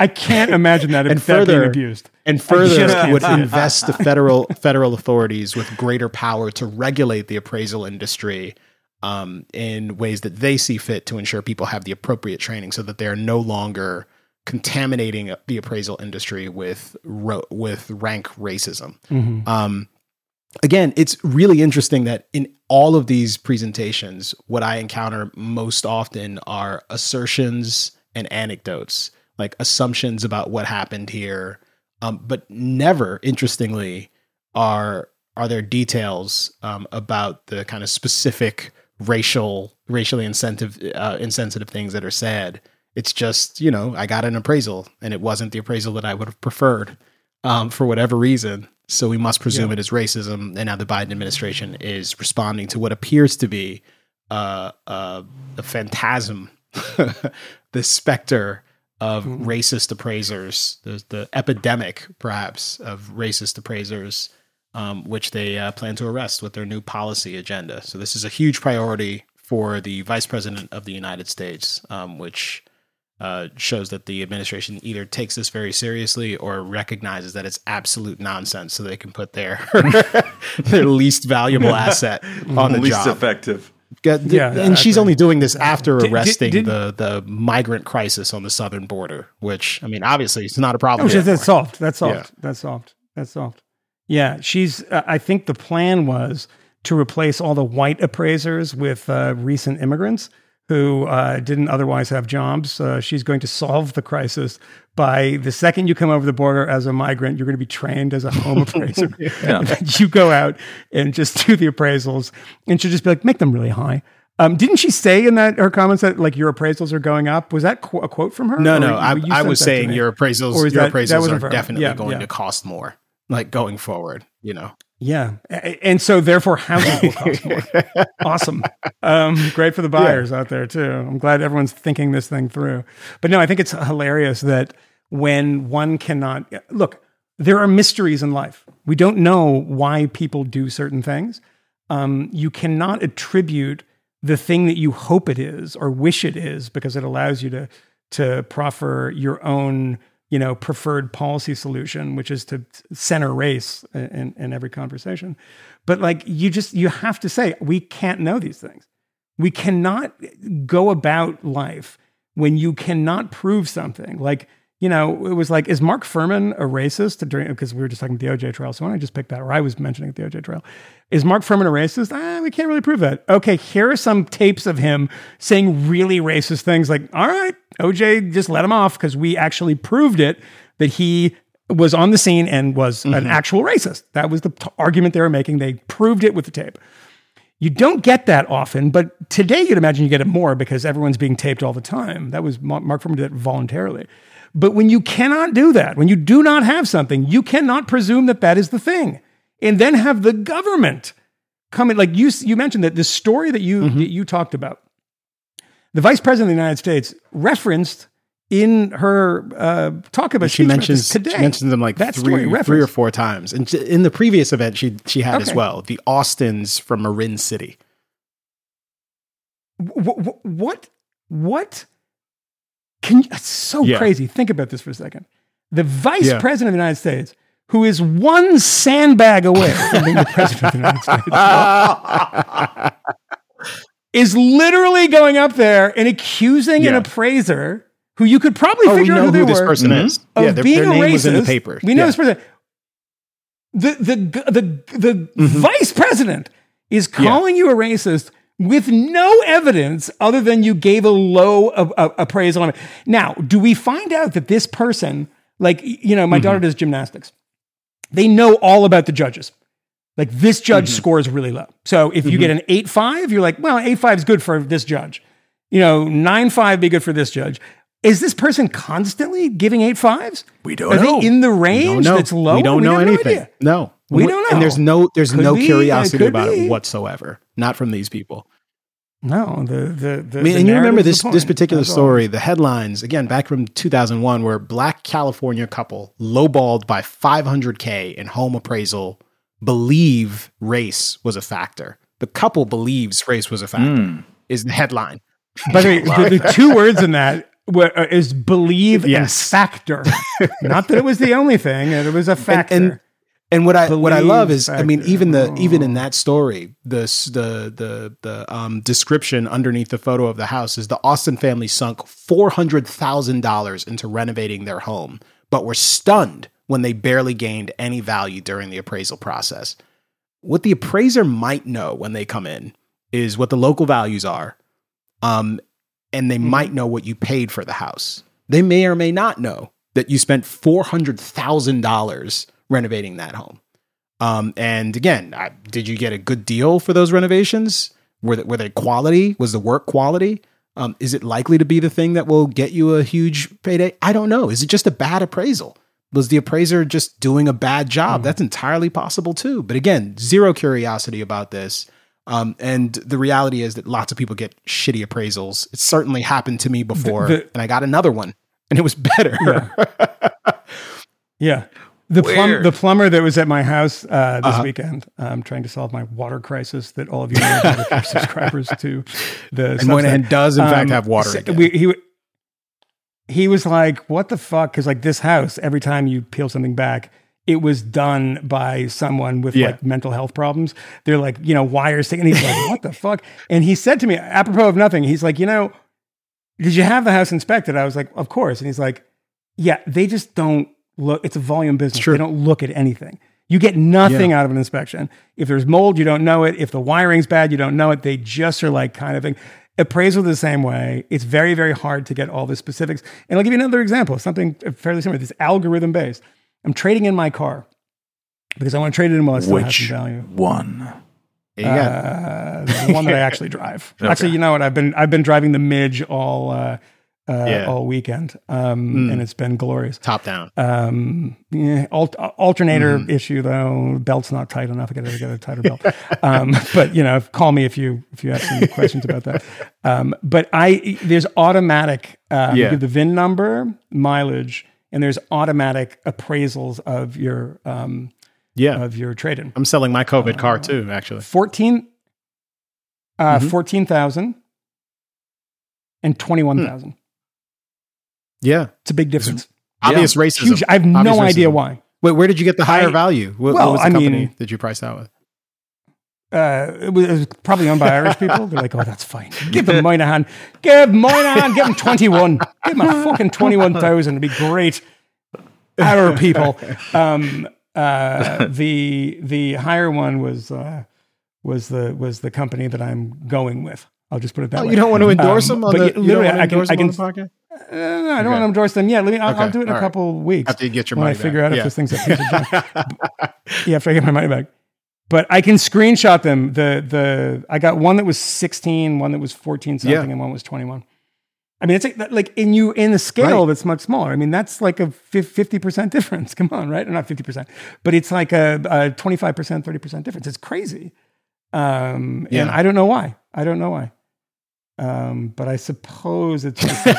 I can't imagine that, and further- abused. and further would invest the federal federal authorities with greater power to regulate the appraisal industry um, in ways that they see fit to ensure people have the appropriate training, so that they are no longer contaminating the appraisal industry with ro- with rank racism. Mhm. Um, again, it's really interesting that in all of these presentations, what I encounter most often are assertions and anecdotes, like assumptions about what happened here, um, but never, interestingly, are are there details um, about the kind of specific racial, racially insensitive, uh, insensitive things that are said. It's just you know I got an appraisal and it wasn't the appraisal that I would have preferred um, for whatever reason. So we must presume Yeah. it is racism, and now the Biden administration is responding to what appears to be uh, uh, a phantasm, the specter of Mhm. racist appraisers, the, the epidemic, perhaps, of racist appraisers, um, which they uh, plan to arrest with their new policy agenda. So this is a huge priority for the Vice President of the United States, um, which uh, shows that the administration either takes this very seriously or recognizes that it's absolute nonsense, so they can put their their least valuable asset on the least job. effective. Get- Yeah, and she's only doing this after Did- did- arresting did- the the migrant crisis on the southern border, which I mean, obviously, it's not a problem. Oh, just- that's soft. That's soft. Yeah. That's soft. That's soft. Yeah, she's. Uh, I think the plan was to replace all the white appraisers with uh, recent immigrants who uh, didn't otherwise have jobs. Uh, she's going to solve the crisis by the second you come over the border as a migrant, you're going to be trained as a home appraiser. Yeah. you go out and just do the appraisals, and she'll just be like, make them really high. Um, didn't she say in that her comments that like your appraisals are going up? Was that qu- a quote from her? No, no, I, I was saying your appraisals, your that- that appraisals wasn't are definitely Yeah, going yeah. to cost more, like going forward. You know, Yeah. And so therefore housing will cost more. awesome. Um, great for the buyers out there too. I'm glad everyone's thinking this thing through. But no, I think it's hilarious that when one cannot look, there are mysteries in life. We don't know why people do certain things. Um, you cannot attribute the thing that you hope it is or wish it is because it allows you to to proffer your own you know preferred policy solution which is to center race in, in every conversation but like you just you have to say we can't know these things we cannot go about life when you cannot prove something like you know, it was like, is Mark Fuhrman a racist? Because we were just talking about the OJ trial. So don't I just picked that? Or I was mentioning the OJ trial. Is Mark Fuhrman a racist? Ah, we can't really prove that. Okay, here are some tapes of him saying really racist things like, all right, OJ, just let him off because we actually proved it that he was on the scene and was an mm-hmm. actual racist. That was the t- argument they were making. They proved it with the tape. You don't get that often, but today you'd imagine you get it more because everyone's being taped all the time. That was Mark Fuhrman did it voluntarily. But when you cannot do that, when you do not have something, you cannot presume that that is the thing, and then have the government come in. Like you, you mentioned that the story that you mm-hmm. that you talked about, the vice president of the United States referenced in her uh, talk about She mentions today. she mentions them like that three, three or four times, and in the previous event, she she had as well the Austins from Marin City. Wh- wh- what what can you, it's so Yeah. crazy think about this for a second the vice Yeah. president of the united states who is one sandbag away from being the president of the united states is literally going up there and accusing an appraiser who you could probably Oh, we figure out know who they who this were person is. of Yeah, their, being their a name racist. was in the paper. We know Yeah. this person. The the the the Mm-hmm. vice president is calling you a racist with no evidence other than you gave a low a, a- appraisal on it. Now, do we find out that this person, like you know, my Mm-hmm. daughter does gymnastics, they know all about the judges. Like this judge Mm-hmm. scores really low. So if you get an eight five, you're like, well, eight five is good for this judge. You know, nine five be good for this judge. Is this person constantly giving eight fives? We don't Are know. they in the We don't range know. that's low? We don't know anything. idea. No, We don't know. And there's no there's Could no be, curiosity about be. it whatsoever. Not from these people. No, the the the. I mean, the and you remember this this particular story, the headlines again back from 2001, where black California couple lowballed by 500k in home appraisal, believe race was a factor. The couple believes race was a factor. Is the headline. By the way, the, the two words in that were, uh, is believe Yes. and factor. Not that it was the only thing; it was a factor. and- And what I what I love is, I mean, even the even in that story, the the the the um, description underneath the photo of the house is the Austin family sunk four hundred thousand dollars into renovating their home, but were stunned when they barely gained any value during the appraisal process. What the appraiser might know when they come in is what the local values are, um, and they might know what you paid for the house. They may or may not know that you spent four hundred thousand dollars renovating that home. Um, and again, I, did you get a good deal for those renovations? Were they, were they quality? Was the work quality? Um, is it likely to be the thing that will get you a huge payday? I don't know. Is it just a bad appraisal? Was the appraiser just doing a bad job? That's entirely possible too. But again, zero curiosity about this. Um, and the reality is that lots of people get shitty appraisals. It certainly happened to me before, the- and I got another one, and it was better. yeah, the plum, the plumber that was at my house uh, this Uh-huh. weekend, um, trying to solve my water crisis that all of you know about subscribers to the. and Moynihan does, in fact, Um, have water. so again. we- he he was like, "What the fuck?" Because like this house, every time you peel something back, it was done by someone with Yeah. like mental health problems. They're like, you know, wires sticking. And he's like, "What the fuck?" And he said to me, apropos of nothing, he's like, "You know, did you have the house inspected?" I was like, "Of course." And he's like, "Yeah, they just don't look. It's a volume business. They don't look at anything." You get nothing out of an inspection. If there's mold, you don't know it. If the wiring's bad, you don't know it. They just are like kind of thing. Appraisal the same way. It's very, very hard to get all the specifics. And I'll give you another example, something fairly similar. This algorithm based. I'm trading in my car because I want to trade it in while it still has Which some value. one? There you go. Uh, the one that I actually drive. Actually, you know what? I've been I've been driving the Midge all uh, uh, Yeah. all weekend, um, and it's been glorious. top down. Um, yeah, alt- alternator Mm-hmm. issue though. Belt's not tight enough. I got to get a tighter belt. um, but you know, call me if you if you have some questions about that. Um, but I there's automatic. Um, you Yeah. give the VIN number, mileage, and there's automatic appraisals of your um, Yeah, of your trade in. I'm selling my COVID car too. Actually, 14 uh Mhm. 14,000 and 21,000. Yeah, It's a big difference. obvious racism. Huge. I have no Obvious idea why. Wait, where did you get the higher I- value? What, well, what was the I company mean- that you priced out with? Uh, it, was, it was probably owned by Irish people. They're like, oh, that's fine. Give them Moynihan. Give Moynihan. Give him 21. Give him a fucking 21,000. It'd be great. Our people. Um, uh, the the higher one was uh, was the was the company that I'm going with. I'll just put it that Oh, way. you don't want to endorse Um, them on but the. you- you literally, I can- endorse I them on can- the podcast. Uh, no, I don't Okay. want to endorse them. yet. let me. I'll, I'll do it in all a right. couple weeks After you get your when money I figure back. out Yeah. if this thing's a piece of junk. yeah, after I get my money back. But I can screenshot them. The the I got one that was 16, one that was 14 something, Yeah. and one was 21. I mean, it's like, like in you in the scale Right. that's much smaller. I mean, that's like a fifty percent difference. Come on, right? Or not fifty percent, but it's like a twenty five percent, thirty percent difference. It's crazy, um, and I don't know why. I don't know why. Um, but I suppose it's just so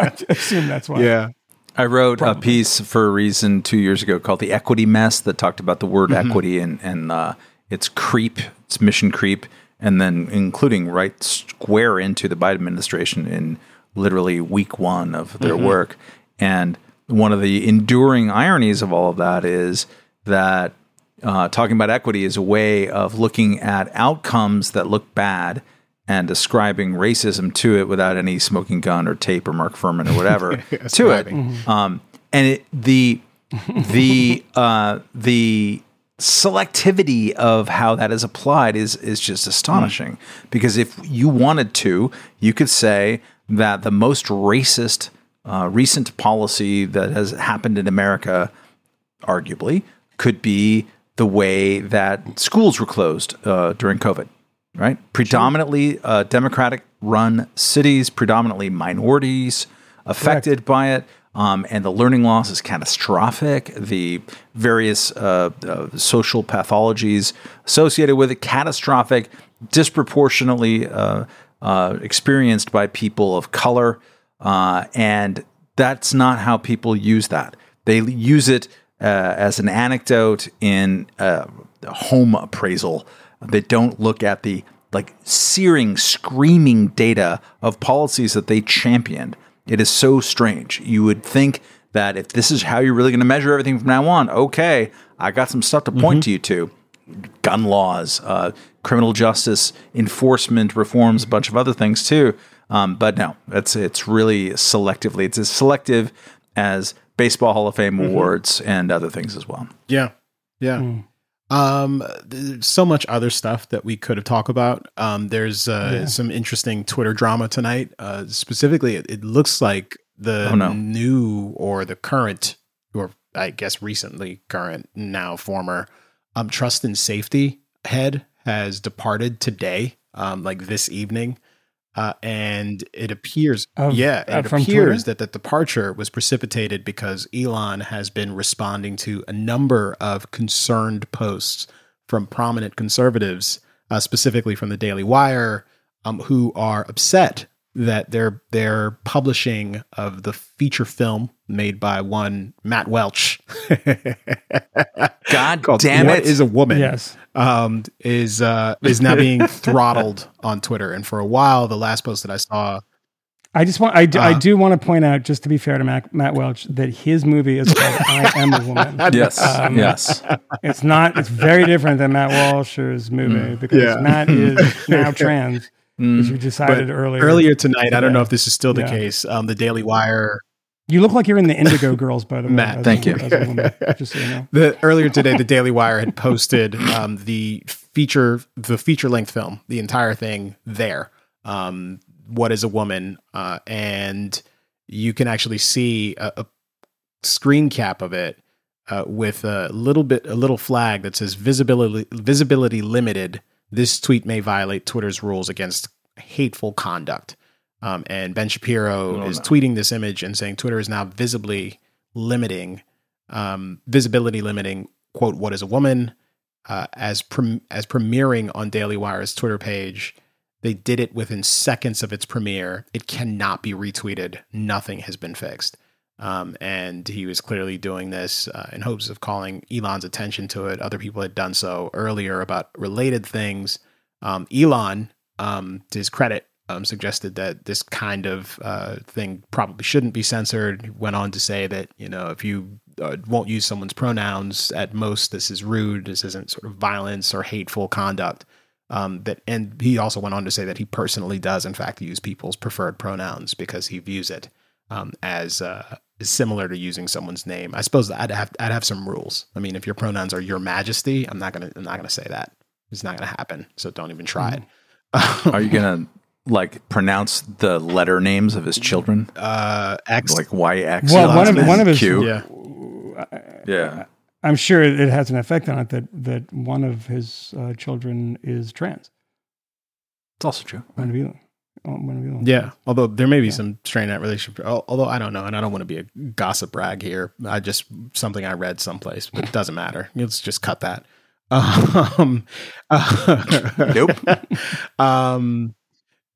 I assume that's why. yeah. I wrote a piece for a reason two years ago called "The Equity Mess" that talked about the word Mm-hmm. equity and and uh, its creep, its mission creep, and then including right square into the Biden administration in literally week one of their Mm-hmm. work. And one of the enduring ironies of all of that is that uh, talking about equity is a way of looking at outcomes that look bad and ascribing racism to it without any smoking gun or tape or Mark Fuhrman or whatever to it. Ascribing. Um, and it, the the uh, the selectivity of how that is applied is is just astonishing. Because if you wanted to, you could say that the most racist uh, recent policy that has happened in America, arguably, could be the way that schools were closed uh, during COVID. Right, predominantly uh, Democratic run cities, predominantly minorities affected by it. Um, and the learning loss is catastrophic. The various uh, uh, social pathologies associated with it, catastrophic, disproportionately uh, uh, experienced by people of color. Uh, and that's not how people use that. They use it uh, as an anecdote in home appraisal. They don't look at the like searing, screaming data of policies that they championed. It is so strange. You would think that if this is how you're really going to measure everything from now on, okay, I got some stuff to point to you to gun laws, uh, criminal justice enforcement reforms, a bunch of other things too. Um, but no, it's it's really selectively. It's as selective as baseball Hall of Fame awards and other things as well. Yeah. Yeah. Um, so much other stuff that we could have talked about. Um, there's uh, Yeah. some interesting Twitter drama tonight. Uh, specifically, it, it looks like the Oh, no. new or the current, or I guess recently current, now former, um, trust and safety head has departed today, um, like this evening. Uh, and it appears, Of- yeah, uh, it appears Twitter? that the departure was precipitated because Elon has been responding to a number of concerned posts from prominent conservatives, uh, specifically from the Daily Wire, um, who are upset that their their publishing of the feature film made by one Matt Welch. God called damn What it! is a woman? Yes. um, is uh, is now being throttled on Twitter. And for a while, the last post that I saw, I just want I do, I Uh, do want to point out, just to be fair to Matt, Matt Welch, that his movie is called I Am a Woman. yes, Um, yes. It's not. It's very different than Matt Walsh's movie because Mm. Yeah. Matt is now trans, as you but decided earlier. earlier tonight, I don't know if this is still the Yeah. case. Um, the Daily Wire, you look like you're in the Indigo Girls, by the way. Matt, thank you. woman, just so you know. the earlier today, the Daily Wire had posted um, the feature, the feature length film, the entire thing there. Um, what is a woman? Uh, and you can actually see a, a screen cap of it uh, with a little bit, a little flag that says visibility visibility limited. This tweet may violate Twitter's rules against hateful conduct. Um, and Ben Shapiro Oh, is no. tweeting this image and saying Twitter is now visibly limiting, um, visibility limiting, quote, what is a woman, uh, as prem- as premiering on Daily Wire's Twitter page. They did it within seconds of its premiere. It cannot be retweeted. Nothing has been fixed. Um, and he was clearly doing this uh, in hopes of calling Elon's attention to it. Other people had done so earlier about related things. Um, Elon, um, to his credit, um, suggested that this kind of uh, thing probably shouldn't be censored. He went on to say that you know if you uh, won't use someone's pronouns, at most this is rude. This isn't sort of violence or hateful conduct. Um, that and he also went on to say that he personally does in fact use people's preferred pronouns because he views it um, as uh, similar to using someone's name. I suppose I'd have I'd have some rules. I mean, if your pronouns are Your Majesty, I'm not gonna I'm not gonna say that. It's not gonna happen. So don't even try it. Are you gonna like pronounce the letter names of his children, Uh, X. like Y X? Well, one of one of his Q? yeah. yeah. I'm sure it has an effect on it that that one of his uh, children is trans. It's also true. One of you. Oh, One of you. Yeah, although there may be some strain in that relationship. Although I don't know, and I don't want to be a gossip rag here. I just something I read someplace, but it doesn't matter. Let's just cut that. Um, Nope. um,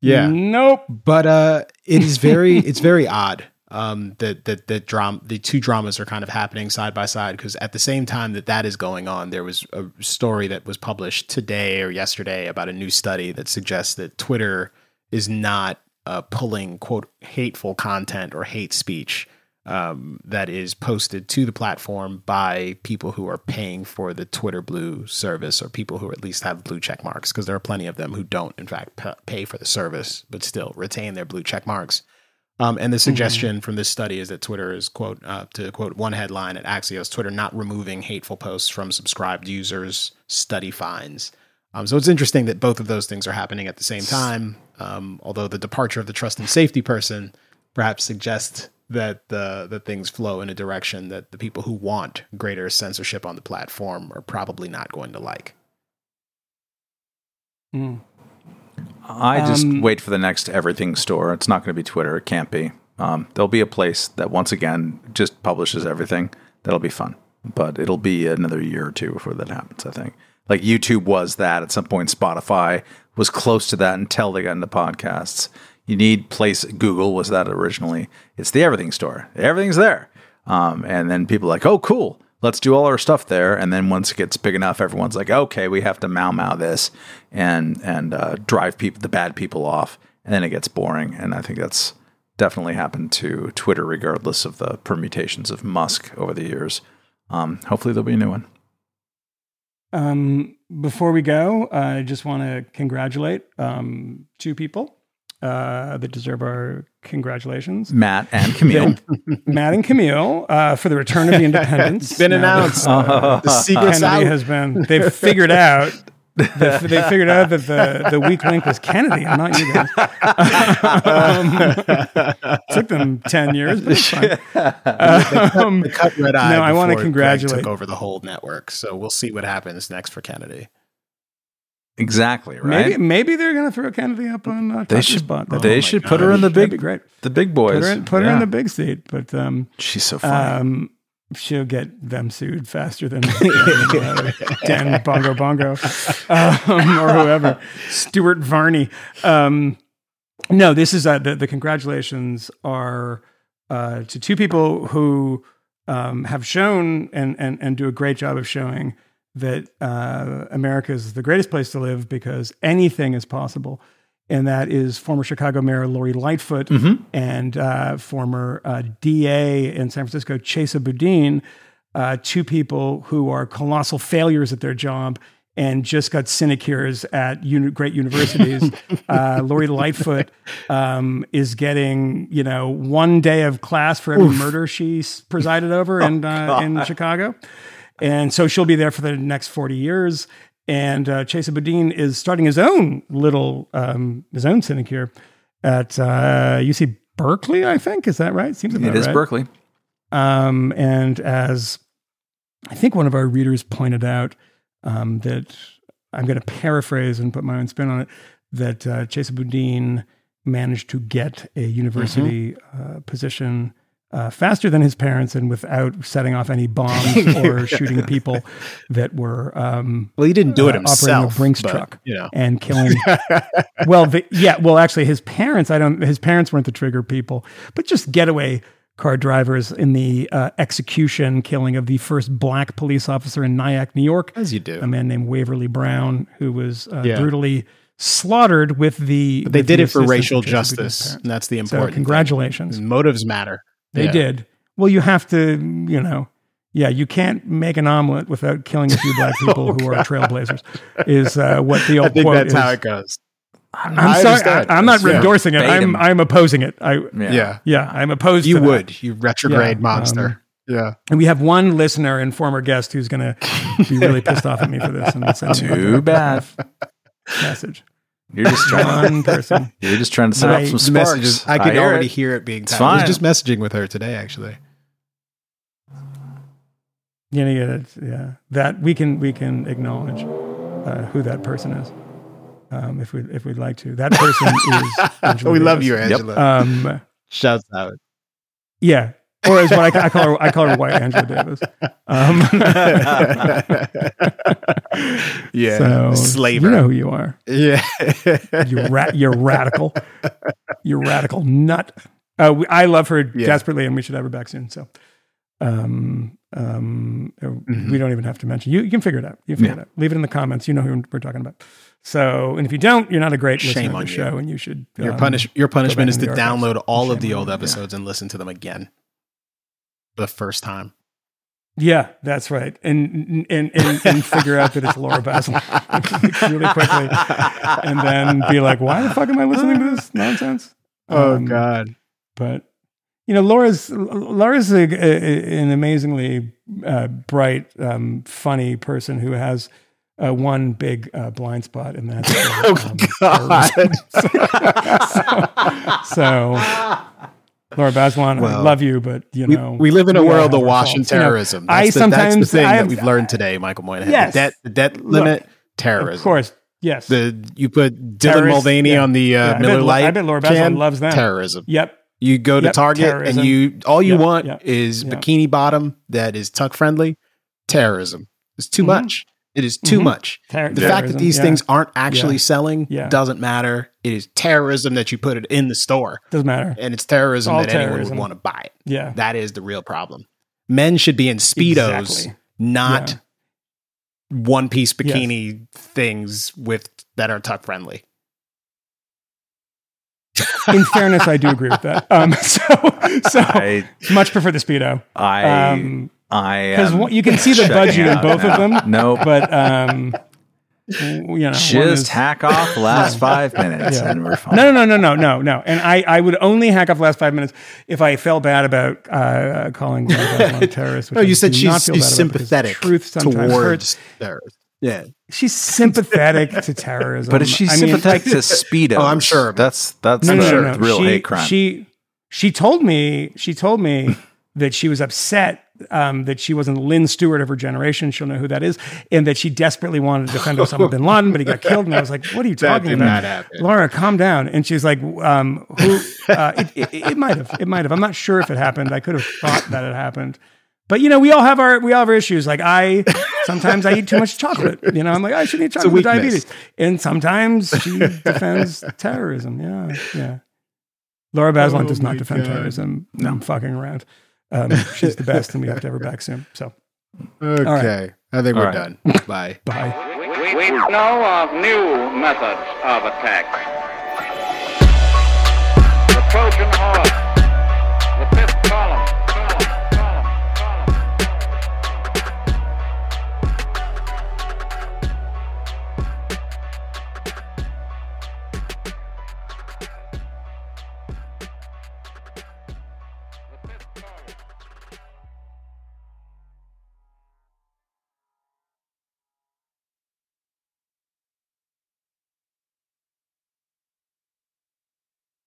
yeah, Nope. but uh, it is very it's very odd um, that that that drama the two dramas are kind of happening side by side because at the same time that that is going on, there was a story that was published today or yesterday about a new study that suggests that Twitter is not uh, pulling quote hateful content or hate speech um, that is posted to the platform by people who are paying for the Twitter Blue service or people who at least have blue check marks because there are plenty of them who don't in fact pa- pay for the service but still retain their blue check marks. Um, and the suggestion from this study is that Twitter is quote uh, to quote one headline at Axios: Twitter not removing hateful posts from subscribed users. Study finds. Um, so it's interesting that both of those things are happening at the same time. Um, although the departure of the trust and safety person perhaps suggests that the that things flow in a direction that the people who want greater censorship on the platform are probably not going to like. Mm. I just Um, wait for the next everything store. It's not going to be Twitter. It can't be. Um, there'll be a place that once again just publishes everything. That'll be fun, but it'll be another year or two before that happens. I think. Like YouTube was that at some point. Spotify was close to that until they got into podcasts. You need place. Google was that originally. It's the everything store. Everything's there. Um, and then people like, oh, cool. Let's do all our stuff there. And then once it gets big enough, everyone's like, okay, we have to mow mow this and and uh, drive people the bad people off. And then it gets boring. And I think that's definitely happened to Twitter, regardless of the permutations of Musk over the years. Um, hopefully there'll be a new one. Um, before we go, I just want to congratulate um, two people uh, that deserve our congratulations. Matt and Kmele. Matt and Kmele uh, for the return of the Independents. It's been Now announced. that, the secret's Kennedy out. has been. They've figured out. They, they figured out that the, the weak link was Kennedy and not you guys. um, took them ten years, but it's fine. Um, the cut red eye. No, I wanna before Greg congratulate- Took over the whole network, so we'll see what happens next for Kennedy. exactly, right? maybe maybe they're going to throw Kennedy up on uh, they Tucker's should, spot. Oh they should God. put her in the big, great. the big boys. Put her in, put her in the big seat, but um, She's so funny. um, she'll get them sued faster than uh, Dan Bongo Bongo um, or whoever, Stuart Varney. Um, no, this is uh, the, the congratulations are uh, to two people who um, have shown and, and and do a great job of showing that uh, America is the greatest place to live because anything is possible. And that is former Chicago Mayor Lori Lightfoot and uh, former uh, DA in San Francisco, Chesa Boudin, uh, two people who are colossal failures at their job and just got sinecures at uni- great universities. uh, Lori Lightfoot um, is getting, you know, one day of class for every murder she presided over in, uh, in Chicago. And so she'll be there for the next 40 years. And uh, Chesa Boudin is starting his own little, um, his own sinecure at uh, UC Berkeley, I think. Is that right? Seems about is right. Berkeley. Um, and as I think one of our readers pointed out, um, that I'm going to paraphrase and put my own spin on it, that uh, Chesa Boudin managed to get a university uh, position uh, faster than his parents and without setting off any bombs or shooting people that were um, Well, he didn't do it uh, himself. operating a Brinks but, truck You know, and killing. well, the, yeah, well, actually, his parents. I don't. His parents weren't the trigger people, but just getaway car drivers in the uh, execution killing of the first black police officer in Nyack, New York, as you do. a man named Waverly Brown, who was uh, Yeah. brutally slaughtered with the. But they did it for racial justice, and that's the So important. thing. congratulations. Motives matter. They Yeah. did. Well, you have to, you know, yeah, you can't make an omelet without killing a few black people who are trailblazers. Is uh, what the Oh, I old think quote that's is. how it goes. I'm I sorry, understand. I, am not Yeah. endorsing it. I'm I'm opposing it. I Yeah. Yeah, yeah, I'm opposed. you to that. would, you retrograde Yeah, monster. um, yeah, And we have one listener and former guest who's going to be really pissed off at me for this and send me Too bad. message. You're just trying. One person. You're just trying to set My- up some sparks. messages. I could hear already it. hear it being. It's typed. I was just messaging with her today, actually. You know, yeah, it's- yeah, that we can we can acknowledge uh, who that person is, um, if we if we'd like to. That person is. Angela we love you, Angela. Um, Shouts out. yeah, or as what I, I call her, I call her White Angela Davis. Um, yeah, so slaver. you know who you are. yeah, You ra- you're radical. You're radical nut. Uh, we, I love her Yeah. desperately, and we should have her back soon. So, um, um, uh, Mm-hmm. we don't even have to mention you. You can figure it out. You figure it out. Leave it in the comments. You know who we're talking about. So, and if you don't, you're not a great Shame listener on the you. show, and you should. your um, punish your punishment is to download all of the old episodes and listen to them again. The first time. Yeah, that's right, and and and, and figure out that it's Laura Bazelon really quickly, and then be like, "Why the fuck am I listening to this nonsense?" Oh Um, God. but you know laura's laura's a, a, an amazingly uh, bright um, funny person who has uh, one big uh, blind spot and that's um, God. so laura Bazelon, i love you but you know we live in a world of our washing faults. You know, terrorism. I That's, the, that's the sometimes- thing I that have- we've learned today, Michael Moynihan. Yes. The debt, the debt limit, terrorism. of course yes The you put Dylan Terrorist, Mulvaney yeah. on the uh, Yeah, I bet- Miller I bet Laura can, loves that Terrorism. yep You go to Yep, Target terrorism. and you all you Yep, want yep, is bikini bottom that is tuck friendly. Terrorism. It's too Mhm. much. It is too Mhm. much. Ter- The fact that these yeah. things aren't actually Yeah. selling Yeah. doesn't matter. It is terrorism that you put it in the store, doesn't matter and it's terrorism All that anyone would want to buy it. yeah That is the real problem. Men should be in speedos, Exactly. not Yeah. one piece bikini things with that are tuck friendly. in fairness i do agree with that um so so I, much prefer the speedo I, um I, because am you can see the budget in both now. of them No, but um you know just is- hack off last five minutes Yeah. and we're fine. no, no, no, no, no, no, no. And I, I would only hack off last five minutes if I felt bad about uh, calling Laura Bazelon a terrorist. which No, I you said do not she's, feel she's bad sympathetic Truth sometimes towards terrorists. Yeah. She's sympathetic to terrorism. But is she I mean, sympathetic to speedos? Oh, I'm sure. That's that's No, no, the no, no. real she, hate crime. She she told me she told me that she was upset um, that she wasn't Lynn Stewart of her generation. She'll know who that is, and that she desperately wanted to defend Osama bin Laden, but he got killed. And I was like, "What are you talking about. Laura? Calm down." And she's like, um, "Who? Uh, it, it, it might have. It might have. I'm not sure if it happened. I could have thought that it happened." But you know, we all have our we all have our issues. Like I sometimes I eat too much chocolate. You know, I'm like I should eat chocolate with diabetes. And sometimes she defends terrorism. Yeah, yeah. Laura Bazelon Oh does not defend God. terrorism. No. I'm fucking around. Um, she's the best, and we have to have her back soon. So Okay. I think All we're right. done. Bye. bye. We, we, we know of new methods of attack. The Trojan horse